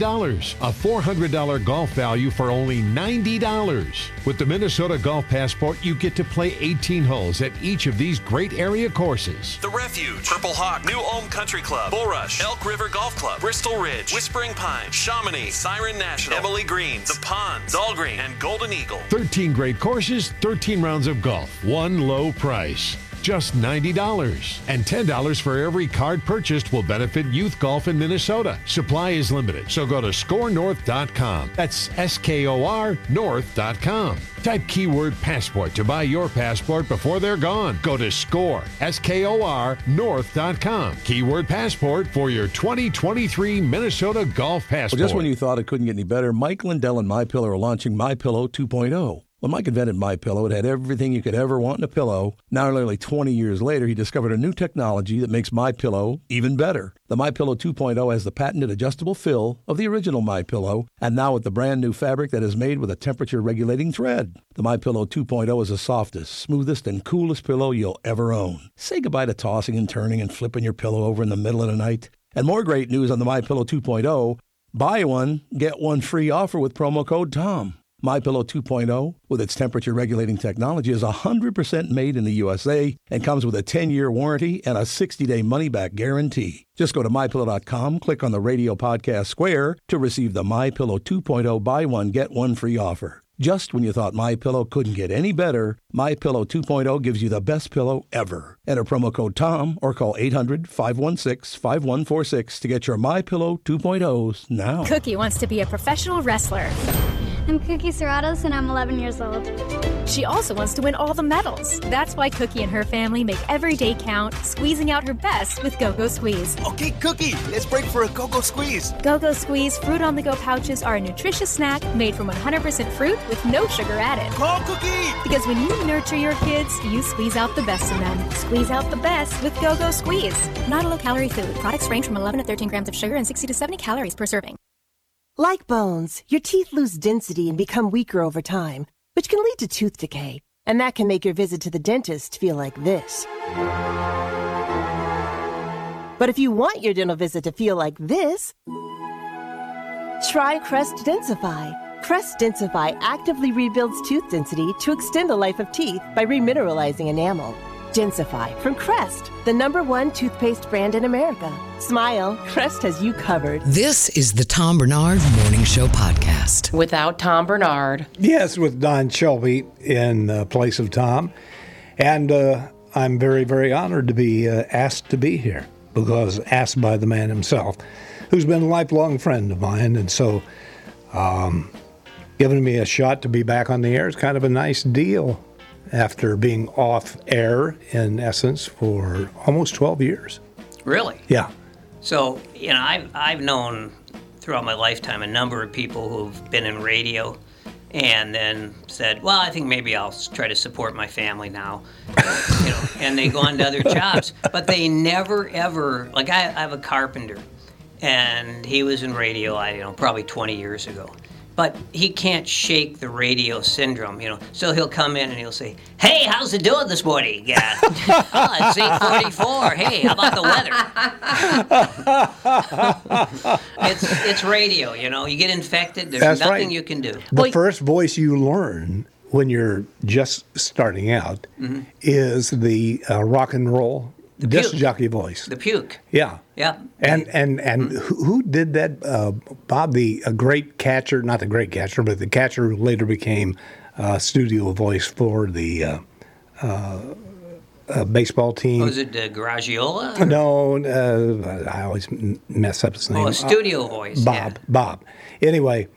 A $400 golf value for only $90. With the Minnesota Golf Passport, you get to play 18 holes at each of these great area courses. The Refuge, Purple Hawk, New Ulm Country Club, Bulrush, Elk River Golf Club, Bristol Ridge, Whispering Pine, Chomonix, Siren National, Emily Greens, The Ponds, Dahlgreen, and Golden Eagle. 13 great courses, 13 rounds of golf, one low price. Just $90. And $10 for every card purchased will benefit youth golf in Minnesota. Supply is limited, so go to skornorth.com. That's S K O R North.com. Type keyword passport to buy your passport before they're gone. Go to score, S K O R North.com. Keyword passport for your 2023 Minnesota Golf Passport. Well, just when you thought it couldn't get any better, Mike Lindell and My Pillow are launching My Pillow 2.0. When Mike invented My Pillow, it had everything you could ever want in a pillow. Now, nearly 20 years later, he discovered a new technology that makes My Pillow even better. The My Pillow 2.0 has the patented adjustable fill of the original My Pillow, and now with the brand new fabric that is made with a temperature regulating thread. The My Pillow 2.0 is the softest, smoothest, and coolest pillow you'll ever own. Say goodbye to tossing and turning and flipping your pillow over in the middle of the night. And more great news on the My Pillow 2.0. Buy one, get one free offer with promo code TOM. MyPillow 2.0, with its temperature regulating technology, is 100% made in the USA and comes with a 10 year warranty and a 60 day money back guarantee. Just go to mypillow.com, click on the radio podcast square to receive the MyPillow 2.0 buy one, get one free offer. Just when you thought My Pillow couldn't get any better, My Pillow 2.0 gives you the best pillow ever. Enter promo code TOM or call 800-516-5146 to get your My Pillow 2.0s now. Cookie wants to be a professional wrestler. I'm Cookie Serratos and I'm 11 years old. She also wants to win all the medals. That's why Cookie and her family make every day count, squeezing out her best with Go Go Squeeze. Okay, Cookie, let's break for a go-go squeeze. Go Go Squeeze fruit on the go pouches are a nutritious snack made from 100% fruit with no sugar added. Call Cookie! Because when you nurture your kids, you squeeze out the best in them. Squeeze out the best with Go Go Squeeze. Not a low calorie food. Products range from 11 to 13 grams of sugar and 60 to 70 calories per serving. Like bones, your teeth lose density and become weaker over time, which can lead to tooth decay. And that can make your visit to the dentist feel like this. But if you want your dental visit to feel like this, try Crest Densify. Crest Densify actively rebuilds tooth density to extend the life of teeth by remineralizing enamel. Densify from Crest, the number one toothpaste brand in America. Smile, Crest has you covered. This is the Tom Barnard Morning Show podcast. Without Tom Barnard. Yes, with Don Shelby in uh, place of Tom. And uh, I'm very, very honored to be uh, asked to be here. because asked by the man himself, who's been a lifelong friend of mine. And so, um, giving me a shot to be back on the air is kind of a nice deal after being off air, in essence, for almost 12 years. Really? Yeah. So, you know, I've, I've known throughout my lifetime a number of people who've been in radio and then said, well, I think maybe I'll try to support my family now. you know, and they go on to other jobs. But they never, ever, like I, I have a carpenter and he was in radio, I don't know, probably 20 years ago. But he can't shake the radio syndrome, you know. So he'll come in and he'll say, "Hey, how's it doing this morning? Yeah, oh, it's 8:44. Hey, how about the weather?" it's it's radio, you know. You get infected. There's That's nothing right. you can do. The first voice you learn when you're just starting out Mhm. is the uh, rock and roll disc puke. jockey voice. The puke. Yeah. Yeah. And and and who who did that? Uh, Bob, the a great catcher, not the great catcher, but the catcher who later became uh, studio voice for the uh, uh, uh, baseball team. Was it uh, Garagiola? No, uh, I always mess up his name. Oh, studio voice. Bob. yeah. Bob. Anyway,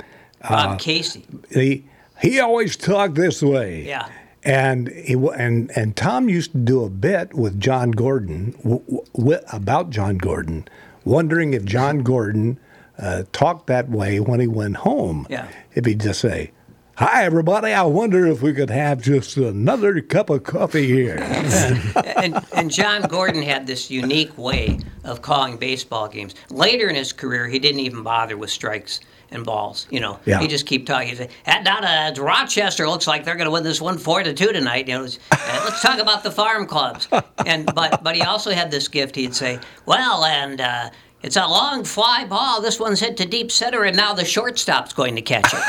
Bob Casey. he he always talked this way. Yeah. And he and and Tom used to do a bit with John Gordon w- w- about John Gordon, wondering if John Gordon uh, talked that way when he went home. Yeah. If he'd just say, "Hi, everybody. I wonder if we could have just another cup of coffee here." and, and John Gordon had this unique way of calling baseball games. Later in his career, he didn't even bother with strikes and balls. You know, Yeah. he just keep talking. Say, "Ah, down Rochester, looks like they're going to win this one four to two tonight." You know, uh, let's talk about the farm clubs. And but but he also had this gift. He'd say, "Well, and." Uh, it's a long fly ball. This one's hit to deep center, and now the shortstop's going to catch it.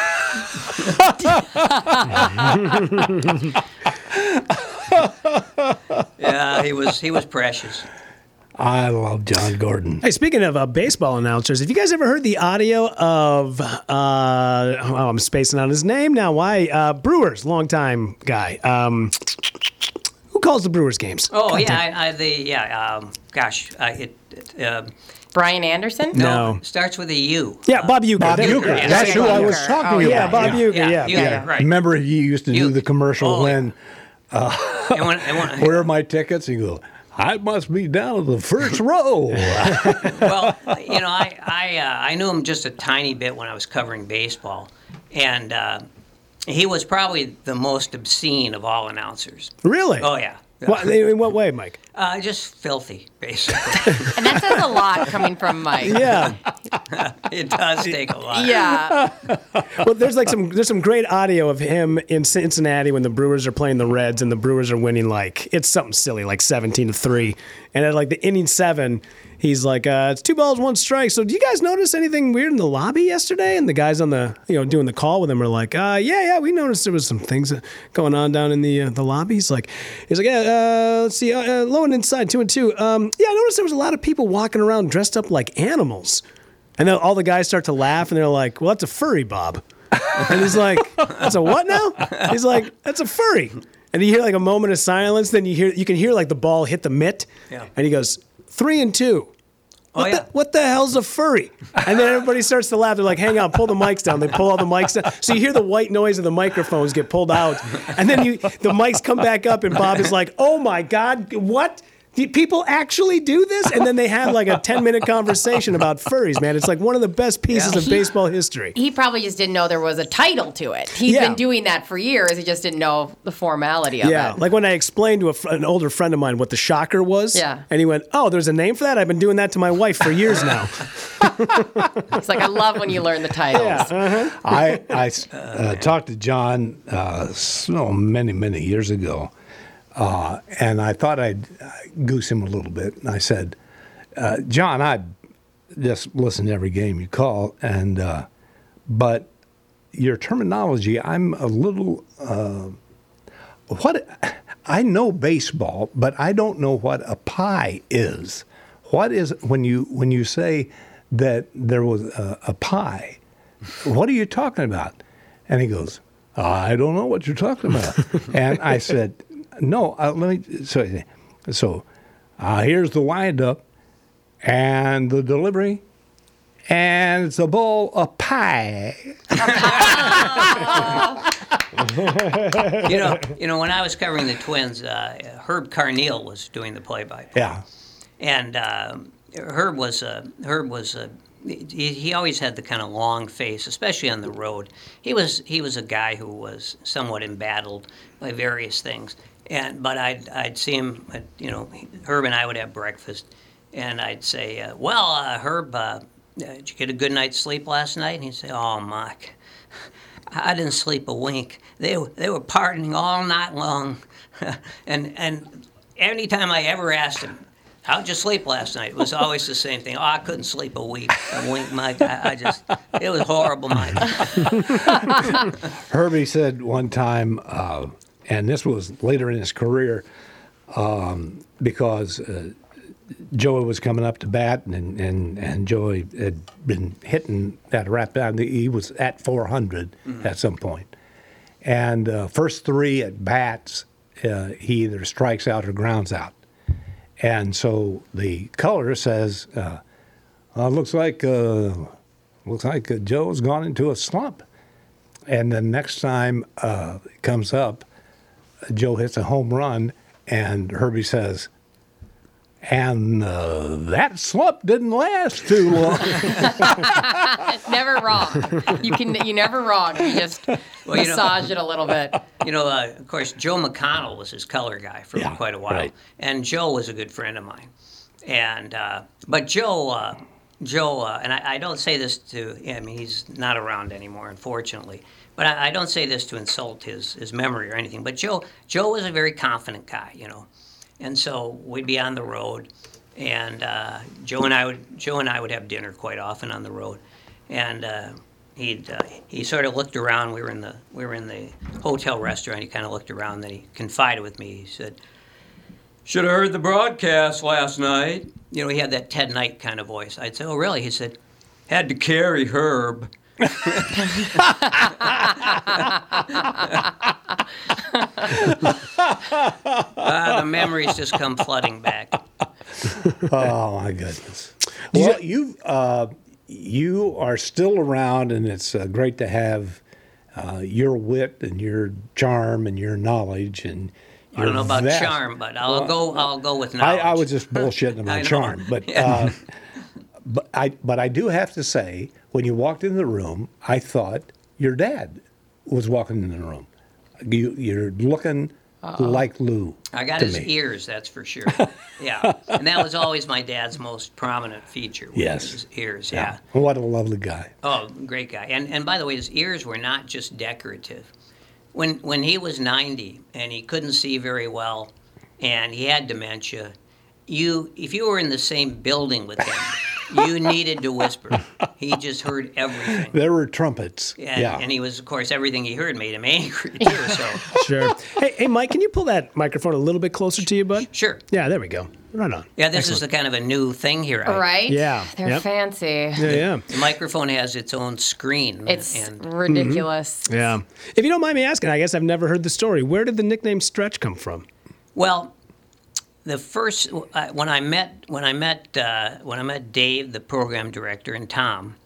yeah, he was he was precious. I love John Gordon. Hey, speaking of uh, baseball announcers, have you guys ever heard the audio of? Uh, oh, I'm spacing on his name now. Why? Uh, Brewers, longtime guy. Um, who calls the Brewers games? Oh God yeah, I, I, the yeah. Um, gosh, I, it, it um, Brian Anderson? No. starts with a U. Yeah, Bob Uecker. Bob There- Uecker. yeah, That's yeah, who Bob I was talking Oh, about. Yeah, Bob Uecker. yeah, Yeah, Uecker, yeah. right. Remember, he used to do the commercial Oh, when, uh, And when, and when, where are my tickets? He go, I must be down in the first row. well, you know, I I, uh, I knew him just a tiny bit when I was covering baseball, and uh, he was probably the most obscene of all announcers. Really? Oh yeah. What, in what way, Mike? Uh, just filthy, basically. And that says a lot coming from Mike. Yeah. it does take a lot. Yeah. well, there's like some there's some great audio of him in Cincinnati when the Brewers are playing the Reds and the Brewers are winning like it's something silly like 17 to three, and at like the inning seven, he's like, uh, "It's two balls, one strike." So, do you guys notice anything weird in the lobby yesterday? And the guys on the you know doing the call with him are like, uh, "Yeah, yeah, we noticed there was some things going on down in the uh, the lobby." He's like, "He's like, yeah, uh, let's see, uh, uh, low and inside, two and two. Um, yeah, I noticed there was a lot of people walking around dressed up like animals." And then all the guys start to laugh, and they're like, "Well, that's a furry, Bob." And he's like, "That's a what now?" He's like, "That's a furry." And you hear like a moment of silence. Then you hear you can hear like the ball hit the mitt, Yeah. and he goes three and two. Oh, what, Oh, yeah. the, what the hell's a furry? And then everybody starts to laugh. They're like, hang on, pull the mics down. They pull all the mics down. So you hear the white noise of the microphones get pulled out. And then you the mics come back up, and Bob is like, oh my God, what? Do people actually do this? And then they have like a 10 minute conversation about furries, man. It's like one of the best pieces Yeah. of baseball history. He probably just didn't know there was a title to it. He's Yeah. been doing that for years. He just didn't know the formality of Yeah, it. Yeah. Like when I explained to a an older friend of mine what the shocker was. Yeah. And he went, oh, there's a name for that? I've been doing that to my wife for years now. It's like I love when you learn the titles. I, I uh, talked to John uh, so many, many years ago, uh, and I thought I'd uh, goose him a little bit. And I said, uh, John, I just listen to every game you call, and uh, but your terminology, I'm a little. Uh, what I know baseball, but I don't know what a pie is. What is when you when you say that there was a, a pie? What are you talking about? And he goes, I don't know what you're talking about. and I said, No, uh, let me. So, so uh, here's the windup. and the delivery, and it's a bowl of pie. you know, you know, when I was covering the Twins, uh, Herb Carneal was doing the play-by-play. Yeah. And uh, Herb was a Herb was a he, he always had the kind of long face, especially on the road. He was he was a guy who was somewhat embattled by various things. And but I'd I'd see him, uh, you know, Herb and I would have breakfast, and I'd say, uh, "Well, uh, Herb, uh, did you get a good night's sleep last night?" And he'd say, "Oh, Mike, I didn't sleep a wink. They were- they were partying all night long, and and anytime I ever asked him, "How'd you sleep last night?" It was always the same thing. Oh, I couldn't sleep a week. A wink, Mike. I, I just it was horrible, Mike. Herbie said one time, uh, and this was later in his career, um, because uh, Joey was coming up to bat, and, and, and Joey had been hitting that rap down. He was at 400 Mhm. at some point. And uh, first three at bats, uh, he either strikes out or grounds out. And so the color says, uh, uh, looks like uh, looks like uh, Joe's gone into a slump. And the next time uh, it comes up, Joe hits a home run, and Herbie says, and uh, that slump didn't last too long. never wrong. You can you never wrong. You just Well, you know- massage it a little bit. You know, uh, of course, Joe McConnell was his color guy for Yeah, quite a while, right. and Joe was a good friend of mine. And uh, but Joe, uh, Joe, uh, and I, I don't say this to. I mean, he's not around anymore, unfortunately. But I, I don't say this to insult his his memory or anything. But Joe, Joe was a very confident guy, you know, and so we'd be on the road, and uh, Joe and I would Joe and I would have dinner quite often on the road, and. Uh, He'd, uh, he sort of looked around. We were in the we were in the hotel restaurant. He kind of looked around. Then he confided with me. He said, "Should have heard the broadcast last night." You know, he had that Ted Knight kind of voice. I'd say, "Oh, really?" He said, "Had to carry Herb." Ah, the memories just come flooding back. oh my goodness! Well, you uh, you are still around, and it's uh, great to have uh, your wit and your charm and your knowledge and. I don't know about vast- charm, but I'll Well, go. I'll go with I, knowledge. I was just bullshitting I about charm, but Yeah. uh, but I but I do have to say, when you walked in the room, I thought your dad was walking in the room. You, you're looking Uh-oh. like Lou. I got his me. ears, that's for sure. yeah, and that was always my dad's most prominent feature. Yes. his ears. Yeah. Oh, what a lovely guy. Oh, great guy. And and by the way, his ears were not just decorative. When when he was 90 and he couldn't see very well, and he had dementia, you if you were in the same building with him, you needed to whisper. He just heard everything. There were trumpets. And, yeah. and he was, of course, everything he heard made him angry too. So Sure. hey, hey, Mike, can you pull that microphone a little bit closer to you, bud? Sure. Yeah, there we go. Right on. yeah, this is the kind of a new thing here. I- Right? Yeah, They're yep. fancy. Yeah, yeah. The microphone has its own screen. It's and ridiculous. Yeah. If you don't mind me asking, I guess I've never heard the story. Where did the nickname Stretch come from? Well, the first uh, when I met when I met uh, when I met Dave, the program director, and Tom,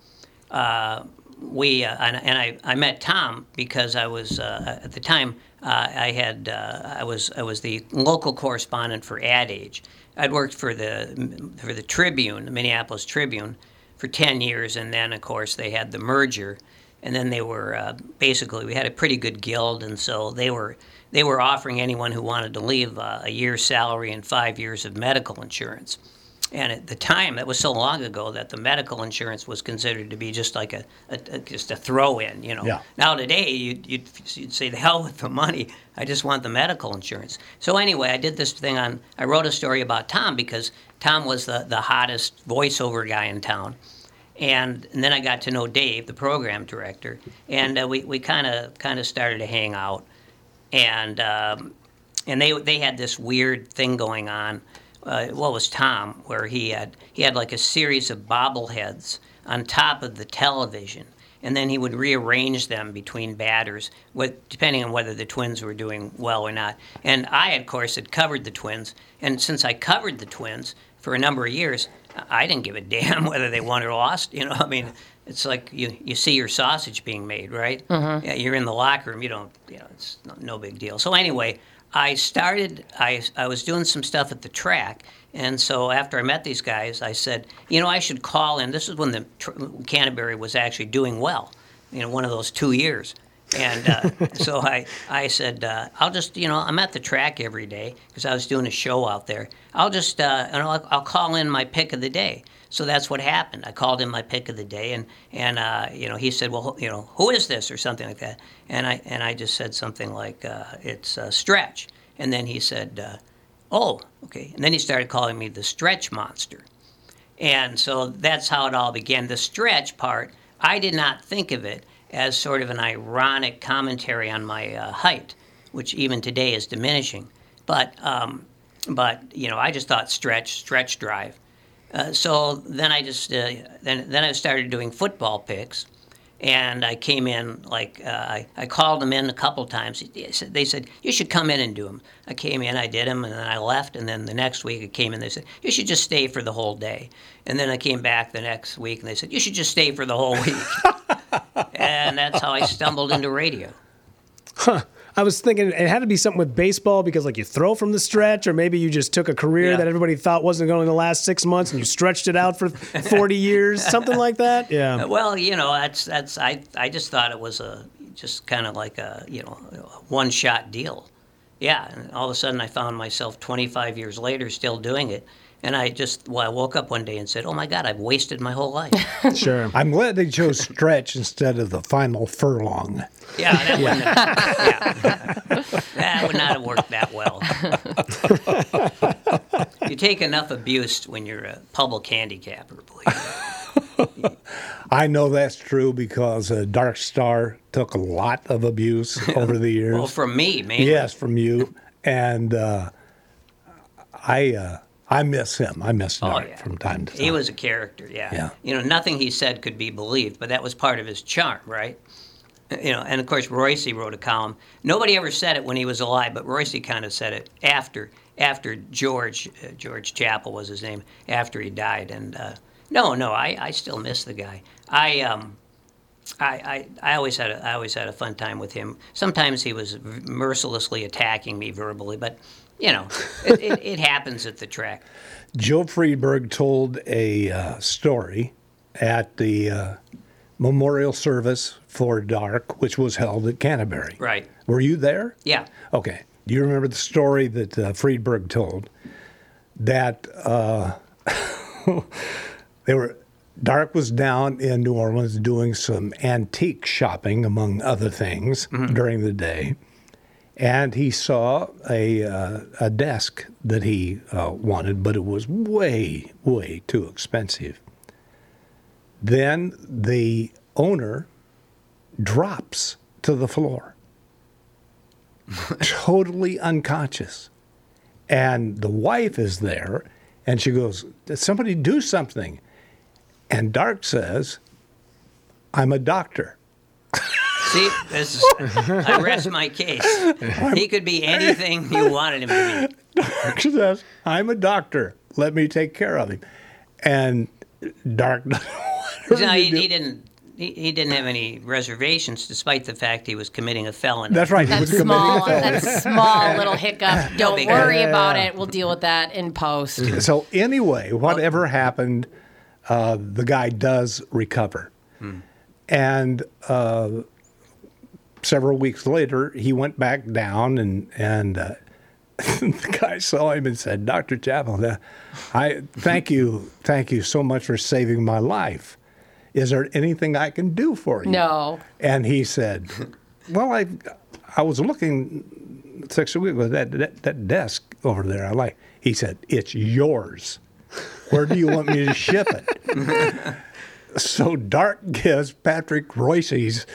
uh, we uh, and, and I, I met Tom because I was uh, at the time uh, I had I was I was the local correspondent for Ad Age. I'd worked for the for the Tribune, the Minneapolis Tribune, for ten years, and then of course they had the merger, and then they were basically we had a pretty good guild, and so they were they were offering anyone who wanted to leave uh, a year's salary and five years of medical insurance. And at the time, that was so long ago that the medical insurance was considered to be just like a, a, a just a throw-in, you know. Yeah. Now today, you'd, you'd, you'd say, the hell with the money. I just want the medical insurance. So anyway, I did this thing on. I wrote a story about Tom because Tom was the, the hottest voiceover guy in town. And, and then I got to know Dave, the program director, and uh, we, we kind of kind of started to hang out. And um, and they they had this weird thing going on. Uh, what was Tom? Where he had he had like a series of bobbleheads on top of the television, and then he would rearrange them between batters, with, depending on whether the Twins were doing well or not. And I, of course, had covered the Twins, and since I covered the Twins for a number of years, I didn't give a damn whether they won or lost. You know, I mean, it's like you, you see your sausage being made, right? Mhm. Yeah, you're in the locker room. You don't, you know, it's no, no big deal. So anyway, I started. I I was doing some stuff at the track, and so after I met these guys, I said, you know, I should call in. This is when the tr- Canterbury was actually doing well. You know, one of those two years. And uh, so I, I said, uh, I'll just, you know, I'm at the track every day because I was doing a show out there. I'll just, uh, and I'll, I'll call in my pick of the day. So that's what happened. I called him my pick of the day, and and uh, you know, he said, well, you know, who is this or something like that. And I and I just said something like, uh, it's uh, Stretch. And then he said, uh, oh, okay. And then he started calling me the Stretch Monster. And so that's how it all began. The stretch part, I did not think of it as sort of an ironic commentary on my uh, height, which even today is diminishing. But, um, but you know, I just thought stretch, stretch drive. Uh, so then I just uh, then then I started doing football picks, and I came in like uh, I, I called them in a couple times. They said- They said you should come in and do them. I came in, I did them, and then I left. And then the next week I came in. They said you should just stay for the whole day. And then I came back the next week, and they said you should just stay for the whole week. and that's how I stumbled into radio. Huh. I was thinking it had to be something with baseball because, like, you throw from the stretch, or maybe you just took a career Yeah. that everybody thought wasn't going to last six months and you stretched it out for 40 years, something like that. Yeah. Well, you know, that's that's I I just thought it was a just kind of like a you know one shot deal. Yeah, and all of a sudden I found myself 25 years later still doing it, and I just well I woke up one day and said, "Oh my God, I've wasted my whole life." Sure. I'm glad they chose stretch instead of the final furlong. Yeah, that wouldn't have, yeah. that would not have worked that well. you take enough abuse when you're a public handicapper. I know that's true because uh, Dark Star took a lot of abuse over the years. Well, from me, mainly. Yes, from you. And uh, I uh, I miss him. I miss Oh, Dark yeah. from time to time. He was a character, yeah. Yeah. You know, nothing he said could be believed, but that was part of his charm, right? You know, and of course, Royce wrote a column. Nobody ever said it when he was alive, but Royce kind of said it after after George uh, George Chappell was his name after he died. And uh, no, no, I, I still miss the guy. I um. I, I, I always had a, I always had a fun time with him. Sometimes he was mercilessly attacking me verbally, but you know, it, it, it happens at the track. Joe Friedberg told a uh, story at the uh, memorial service for Dark, which was held at Canterbury. Right. Were you there? Yeah. Okay. Do you remember the story that uh, Friedberg told? That uh, they were Dark was down in New Orleans doing some antique shopping, among other things, during the day, and he saw a uh, a desk that he uh, wanted, but it was way way too expensive. Then the owner drops to the floor totally unconscious. And the wife is there, and she goes, somebody do something? And Dark says, I'm a doctor. See, this is, I rest my case. He could be anything you wanted him to be. Dark says, I'm a doctor. Let me take care of him. And Dark No, he, he didn't. He, he didn't have any reservations, despite the fact he was committing a felony. That's right. He That was committing a small, felony. that small little hiccup. Don't big worry deal. about it. We'll deal with that in post. So anyway, whatever happened, uh, the guy does recover, and uh, several weeks later, he went back down, and and uh, the guy saw him and said, "Doctor Chappell, uh, I thank you, thank you so much for saving my life. Is there anything I can do for you?" No. And he said, "Well, I I was looking six weeks ago that, that that desk over there. I like." He said, "It's yours. Where do you want me to ship it?" so Dark gives Patrick Royce's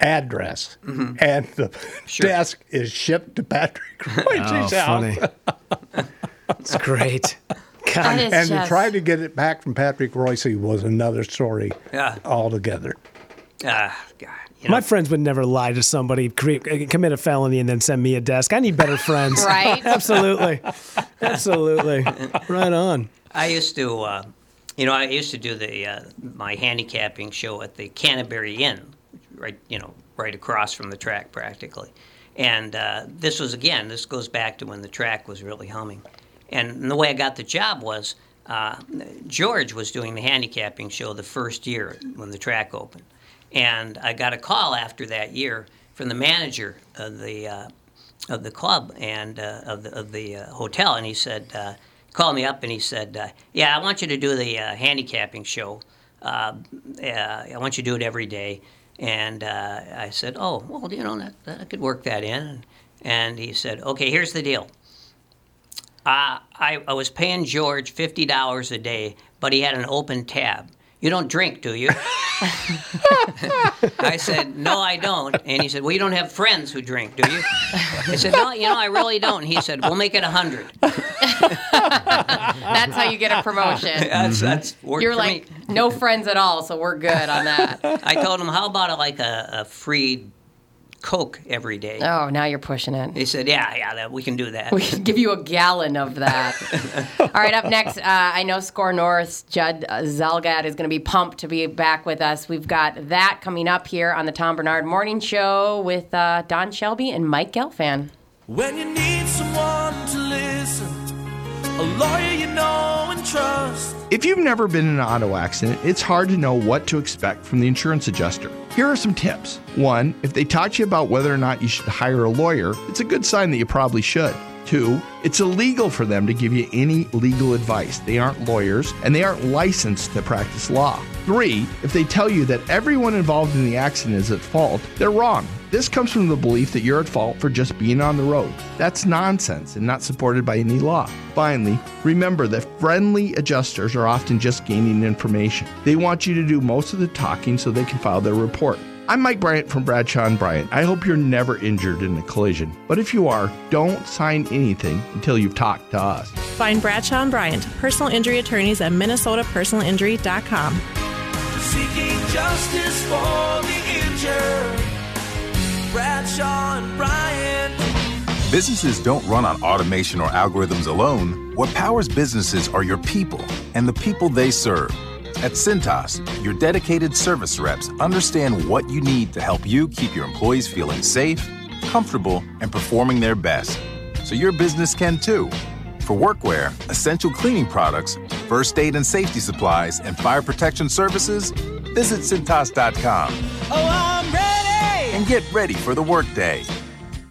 address, and the desk is shipped to Patrick Royce's Oh, house. funny. It's great. That is and to just- try to get it back from Patrick Royce was another story Yeah. altogether. Ah, God. My friends would never lie to somebody, cre- commit a felony, and then send me a desk. I need better friends. Right? Absolutely. Absolutely. Right on. I used to, uh, you know, I used to do the uh, my handicapping show at the Canterbury Inn, right, you know, right across from the track practically. And uh, this was again, this goes back to when the track was really humming. And the way I got the job was uh, George was doing the handicapping show the first year when the track opened, and I got a call after that year from the manager of the uh, of the club and uh, of the, of the uh, hotel, and he said, uh, called me up and he said, uh, "Yeah, I want you to do the handicapping show. Uh, I want you to do it every day." And uh, I said, "Oh, well, you know, that, that I could work that in." And he said, "Okay, here's the deal. Uh, I, I was paying George fifty dollars a day, but he had an open tab. You don't drink, do you?" I said, "No, I don't." And he said, "Well, you don't have friends who drink, do you?" I said, "No, you know, I really don't." And he said, "We'll make it a hundred. That's how you get a promotion. That's that's worked You're for like me. no friends at all, so we're good on that. I told him, "How about a, like a, a free Coke every day?" Oh, now you're pushing it. He said, "Yeah, yeah, that, we can do that." We can give you a gallon of that. All right, up next, uh, I know Skor North Judd uh, Zulgad is going to be pumped to be back with us. We've got that coming up here on the Tom Barnard Morning Show with uh, Don Shelby and Mike Gelfand. When you need someone to listen, a lawyer you know and trust. If you've never been in an auto accident, it's hard to know what to expect from the insurance adjuster. Here are some tips. One, if they talk to you about whether or not you should hire a lawyer, it's a good sign that you probably should. Two, it's illegal for them to give you any legal advice. They aren't lawyers and they aren't licensed to practice law. Three, if they tell you that everyone involved in the accident is at fault, they're wrong. This comes from the belief that you're at fault for just being on the road. That's nonsense and not supported by any law. Finally, remember that friendly adjusters are often just gaining information. They want you to do most of the talking so they can file their report. I'm Mike Bryant from Bradshaw and Bryant. I hope you're never injured in a collision. But if you are, don't sign anything until you've talked to us. Find Bradshaw and Bryant, personal injury attorneys at minnesotapersonalinjury.com. Seeking justice for the injured. Bradshaw and Bryant. Businesses don't run on automation or algorithms alone. What powers businesses are your people and the people they serve. At Cintas, your dedicated service reps understand what you need to help you keep your employees feeling safe, comfortable, and performing their best. So your business can too. For workwear, essential cleaning products, first aid and safety supplies, and fire protection services, visit Cintas.com Oh, I'm ready. And get ready for the workday.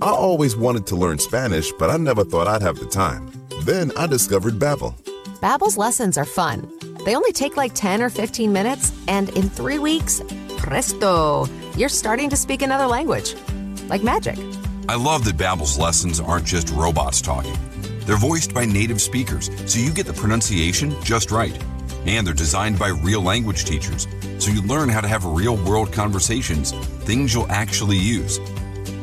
I always wanted to learn Spanish, but I never thought I'd have the time. Then I discovered Babbel. Babbel's lessons are fun. They only take like 10 or 15 minutes, and in three weeks, presto, you're starting to speak another language. Like magic. I love that Babbel's lessons aren't just robots talking. They're voiced by native speakers, so you get the pronunciation just right. And they're designed by real language teachers, so you learn how to have real world conversations, things you'll actually use.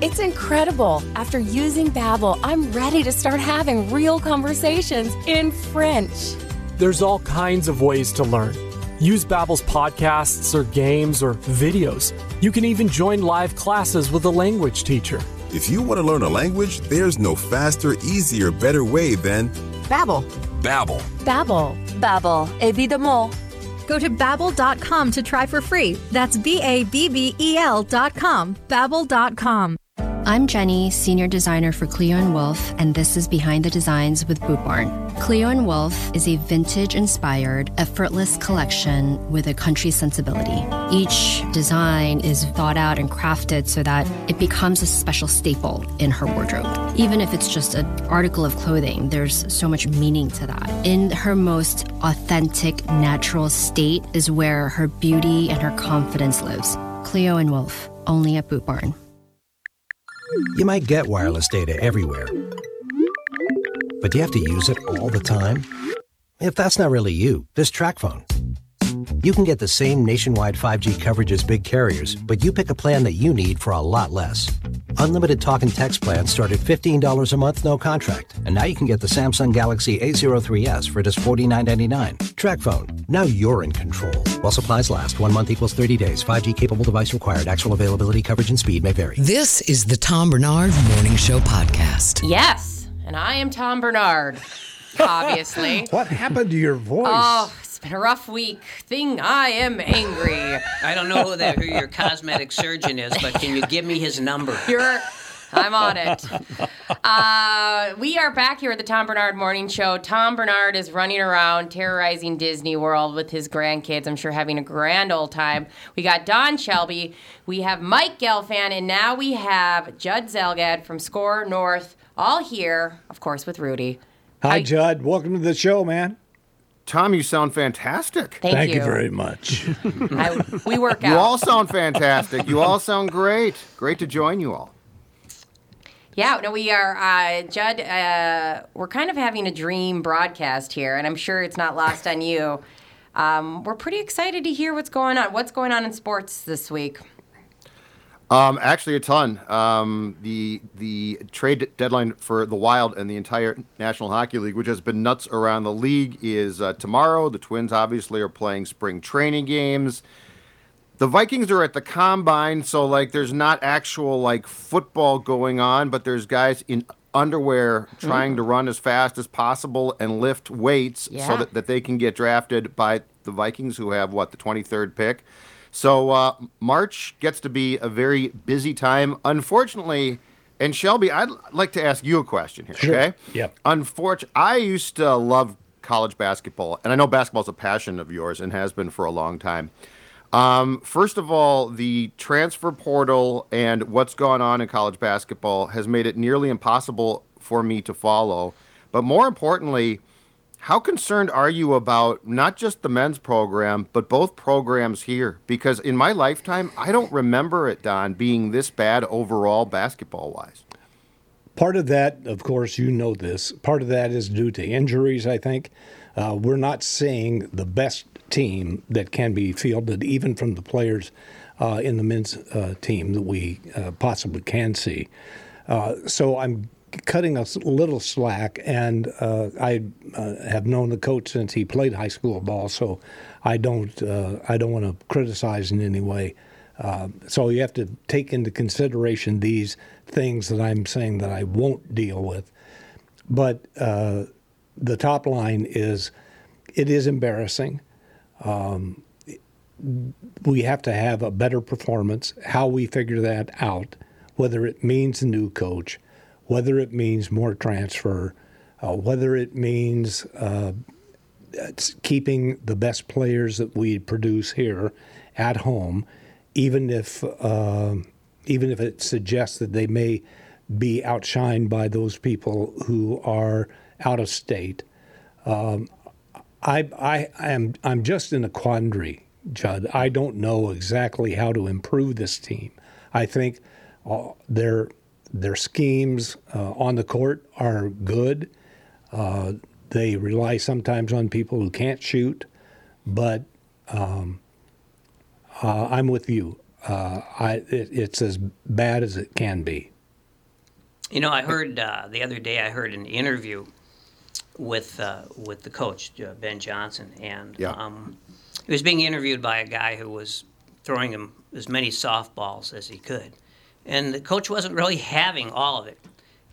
It's incredible. After using Babbel, I'm ready to start having real conversations in French. There's all kinds of ways to learn. Use Babbel's podcasts or games or videos. You can even join live classes with a language teacher. If you want to learn a language, there's no faster, easier, better way than Babbel. Babbel. Babbel. Babbel. Évidemment. Go to babbel.com to try for free. That's B A B B E L dot com. Babbel.com. I'm Jenny, senior designer for Cleo and Wolf, and this is Behind the Designs with Boot Barn. Cleo and Wolf is a vintage-inspired, effortless collection with a country sensibility. Each design is thought out and crafted so that it becomes a special staple in her wardrobe. Even if it's just an article of clothing, there's so much meaning to that. In her most authentic, natural state is where her beauty and her confidence lives. Cleo and Wolf, only at Boot Barn. You might get wireless data everywhere, but do you have to use it all the time? If that's not really you, there's Tracfone. You can get the same nationwide 5G coverage as big carriers, but you pick a plan that you need for a lot less. Unlimited talk and text plans start at $15 a month, no contract. And now you can get the Samsung Galaxy A03s for just $49.99. Tracfone. Now you're in control. While supplies last, one month equals 30 days. 5G capable device required. Actual availability, coverage, and speed may vary. This is the Tom Barnard Morning Show podcast. Yes, and I am Tom Barnard, obviously. what happened to your voice? Oh, it's been a rough week. Thing, I am angry. I don't know who, the, who your cosmetic surgeon is, but can you give me his number? You're. I'm on it. Uh, we are back here at the Tom Barnard Morning Show. Tom Barnard is running around terrorizing Disney World with his grandkids. I'm sure having a grand old time. We got Don Shelby, we have Mike Gelfand, and now we have Judd Zulgad from Skor North, all here, of course, with Rudy. Hi, Judd. Welcome to the show, man. Tom, you sound fantastic. Thank Thank you. you. very much. I, we work out. You all sound fantastic. You all sound great. Great to join you all. Yeah, no, we are, uh, Judd. Uh, we're kind of having a dream broadcast here, and I'm sure it's not lost on you. Um, we're pretty excited to hear what's going on. What's going on in sports this week? Um, actually, a ton. Um, the the trade deadline for the Wild and the entire National Hockey League, which has been nuts around the league, is uh, tomorrow. The Twins obviously are playing spring training games. The Vikings are at the combine, so like there's not actual like football going on, but there's guys in underwear trying to run as fast as possible and lift weights so that, that they can get drafted by the Vikings, who have what the 23rd pick. So uh, March gets to be a very busy time. Unfortunately, and Shelby, I'd like to ask you a question here. Sure. Okay. Yep. Unfortunately, I used to love college basketball, and I know basketball's a passion of yours and has been for a long time. Um, first of all, the transfer portal and what's gone on in college basketball has made it nearly impossible for me to follow. But more importantly, how concerned are you about not just the men's program, but both programs here? Because in my lifetime, I don't remember it, Don, being this bad overall basketball wise. Part of that, of course, you know this. Part of that is due to injuries, I think. Uh, we're not seeing the best team that can be fielded, even from the players uh, in the men's uh, team that we uh, possibly can see. Uh, so I'm cutting a little slack, and uh, I have known the coach since he played high school ball, so I don't I don't want to criticize in any way. Uh, so you have to take into consideration these things that I'm saying that I won't deal with. But uh, the top line is it is embarrassing. Um, we have to have a better performance. How we figure that out, whether it means a new coach, whether it means more transfer, uh, whether it means uh, keeping the best players that we produce here at home, even if uh, even if it suggests that they may be outshined by those people who are out of state. Um, I, I am I'm just in a quandary, Judd. I don't know exactly how to improve this team. I think uh, their their schemes uh, on the court are good. Uh, they rely sometimes on people who can't shoot, but um, uh, I'm with you. Uh, I it, it's as bad as it can be. You know, I heard uh, the other day. I heard an interview with uh, with the coach uh, Ben Johnson, and Yeah. um, he was being interviewed by a guy who was throwing him as many softballs as he could, and the coach wasn't really having all of it.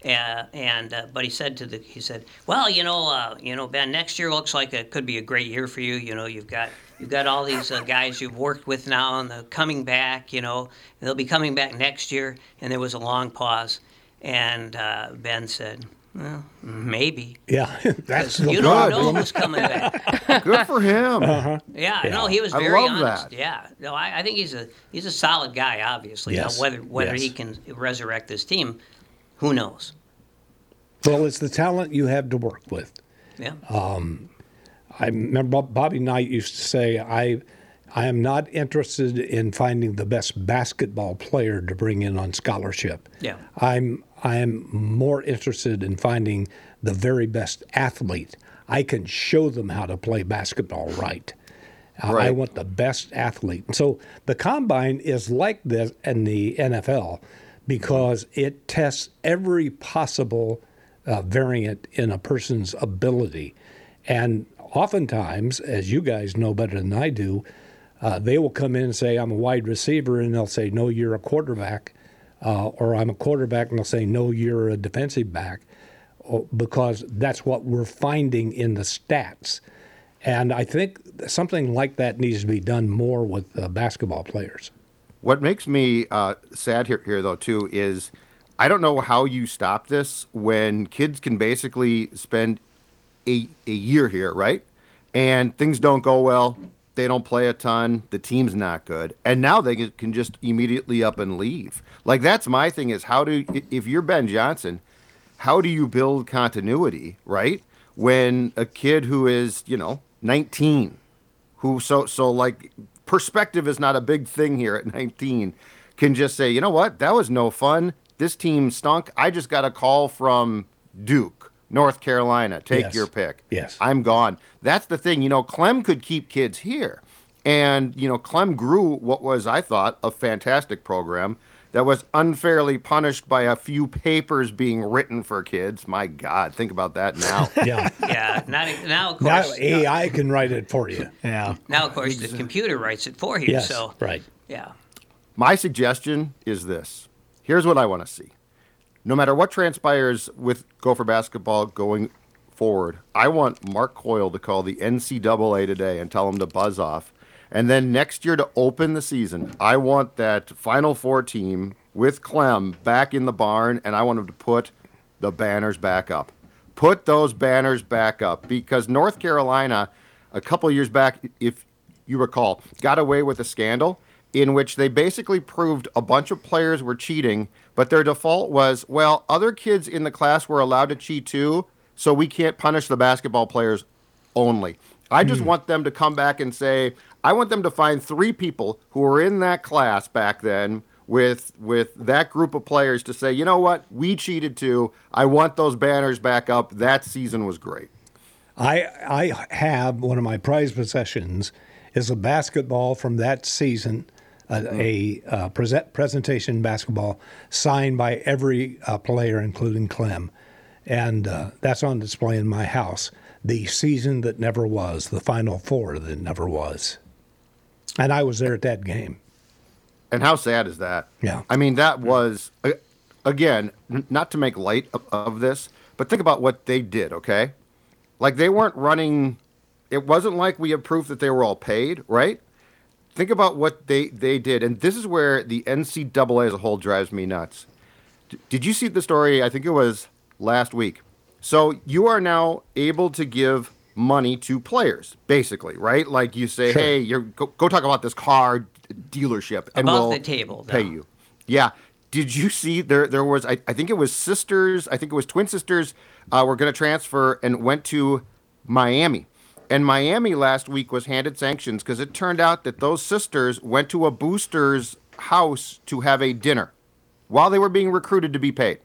Uh, and uh, but he said to the he said, well, you know, uh, you know, Ben, next year looks like it could be a great year for you. You know, you've got you've got all these uh, guys you've worked with now, and they're coming back. You know, they'll be coming back next year. And there was a long pause, and uh, Ben said, well, maybe. Yeah, that's the you don't know who's coming back. Good for him. Uh-huh. Yeah, Yeah. no, he was I very love honest. that. Yeah, no, I, I think he's a he's a solid guy. Obviously, Yes. now whether whether Yes. he can resurrect this team, who knows? Well, it's the talent you have to work with. Yeah. Um, I remember Bobby Knight used to say, "I, I am not interested in finding the best basketball player to bring in on scholarship. Yeah. I'm I am more interested in finding the very best athlete. I can show them how to play basketball right. Uh, I want the best athlete. And so the combine is like this in the NFL because it tests every possible uh, variant in a person's ability. And oftentimes, as you guys know better than I do, uh, they will come in and say, I'm a wide receiver, and they'll say, No, you're a quarterback. Uh, or I'm a quarterback, and they'll say, No, you're a defensive back, because that's what we're finding in the stats. And I think something like that needs to be done more with uh, basketball players. What makes me uh, sad here, here, though, too, is I don't know how you stop this when kids can basically spend a, a year here, right? And things don't go well. They don't play a ton. The team's not good. And now they can- just immediately up and leave. Like, that's my thing is how do, if you're Ben Johnson, how do you build continuity, right? When a kid who is, you know, 19 who so so like perspective is not a big thing here at 19 can just say you know what that was no fun this team stunk i just got a call from duke north carolina take Yes. your pick Yes. i'm gone that's the thing you know clem could keep kids here and you know clem grew what was i thought a fantastic program that was unfairly punished by a few papers being written for kids my god think about that now Yeah. Yeah. Not, now, of course, now course. AI can write it for you. Yeah. Now, of course, the computer writes it for you. Yes, so right. Yeah. My suggestion is this. Here's what I want to see. No matter what transpires with Gopher basketball going forward, I want Mark Coyle to call the NCAA today and tell them to buzz off. And then next year to open the season, I want that Final Four team with Clem back in the barn, and I want them to put the banners back up. Put those banners back up because North Carolina, a couple years back, if you recall, got away with a scandal in which they basically proved a bunch of players were cheating, but their default was, well, other kids in the class were allowed to cheat too, so we can't punish the basketball players only. I just hmm. want them to come back and say, I want them to find three people who were in that class back then with with that group of players to say, you know what, we cheated too. I want those banners back up. That season was great. I I have one of my prized possessions is a basketball from that season, a, a uh, present, presentation basketball signed by every uh, player, including Clem, and uh, that's on display in my house. The season that never was, the Final Four that never was, and I was there at that game. And how sad is that? Yeah. I mean, that was, again, not to make light of, of this, but think about what they did, okay? Like, they weren't running, it wasn't like we had proof that they were all paid, right? Think about what they, they did. And this is where the NCAA as a whole drives me nuts. D- did you see the story? I think it was last week. So you are now able to give money to players, basically, right? Like you say, Sure. hey, you're go, go talk about this car dealership, and Above we'll the table, pay though. you. Yeah. Did you see there? There was, I, I think it was sisters. I think it was twin sisters. Uh, were going to transfer and went to Miami. And Miami last week was handed sanctions because it turned out that those sisters went to a booster's house to have a dinner while they were being recruited to be paid.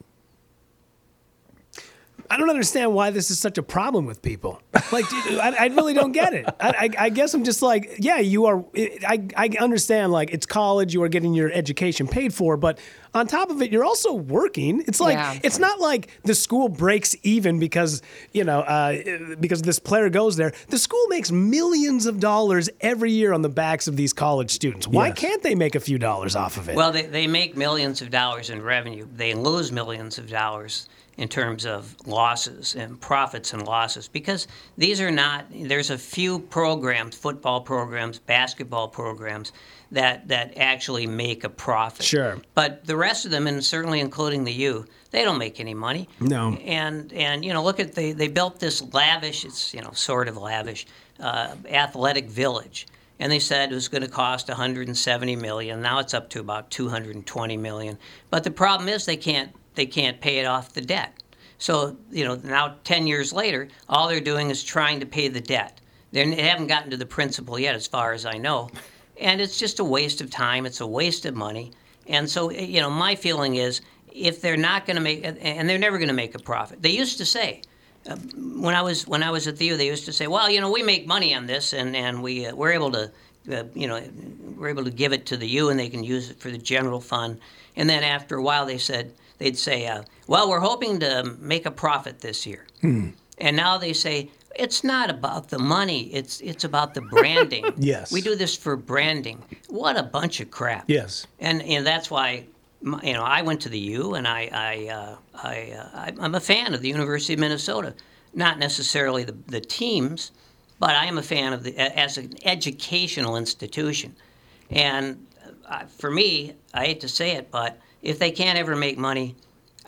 I don't understand why this is such a problem with people. Like, I, I really don't get it. I, I, I guess I'm just like, yeah, you are. I, I understand, like, it's college, you are getting your education paid for, but on top of it, you're also working. It's like, Yeah. it's not like the school breaks even because, you know, uh, because this player goes there. The school makes millions of dollars every year on the backs of these college students. Why Yes. can't they make a few dollars off of it? Well, they, they make millions of dollars in revenue. They lose millions of dollars in terms of losses and profits and losses because these are not, there's a few programs, football programs, basketball programs, that, that actually make a profit. Sure. But the rest of them, and certainly including the U, they don't make any money. No. And and you know, look at they they built this lavish, it's you know sort of lavish, uh, athletic village, and they said it was going to cost 170 million. Now it's up to about 220 million. But the problem is they can't they can't pay it off the debt. So you know now 10 years later, all they're doing is trying to pay the debt. They're, they haven't gotten to the principal yet, as far as I know, and it's just a waste of time. It's a waste of money. And so, you know, my feeling is if they're not going to make, and they're never going to make a profit. They used to say, uh, when I was when I was at the U, they used to say, "Well, you know, we make money on this, and and we uh, we're able to, uh, you know, we're able to give it to the U, and they can use it for the general fund." And then after a while, they said they'd say, uh, "Well, we're hoping to make a profit this year." Hmm. And now they say it's not about the money; it's it's about the branding. Yes. we do this for branding. What a bunch of crap. Yes. And and that's why, you know, I went to the U, and I I uh, I, uh, I I'm a fan of the University of Minnesota. Not necessarily the the teams, but I am a fan of the as an educational institution. And uh, for me, I hate to say it, but if they can't ever make money,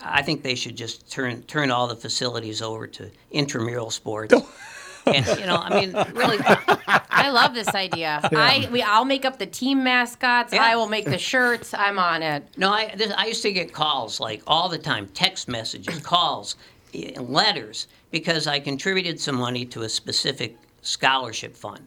I think they should just turn turn all the facilities over to intramural sports. and you know, I mean, really, I love this idea. I we I'll make up the team mascots. I will make the shirts. I'm on it. No, I this, I used to get calls like all the time, text messages, calls, letters, because I contributed some money to a specific scholarship fund,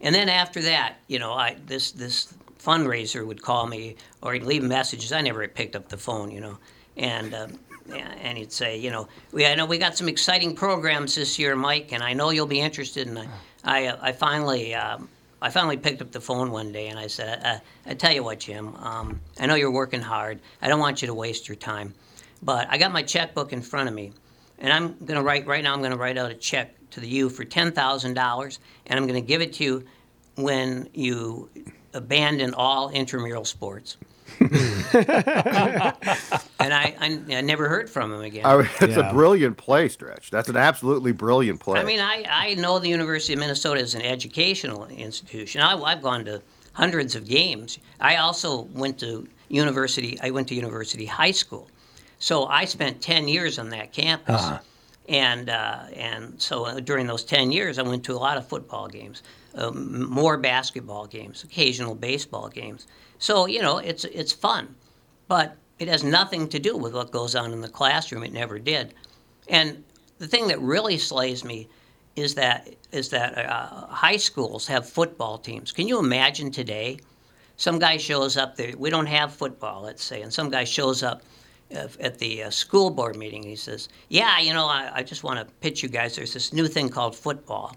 and then after that, you know, I this this fundraiser would call me or he'd leave messages. I never picked up the phone, you know, and. Yeah, and he'd say, you know, we I know we got some exciting programs this year, Mike, and I know you'll be interested. And I, I, uh, I finally, um, I finally picked up the phone one day and I said, uh, I tell you what, Jim, um, I know you're working hard. I don't want you to waste your time, but I got my checkbook in front of me, and I'm gonna write right now. I'm gonna write out a check to the U for ten thousand dollars, and I'm gonna give it to you when you abandon all intramural sports. and I, I, I never heard from him again. I, it's a brilliant play, Stretch. That's an absolutely brilliant play. I mean, I, I know the University of Minnesota is an educational institution. I, I've gone to hundreds of games. I also went to university. I went to University High School, so I spent ten years on that campus. Uh-huh. And uh, and so uh, during those ten years, I went to a lot of football games, um, more basketball games, occasional baseball games. So you know, it's it's fun, but it has nothing to do with what goes on in the classroom. It never did. And the thing that really slays me is that is that uh, high schools have football teams. Can you imagine today? Some guy shows up there. We don't have football, let's say, and some guy shows up uh, at the uh, school board meeting. He says, "Yeah, you know, I, I just want to pitch you guys. There's this new thing called football."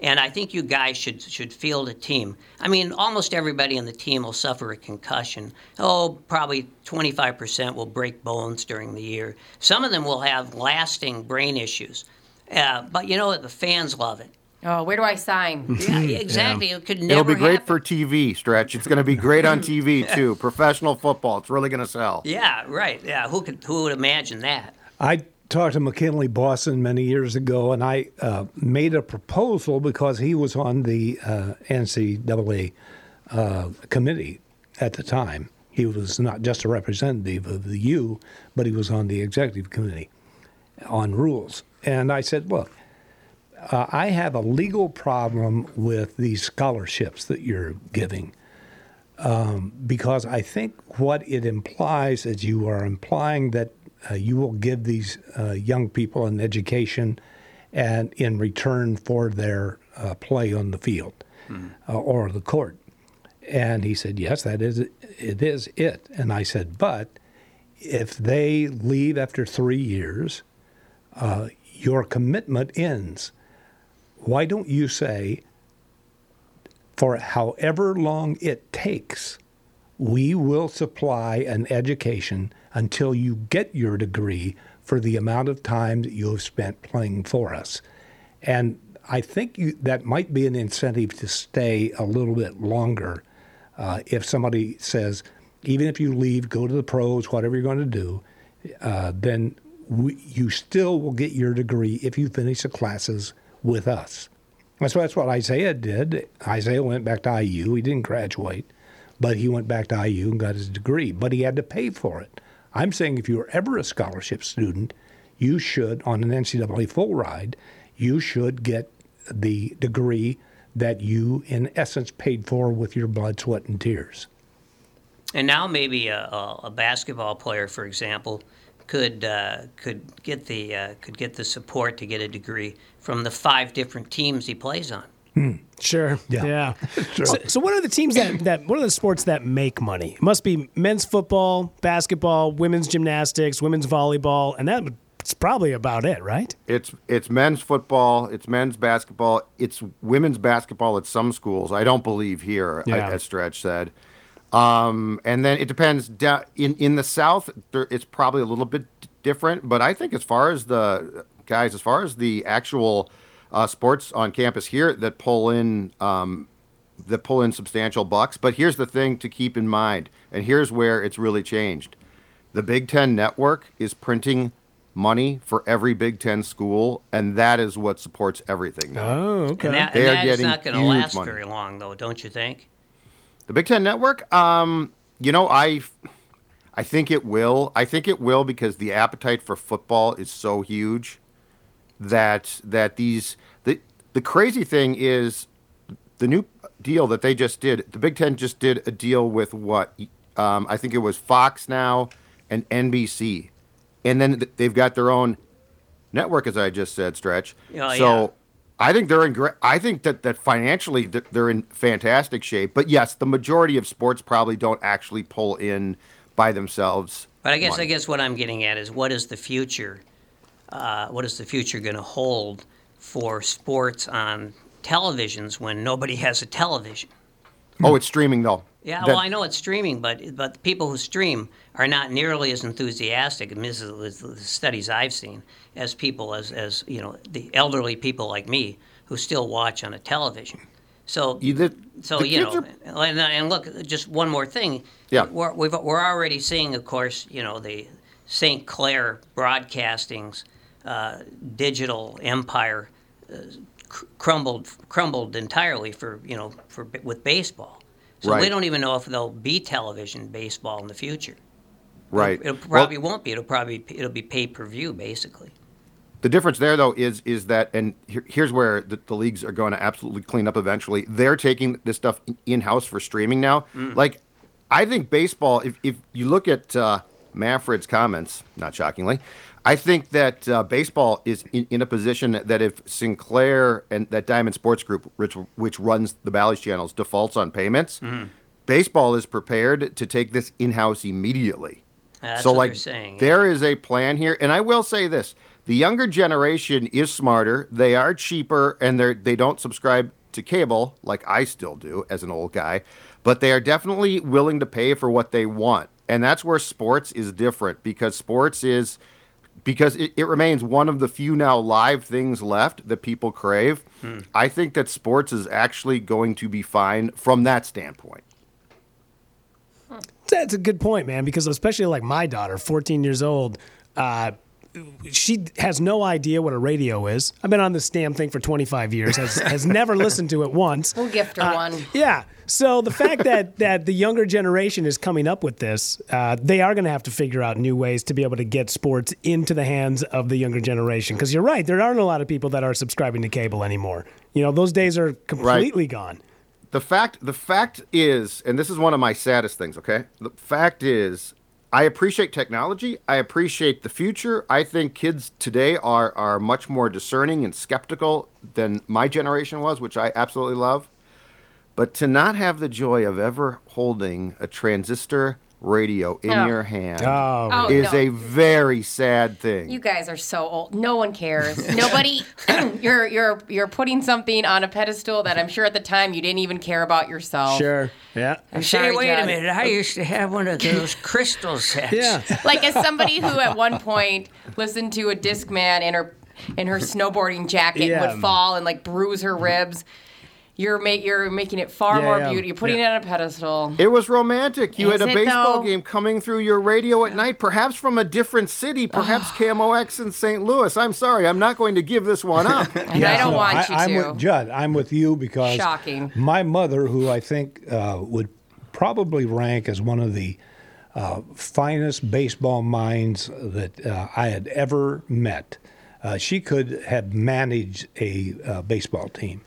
And I think you guys should should field a team. I mean, almost everybody on the team will suffer a concussion. Oh, probably 25% will break bones during the year. Some of them will have lasting brain issues. Uh, but you know what? The fans love it. Oh, where do I sign? Yeah, exactly. It could never It'll be great happen. for TV, Stretch. It's going to be great on TV too. Professional football. It's really going to sell. Yeah, right. Yeah, who could who would imagine that? I talked to McKinley Boston many years ago, and I uh, made a proposal because he was on the uh, NCAA uh, committee at the time. He was not just a representative of the U, but he was on the executive committee on rules. And I said, look, uh, I have a legal problem with these scholarships that you're giving um, because I think what it implies is you are implying that uh, you will give these uh, young people an education and in return for their uh, play on the field uh, or the court. And he said, yes, that is it is it. And I said, but if they leave after three years, uh, your commitment ends. Why don't you say, for however long it takes, we will supply an education until you get your degree for the amount of time that you have spent playing for us. And I think you, that might be an incentive to stay a little bit longer. Uh, if somebody says, even if you leave, go to the pros, whatever you're going to do, uh, then we, you still will get your degree if you finish the classes with us. And so that's what Isaiah did. Isaiah went back to IU. He didn't graduate, but he went back to IU and got his degree, but he had to pay for it. I'm saying if you were ever a scholarship student, you should, on an NCAA full ride, you should get the degree that you, in essence, paid for with your blood, sweat, and tears. And now maybe a, a, a basketball player, for example, could uh, could get the uh, could get the support to get a degree from the five different teams he plays on. Sure. Yeah. Yeah. Sure. So, so what are the teams that, that what are the sports that make money? It must be men's football, basketball, women's gymnastics, women's volleyball, and that would that's probably about it, right? It's it's men's football, it's men's basketball, it's women's basketball at some schools. I don't believe here, Yeah. as Stretch said. Um, and then it depends. Da- in in the South, it's probably a little bit different. But I think as far as the guys, as far as the actual uh, sports on campus here that pull in um, that pull in substantial bucks. But here's the thing to keep in mind, and here's where it's really changed. The Big Ten Network is printing money for every Big Ten school, and that is what supports everything. Now. Oh, okay. And that, They and are that is getting not going to last money. very long, though, don't you think? The Big Ten Network, um, you know, I, I think it will. I think it will because the appetite for football is so huge that that these the the crazy thing is the new deal that they just did. The Big Ten just did a deal with what um, I think it was Fox now and NBC, and then they've got their own network, as I just said, Stretch. Oh, so. yeah. I think they're in great. I think that that financially they're in fantastic shape. But yes, the majority of sports probably don't actually pull in by themselves. But I guess I guess what I'm getting at is what is the future? Uh, what is the future going to hold for sports on televisions when nobody has a television? Oh, it's streaming though. Yeah, That- well, I know it's streaming, but but the people who stream are not nearly as enthusiastic. And this is the studies I've seen as people as as you know the elderly people like me who still watch on a television. So Either, so you know, are- and, and look, just one more thing. Yeah. we're we've, we're already seeing, of course, you know, the Sinclair Broadcasting's uh, digital empire uh, cr- crumbled crumbled entirely for you know for with baseball. So we don't even know if there'll be television baseball in the future. right. It Well, probably won't be. It'll probably it'll be pay per view basically. The difference there, though, is is that, and here, here's where the, the leagues are going to absolutely clean up eventually. They're taking this stuff in house for streaming now. Mm. Like, I think baseball. If if you look at uh, Manfred's comments, not shockingly, I think that uh, baseball is in, in a position that if Sinclair and that Diamond Sports Group, which which runs the Bally's channels, defaults on payments, Mhm. baseball is prepared to take this in house immediately. That's so what like saying, yeah. there is a plan here, and I will say this: the younger generation is smarter. They are cheaper, and they they don't subscribe to cable like I still do as an old guy, but they are definitely willing to pay for what they want, and that's where sports is different because sports is because it, it remains one of the few now live things left that people crave. Hmm. I think that sports is actually going to be fine from that standpoint. That's a good point, man, because especially like my daughter, 14 years old, uh, she has no idea what a radio is. I've been on this damn thing for 25 years, has, has never listened to it once. We'll gift her Uh, one. Yeah. So the fact that, that the younger generation is coming up with this, uh, they are going to have to figure out new ways to be able to get sports into the hands of the younger generation. Because you're right, there aren't a lot of people that are subscribing to cable anymore. You know, those days are completely gone. the fact the fact is and this is one of my saddest things okay the fact is i appreciate technology. I appreciate the future. I think kids today are are much more discerning and skeptical than my generation was which i absolutely love. But to not have the joy of ever holding a transistor radio in Oh. your hand Oh. Oh, is no. a very sad thing You guys are so old. No one cares. Nobody. you're you're you're putting something on a pedestal that I'm sure at the time you didn't even care about yourself. Sure. Yeah. I'm Say, sorry, wait a minute. I used to have one of those crystal sets. Yeah. Like as somebody who at one point listened to a disc man in her in her snowboarding jacket Yeah. would fall and like bruise her ribs. You're make you're making it far Yeah, more yeah. beautiful. You're putting Yeah. it on a pedestal. It was romantic. You Is had a baseball though? game coming through your radio at night, perhaps from a different city, perhaps KMOX in St. Louis. I'm sorry, I'm not going to give this one up. And I don't want you I, am to. with Judd. I'm with you because Shocking. my mother, who I think uh, would probably rank as one of the uh, finest baseball minds that uh, I had ever met, uh, she could have managed a uh, baseball team.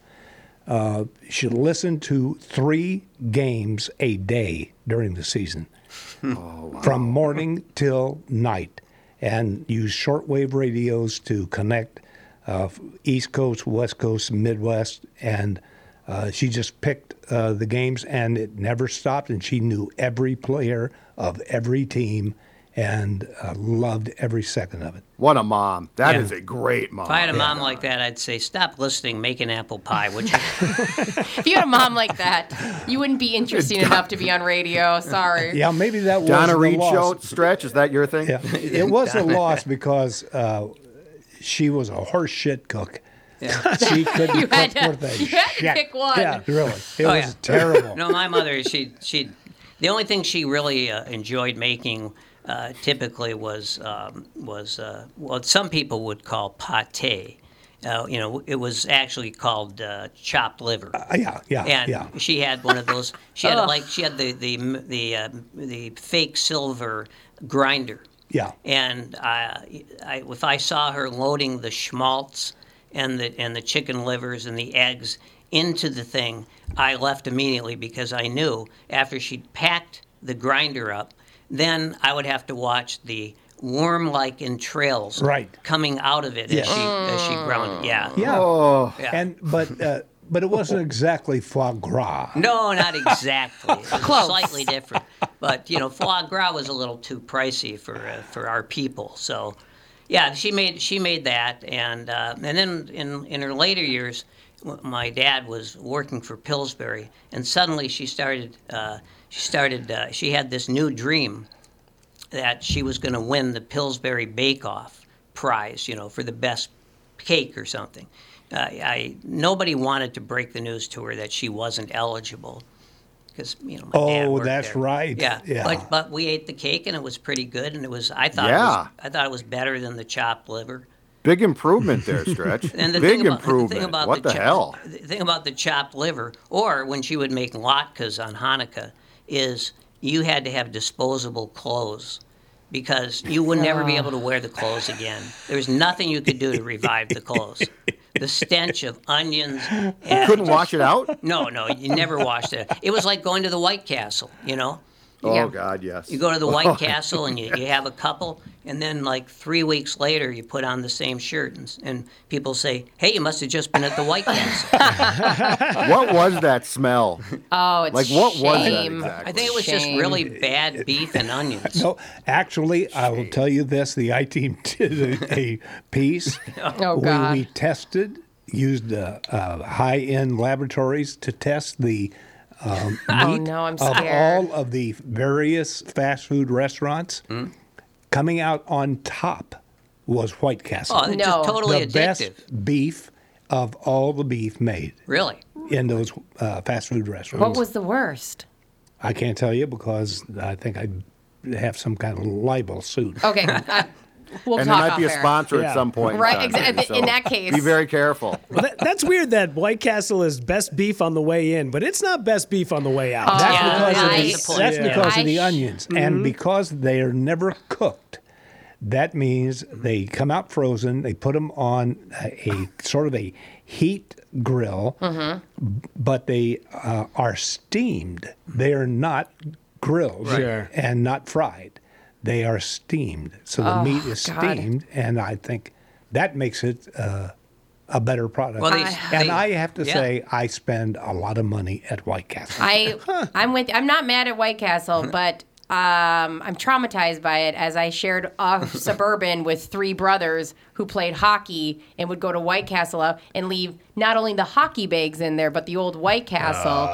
Uh, she listened to three games a day during the season, from morning till night, and used shortwave radios to connect uh, East Coast, West Coast, Midwest, and uh, she just picked uh, the games, and it never stopped. And she knew every player of every team and uh, loved every second of it. What a mom! That is Yeah. a great mom. If I had a mom like that, I'd say, stop listening, make an apple pie, would you? If you had a mom like that, you wouldn't be interesting enough to be on radio. Sorry. Yeah, maybe that was Donna the Reed show stretch. Is that your thing? Yeah, it was a loss because uh, she was a horse shit cook. She couldn't You cook had to- worth a you had to pick one. Yeah, really. It Oh, was yeah. terrible. No, my mother, she she, the only thing she really uh, enjoyed making uh, typically was um, was uh, what some people would call pate. Uh, you know, it was actually called uh, chopped liver. Uh, yeah, yeah, and yeah. she had one of those. She had like she had the the the uh, the fake silver grinder. Yeah. And I, I, if I saw her loading the schmaltz and the and the chicken livers and the eggs into the thing, I left immediately because I knew after she'd packed the grinder up, then I would have to watch the worm-like entrails Right. coming out of it Yes. as she as she ground it. Yeah. Yeah. Oh. Yeah. And but uh, but it wasn't exactly foie gras. No, not exactly. It was Close. Slightly different, but you know, foie gras was a little too pricey for uh, for our people. So, yeah, she made she made that, and uh, and then in in her later years, my dad was working for Pillsbury, and suddenly she started uh, she started uh, she had this new dream that she was going to win the Pillsbury Bake Off prize, you know, for the best cake or something. Uh, I nobody wanted to break the news to her that she wasn't eligible because you know. My Oh, worked that's there. right. Yeah, Yeah. But but we ate the cake and it was pretty good and it was I thought it Yeah. was, I thought it was better than the chopped liver. Big improvement there, Stretch. And the Big thing about, improvement. The thing about what the, chop- hell? The thing about the chopped liver, or when she would make latkes on Hanukkah, is you had to have disposable clothes because you would never be able to wear the clothes again. There was nothing you could do to revive the clothes. The stench of onions. You couldn't wash it out? No, no, you never washed it. It was like going to the White Castle, you know? Oh Yeah. God, yes. You go to the White Castle and you, you have a couple, and then like three weeks later, you put on the same shirt, and, and people say, "Hey, you must have just been at the White Castle." what was that smell? Oh, it's Like, what was that shame. exactly? I think it was just Shame. really bad beef and onions. No, actually, I will tell you this: the I team did a, a piece Oh, where God. we tested, used uh, uh, high-end laboratories to test the um, Oh, no, I'm of all of the various fast food restaurants. Hmm? Coming out on top was White Castle. Oh, No. just totally the addictive. best beef of all the beef made Really? in those uh, fast food restaurants. What was the worst? I can't tell you because I think I have some kind of libel suit. Okay, we'll and there might be a off air. sponsor Yeah. at some point. Right, time, exactly. too, In that case. be very careful. Well, that, that's weird that White Castle is best beef on the way in, but it's not best beef on the way out. That's Yeah, because of the, that's the because I of the onions, Mm-hmm. and because they are never cooked. That means they come out frozen. They put them on a, a sort of a heat grill, Mm-hmm. but they uh, are steamed. They are not grilled Sure. and not fried. They are steamed, so the Oh, meat is God. steamed, and I think that makes it uh, a better product. Well, they- and they- I have to yeah. say, I spend a lot of money at White Castle. I I'm with I'm not mad at White Castle, but um, I'm traumatized by it as I shared a suburban with three brothers who played hockey and would go to White Castle and leave not only the hockey bags in there, but the old White Castle.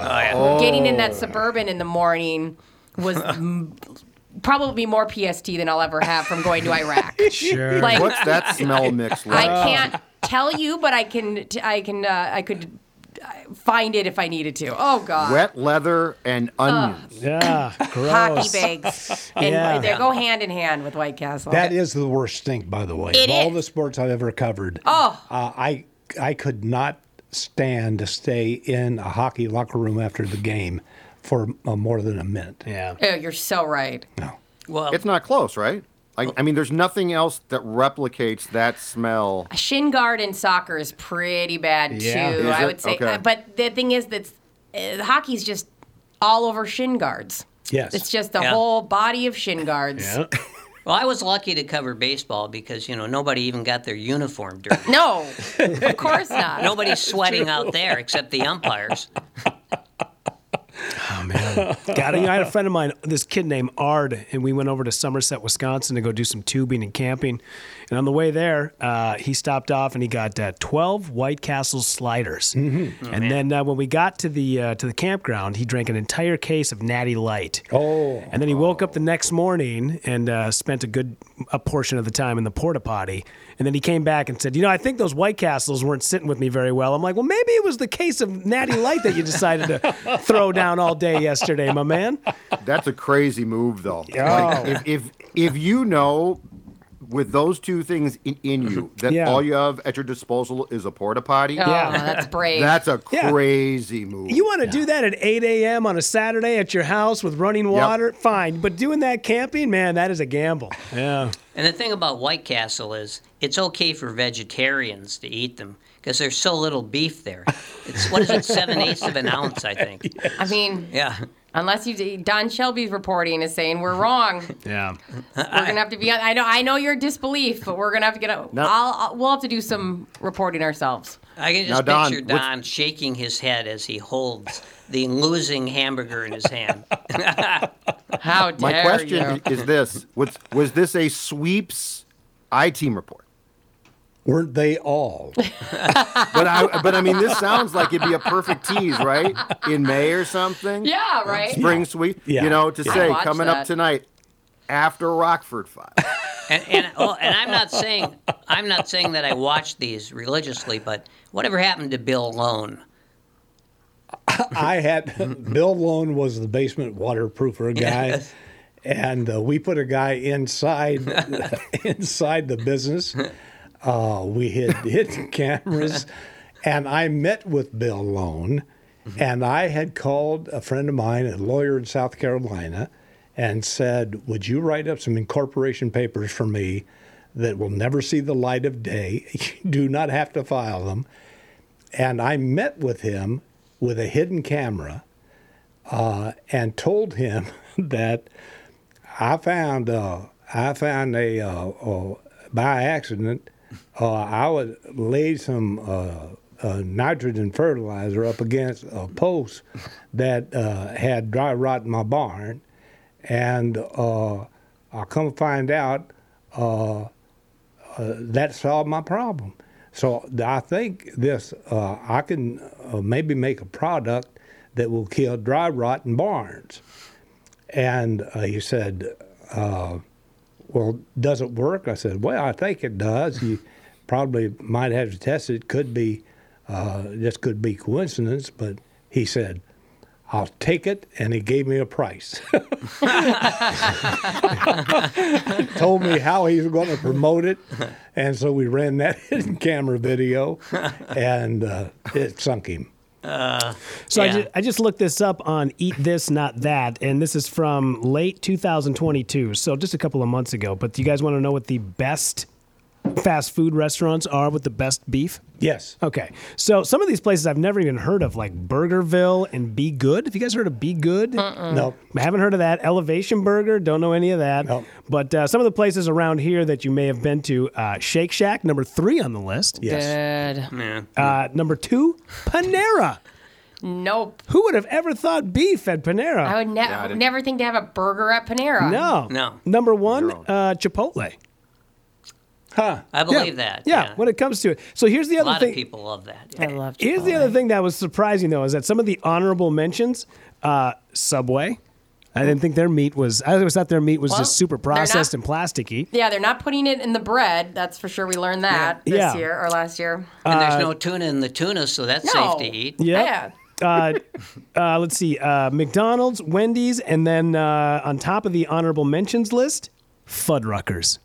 Getting in that suburban in the morning was m- probably more PST than I'll ever have from going to Iraq. Sure. Like What's that smell mix like? I can't tell you, but I can I can uh, I could uh, find it if I needed to. Oh God. Wet leather and onions. yeah, gross. hockey bags, and Yeah. they go hand in hand with White Castle. That is the worst stink, by the way. It of all the sports I've ever covered, Oh. uh, I I could not stand to stay in a hockey locker room after the game for uh, more than a minute. Yeah. oh, you're so right. No. Well, It's not close, right? Like, I mean, there's nothing else that replicates that smell. Shin guard in soccer is pretty bad Yeah. too. Is I it? would say, Okay. uh, but the thing is that uh, hockey's just all over shin guards. Yes. It's just the Yeah. whole body of shin guards. Yeah. well, I was lucky to cover baseball because you know nobody even got their uniform dirty. No, of course not. Nobody's sweating out there except the umpires. Oh, man. Got it. I had a friend of mine, this kid named Ard, and we went over to Somerset, Wisconsin to go do some tubing and camping. And on the way there, uh, he stopped off and he got uh, 12 White Castle sliders. Mm-hmm. and then uh, when we got to the uh, to the campground, he drank an entire case of Natty Light. Oh. And then he woke up the next morning and uh, spent a good a portion of the time in the porta potty. And then he came back and said, "You know, I think those White Castles weren't sitting with me very well." I'm like, "Well, maybe it was the case of Natty Light that you decided to throw down all day yesterday, my man." That's a crazy move, though. Yeah. Like, if, if if you know with those two things in, in you that Yeah. all you have at your disposal is a porta potty, Oh, that's brave. That's a Yeah. crazy move. You want to do that at 8 a.m. on a Saturday at your house with running water? Fine. But doing that camping, man, that is a gamble. Yeah. And the thing about White Castle is it's okay for vegetarians to eat them because there's so little beef there. It's what is it, seven eighths of an ounce, I think. I mean, Yeah. Unless you Don Shelby's reporting is saying we're wrong. Yeah. We're gonna have to be. I know. I know your disbelief, but we're gonna have to get. A, No. I'll, I'll. We'll have to do some reporting ourselves. I can just Don, picture what's- Don shaking his head as he holds the losing hamburger in his hand. How dare My question you? is this: Was was this a sweeps I team report? Weren't they all? But I but I mean, this sounds like it'd be a perfect tease, right? In May or something. Yeah, right. Spring sweep. Yeah. You know, to Yeah. say coming that. up tonight after Rockford Files. And, and, oh, and I'm not saying I'm not saying that I watch these religiously, but whatever happened to Bill Lone? I had Bill Lone was the basement waterproofer guy, Yes. and uh, we put a guy inside inside the business. Uh, we had hidden cameras, and I met with Bill Lone, and I had called a friend of mine, a lawyer in South Carolina, and said, "Would you write up some incorporation papers for me that will never see the light of day? You do not have to file them." And I met with him with a hidden camera uh, and told him that I found uh, I found a uh, by accident uh, I would lay some uh, uh, nitrogen fertilizer up against a post that uh, had dry rot in my barn, and uh, I come find out uh, that solved my problem. So I think this I can maybe make a product that will kill dry rot in barns. And he said, "Well, does it work?" I said, "Well, I think it does. You probably might have to test it. Could be uh, this could be coincidence." But he said, "I'll take it," and he gave me a price. Told me how he was going to promote it, and so we ran that hidden camera video, and uh, it sunk him. Uh, So I, just, I just looked this up on Eat This Not That, and this is from late 2022, so just a couple of months ago. But do you guys want to know what the best fast food restaurants are with the best beef? Yes. Okay, so some of these places I've never even heard of, like Burgerville and Be Good. Have you guys heard of Be Good? No. I haven't heard of that. Elevation Burger, don't know any of that. No. But uh, some of the places around here that you may have been to, uh, Shake Shack, number three on the list. Yes. Good. yeah. Uh, number two, Panera. Nope. Who would have ever thought beef at Panera? I would, ne- I never think to have a burger at Panera. No. No. Number one, uh, Chipotle. Huh. I believe that. Yeah, when it comes to it. So here's the a other lot thing. of people love that. Yeah. I love Here's the other thing that was surprising though is that some of the honorable mentions, uh, Subway. I didn't think their meat was. I always thought their meat was Well, just super they're not- processed and plasticky. Yeah, they're not putting it in the bread. That's for sure. We learned that this Yeah. year or last year. And there's no tuna in the tuna, so that's No. safe to eat. Yep. uh, uh, let's see, uh, McDonald's, Wendy's, and then uh, on top of the honorable mentions list, Fuddruckers.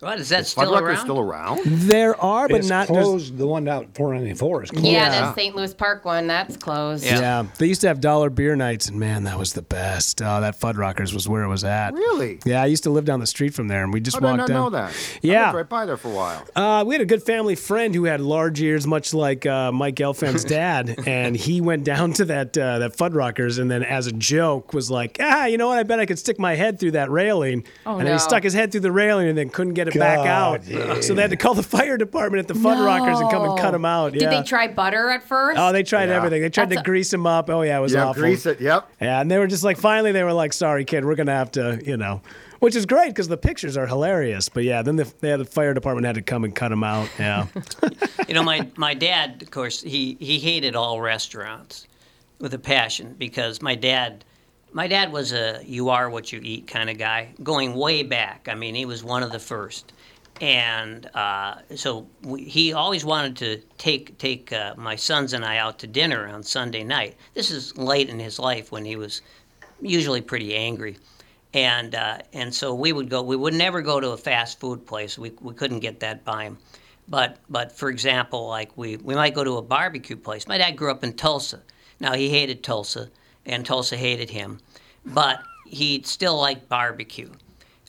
What is that Is still Fuddruckers around? still around? There are, but it's not. there's- closed. The one out 494 is closed. Yeah, Yeah. the St. Louis Park one, that's closed. Yeah. Yeah, they used to have dollar beer nights, and man, that was the best. Oh, that Fuddruckers was where it was at. Really? Yeah, I used to live down the street from there, and we just How did I walked not down. know that? I Yeah. lived right by there for a while. Uh, we had a good family friend who had large ears, much like uh, Mike Gelfand's dad, and he went down to that uh, that Fuddruckers, and then as a joke was like, ah, you know what? I bet I could stick my head through that railing, Oh, and then no. he stuck his head through the railing, and then couldn't get get it back out. God, So they had to call the fire department at the Fuddruckers and come and cut them out. Did they try butter at first? Oh, they tried Yeah. everything. They tried That's to a- grease them up. Oh yeah, it was Yeah, awful. grease it. Yep. Yeah, and they were just like, finally, they were like, "Sorry, kid, we're gonna have to," you know, which is great because the pictures are hilarious. But yeah, then the, they had the fire department had to come and cut them out. Yeah, you know, my, my dad, of course, he, he hated all restaurants with a passion because my dad, my dad was a you are what you eat kind of guy, going way back. I mean, he was one of the first, and uh, so we, he always wanted to take take uh, my sons and I out to dinner on Sunday night. This is late in his life when he was usually pretty angry. And uh, and so we would go. We would never go to a fast food place. We, we couldn't get that by him. But but for example, like we, we might go to a barbecue place. My dad grew up in Tulsa. Now he hated Tulsa, and Tulsa hated him, but he'd still like barbecue,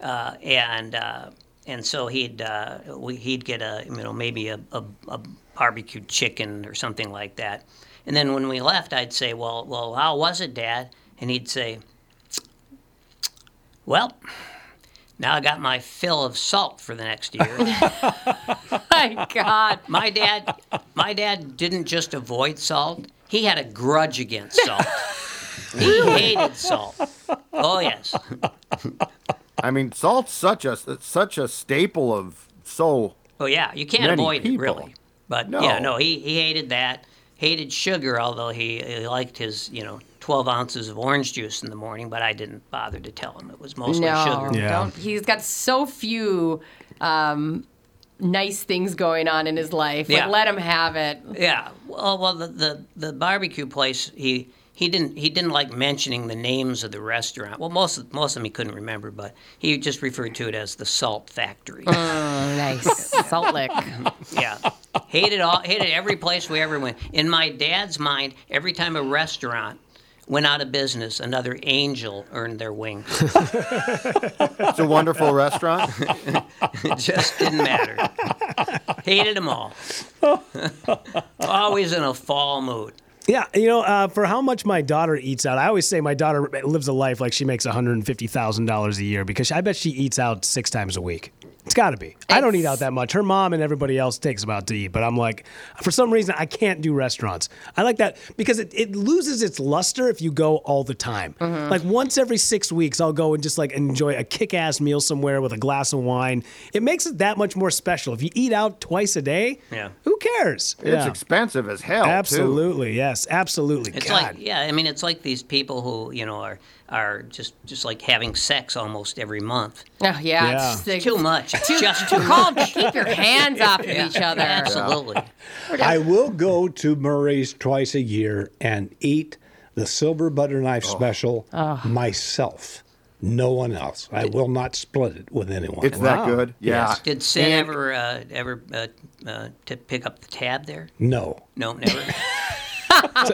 uh, and uh, and so he'd uh, we, he'd get a you know maybe a, a, a barbecued chicken or something like that. And then when we left, I'd say, well well how was it, Dad? And he'd say, well. Now I got my fill of salt for the next year. my God. My dad, my dad didn't just avoid salt; he had a grudge against salt. he hated salt. Oh yes. I mean, salt's such a such a staple of so. Oh yeah, you can't avoid people. it really. But No. yeah, no, he, he hated that. Hated sugar, although he, he liked his you know 12 ounces of orange juice in the morning. But I didn't bother to tell him it was mostly no, sugar. don't. He's got so few um, nice things going on in his life. Like, Yeah. let him have it. Yeah. Well, well, the, the, the barbecue place he he didn't he didn't like mentioning the names of the restaurant. Well, most of, most of them he couldn't remember, but he just referred to it as the Salt Factory. Mm, nice. Salt lick. yeah. Hated all hated every place we ever went. In my dad's mind, every time a restaurant went out of business, another angel earned their wings. It's a wonderful restaurant. it just didn't matter. Hated them all. Always in a fall mood. Yeah. You know, uh, for how much my daughter eats out, I always say my daughter lives a life like she makes one hundred and fifty thousand dollars a year because I bet she eats out six times a week. It's got to be. I don't eat out that much. Her mom and everybody else takes them out to eat, but I'm like, for some reason, I can't do restaurants. I like that because it, it loses its luster if you go all the time. Mm-hmm. Like once every six weeks, I'll go and just like enjoy a kick ass meal somewhere with a glass of wine. It makes it that much more special. If you eat out twice a day, Yeah. who cares? It's expensive as hell. too. Absolutely, yes, absolutely. It's God. like yeah, I mean it's like these people who, you know, are are just just like having sex almost every month. Oh, yeah. Yeah. It's just, Too much. It's Too, just too too calm. Keep your hands off of Yeah, each other. Absolutely. I will go to Murray's twice a year and eat the silver butter knife special myself. No one else. I will not split it with anyone. It's that good. Yeah. Yes. Did Sid And- ever uh, ever uh, uh, to pick up the tab there? No. No, never.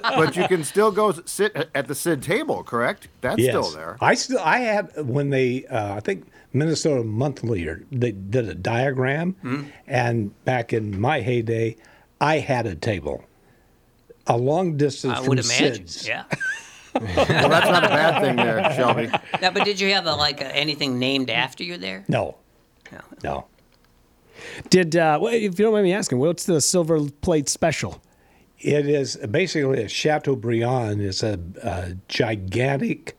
but you can still go sit at the Sid table, correct? That's yes. still there. I still I had when they uh, I think Minnesota Monthly or they did a diagram, Hmm? and back in my heyday, I had a table, a long distance I from would imagine. Sid's. Yeah. Well, that's not a bad thing there, Shelby. Yeah, but did you have a, like a, anything named after you there? No, No. no. Did uh, well, if you don't mind me asking, what's the silver plate special? It is basically a Chateaubriand. It's a, a gigantic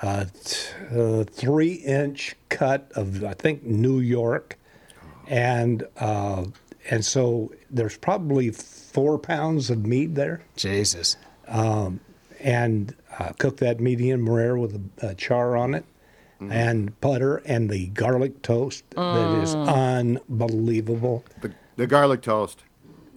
uh, t- uh, three-inch cut of I think New York, and uh, and so there's probably four pounds of meat there. Jesus. Um, and uh, cook that medium rare with a, a char on it, and butter and the garlic toast that is unbelievable. The, the garlic toast.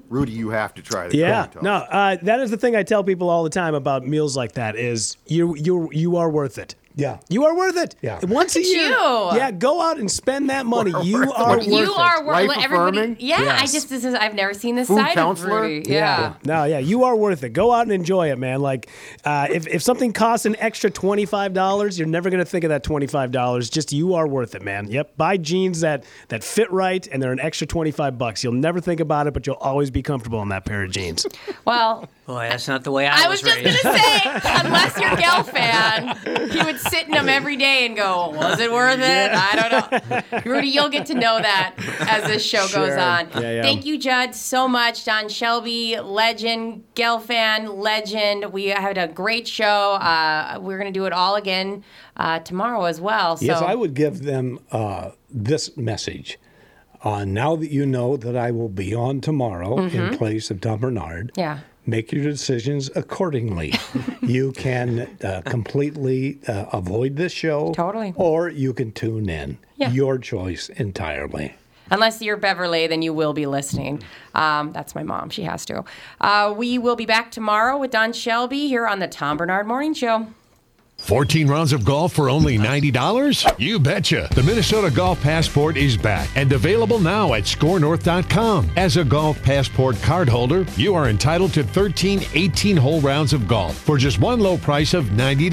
Rudy, you have to try the Yeah, no, uh, that is the thing I tell people all the time about meals like that is you you you are worth it. Yeah. You are worth it. Yeah. Once a year. you. Yeah, go out and spend that money. You are worth it. are worth You it. are worth Life everybody. affirming? Yeah, I just this is I've never seen this Food side counselor? of Rudy. Yeah. No, yeah, you are worth it. Go out and enjoy it, man. Like, uh, if, if something costs an extra $25, you're never going to think of that $25. Just you are worth it, man. Yep. Buy jeans that, that fit right and they're an extra 25 bucks. You'll never think about it, but you'll always be comfortable in that pair of jeans. Well, Boy, that's not the way I, I was just raised. gonna say, unless you're a Gelfand, he would sit in them every day and go, was it worth it? I don't know. Rudy, you'll get to know that as this show goes on. Yeah, yeah. Thank you, Judd, so much. Don Shelby, legend. Gelfand, legend. We had a great show. Uh, we're going to do it all again uh, tomorrow as well. So. Yes, I would give them uh, this message. Uh, now that you know that I will be on tomorrow in Mhm. place of Tom Barnard, Yeah. Make your decisions accordingly. you can uh, completely uh, avoid this show. Totally. Or you can tune in. Yeah. Your choice entirely. Unless you're Beverly, then you will be listening. Um, that's my mom. She has to. Uh, we will be back tomorrow with Don Shelby here on the Tom Barnard Morning Show. 14 rounds of golf for only $90? You betcha. The Minnesota Golf Passport is back and available now at skornorth.com. As a Golf Passport card holder, you are entitled to 13 18 hole rounds of golf for just one low price of $90.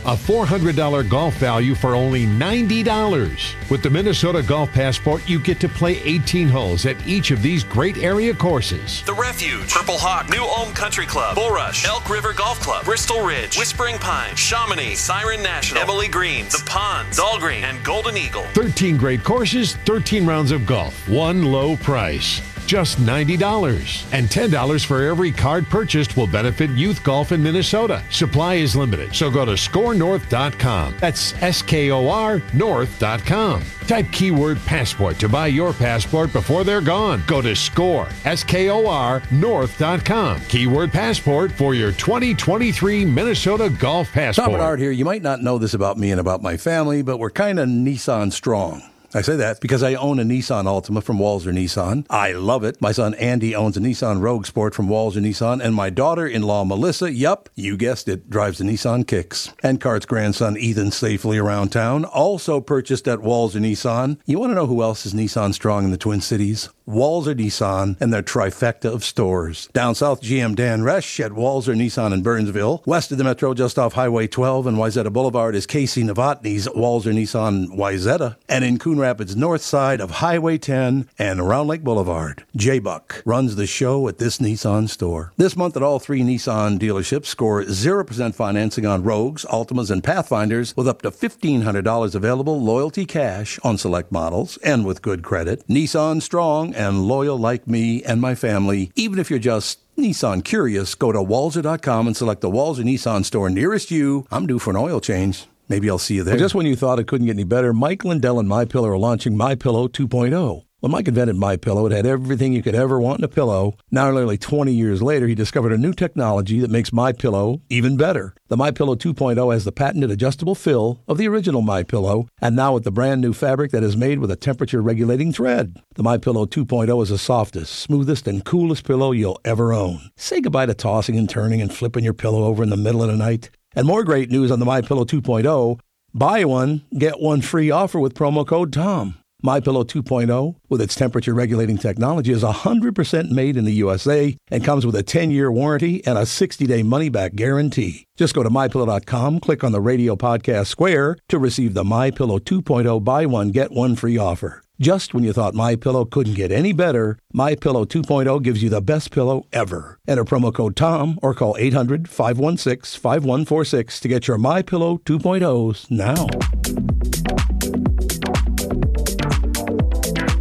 A $400 golf value for only $90. With the Minnesota Golf Passport, you get to play 18 holes at each of these great area courses. The Refuge, Purple Hawk, New Ulm Country Club, Bulrush, Elk River Golf Club, Bristol Ridge, Whispering Pine, Chomonix, Siren National, Emily Greens, The Ponds, Dahlgreen, and Golden Eagle. 13 great courses, 13 rounds of golf, one low price. Just $90. And $10 for every card purchased will benefit youth golf in Minnesota. Supply is limited, so go to skornorth.com. That's S K O R North.com. Type keyword passport to buy your passport before they're gone. Go to score, S K O R North.com. Keyword passport for your 2023 Minnesota Golf Passport. Tom Barnard here. You might not know this about me and about my family, but we're kind of Nissan strong. I say that because I own a Nissan Altima from Walser Nissan. I love it. My son Andy owns a Nissan Rogue Sport from Walser Nissan, and my daughter-in-law Melissa, yup, you guessed it, drives a Nissan Kicks. And Cart's grandson Ethan safely around town, also purchased at Walser Nissan. You want to know who else is Nissan strong in the Twin Cities? Walser Nissan and their trifecta of stores. Down south, GM Dan Resch at Walser Nissan in Burnsville. West of the metro, just off Highway 12 and Wayzata Boulevard, is Casey Novotny's Walser Nissan Wayzata. And in Coon Rapids, north side of Highway 10 and Round Lake Boulevard, J Buck runs the show at this Nissan store. This month at all three Nissan dealerships, score 0% financing on Rogues, Altimas, and Pathfinders with up to $1,500 available loyalty cash on select models and with good credit. Nissan strong and loyal like me and my family. Even if you're just Nissan curious, go to walser.com and select the Walser Nissan store nearest you. I'm due for an oil change. Maybe I'll see you there. just when you thought it couldn't get any better, Mike Lindell and My Pillow are launching My Pillow 2.0. When Mike invented My Pillow, it had everything you could ever want in a pillow. Now, nearly 20 years later, he discovered a new technology that makes My Pillow even better. The My Pillow 2.0 has the patented adjustable fill of the original My Pillow, and now with the brand new fabric that is made with a temperature regulating thread. The My Pillow 2.0 is the softest, smoothest, and coolest pillow you'll ever own. Say goodbye to tossing and turning and flipping your pillow over in the middle of the night. And more great news on the My Pillow 2.0. Buy one, get one free offer with promo code TOM. MyPillow 2.0, with its temperature regulating technology, is 100% made in the USA and comes with a 10 year warranty and a 60 day money back guarantee. Just go to mypillow.com, click on the radio podcast square to receive the MyPillow 2.0 buy one, get one free offer. Just when you thought My Pillow couldn't get any better, My Pillow 2.0 gives you the best pillow ever. Enter promo code TOM or call 800-516-5146 to get your My Pillow 2.0s now.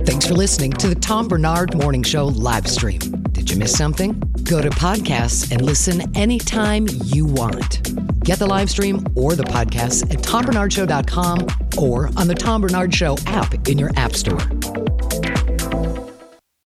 Thanks for listening to the Tom Barnard Morning Show live stream. You miss something? Go to podcasts and listen anytime you want. Get the live stream or the podcast at tombarnardshow.com or on the Tom Barnard Show app in your app store.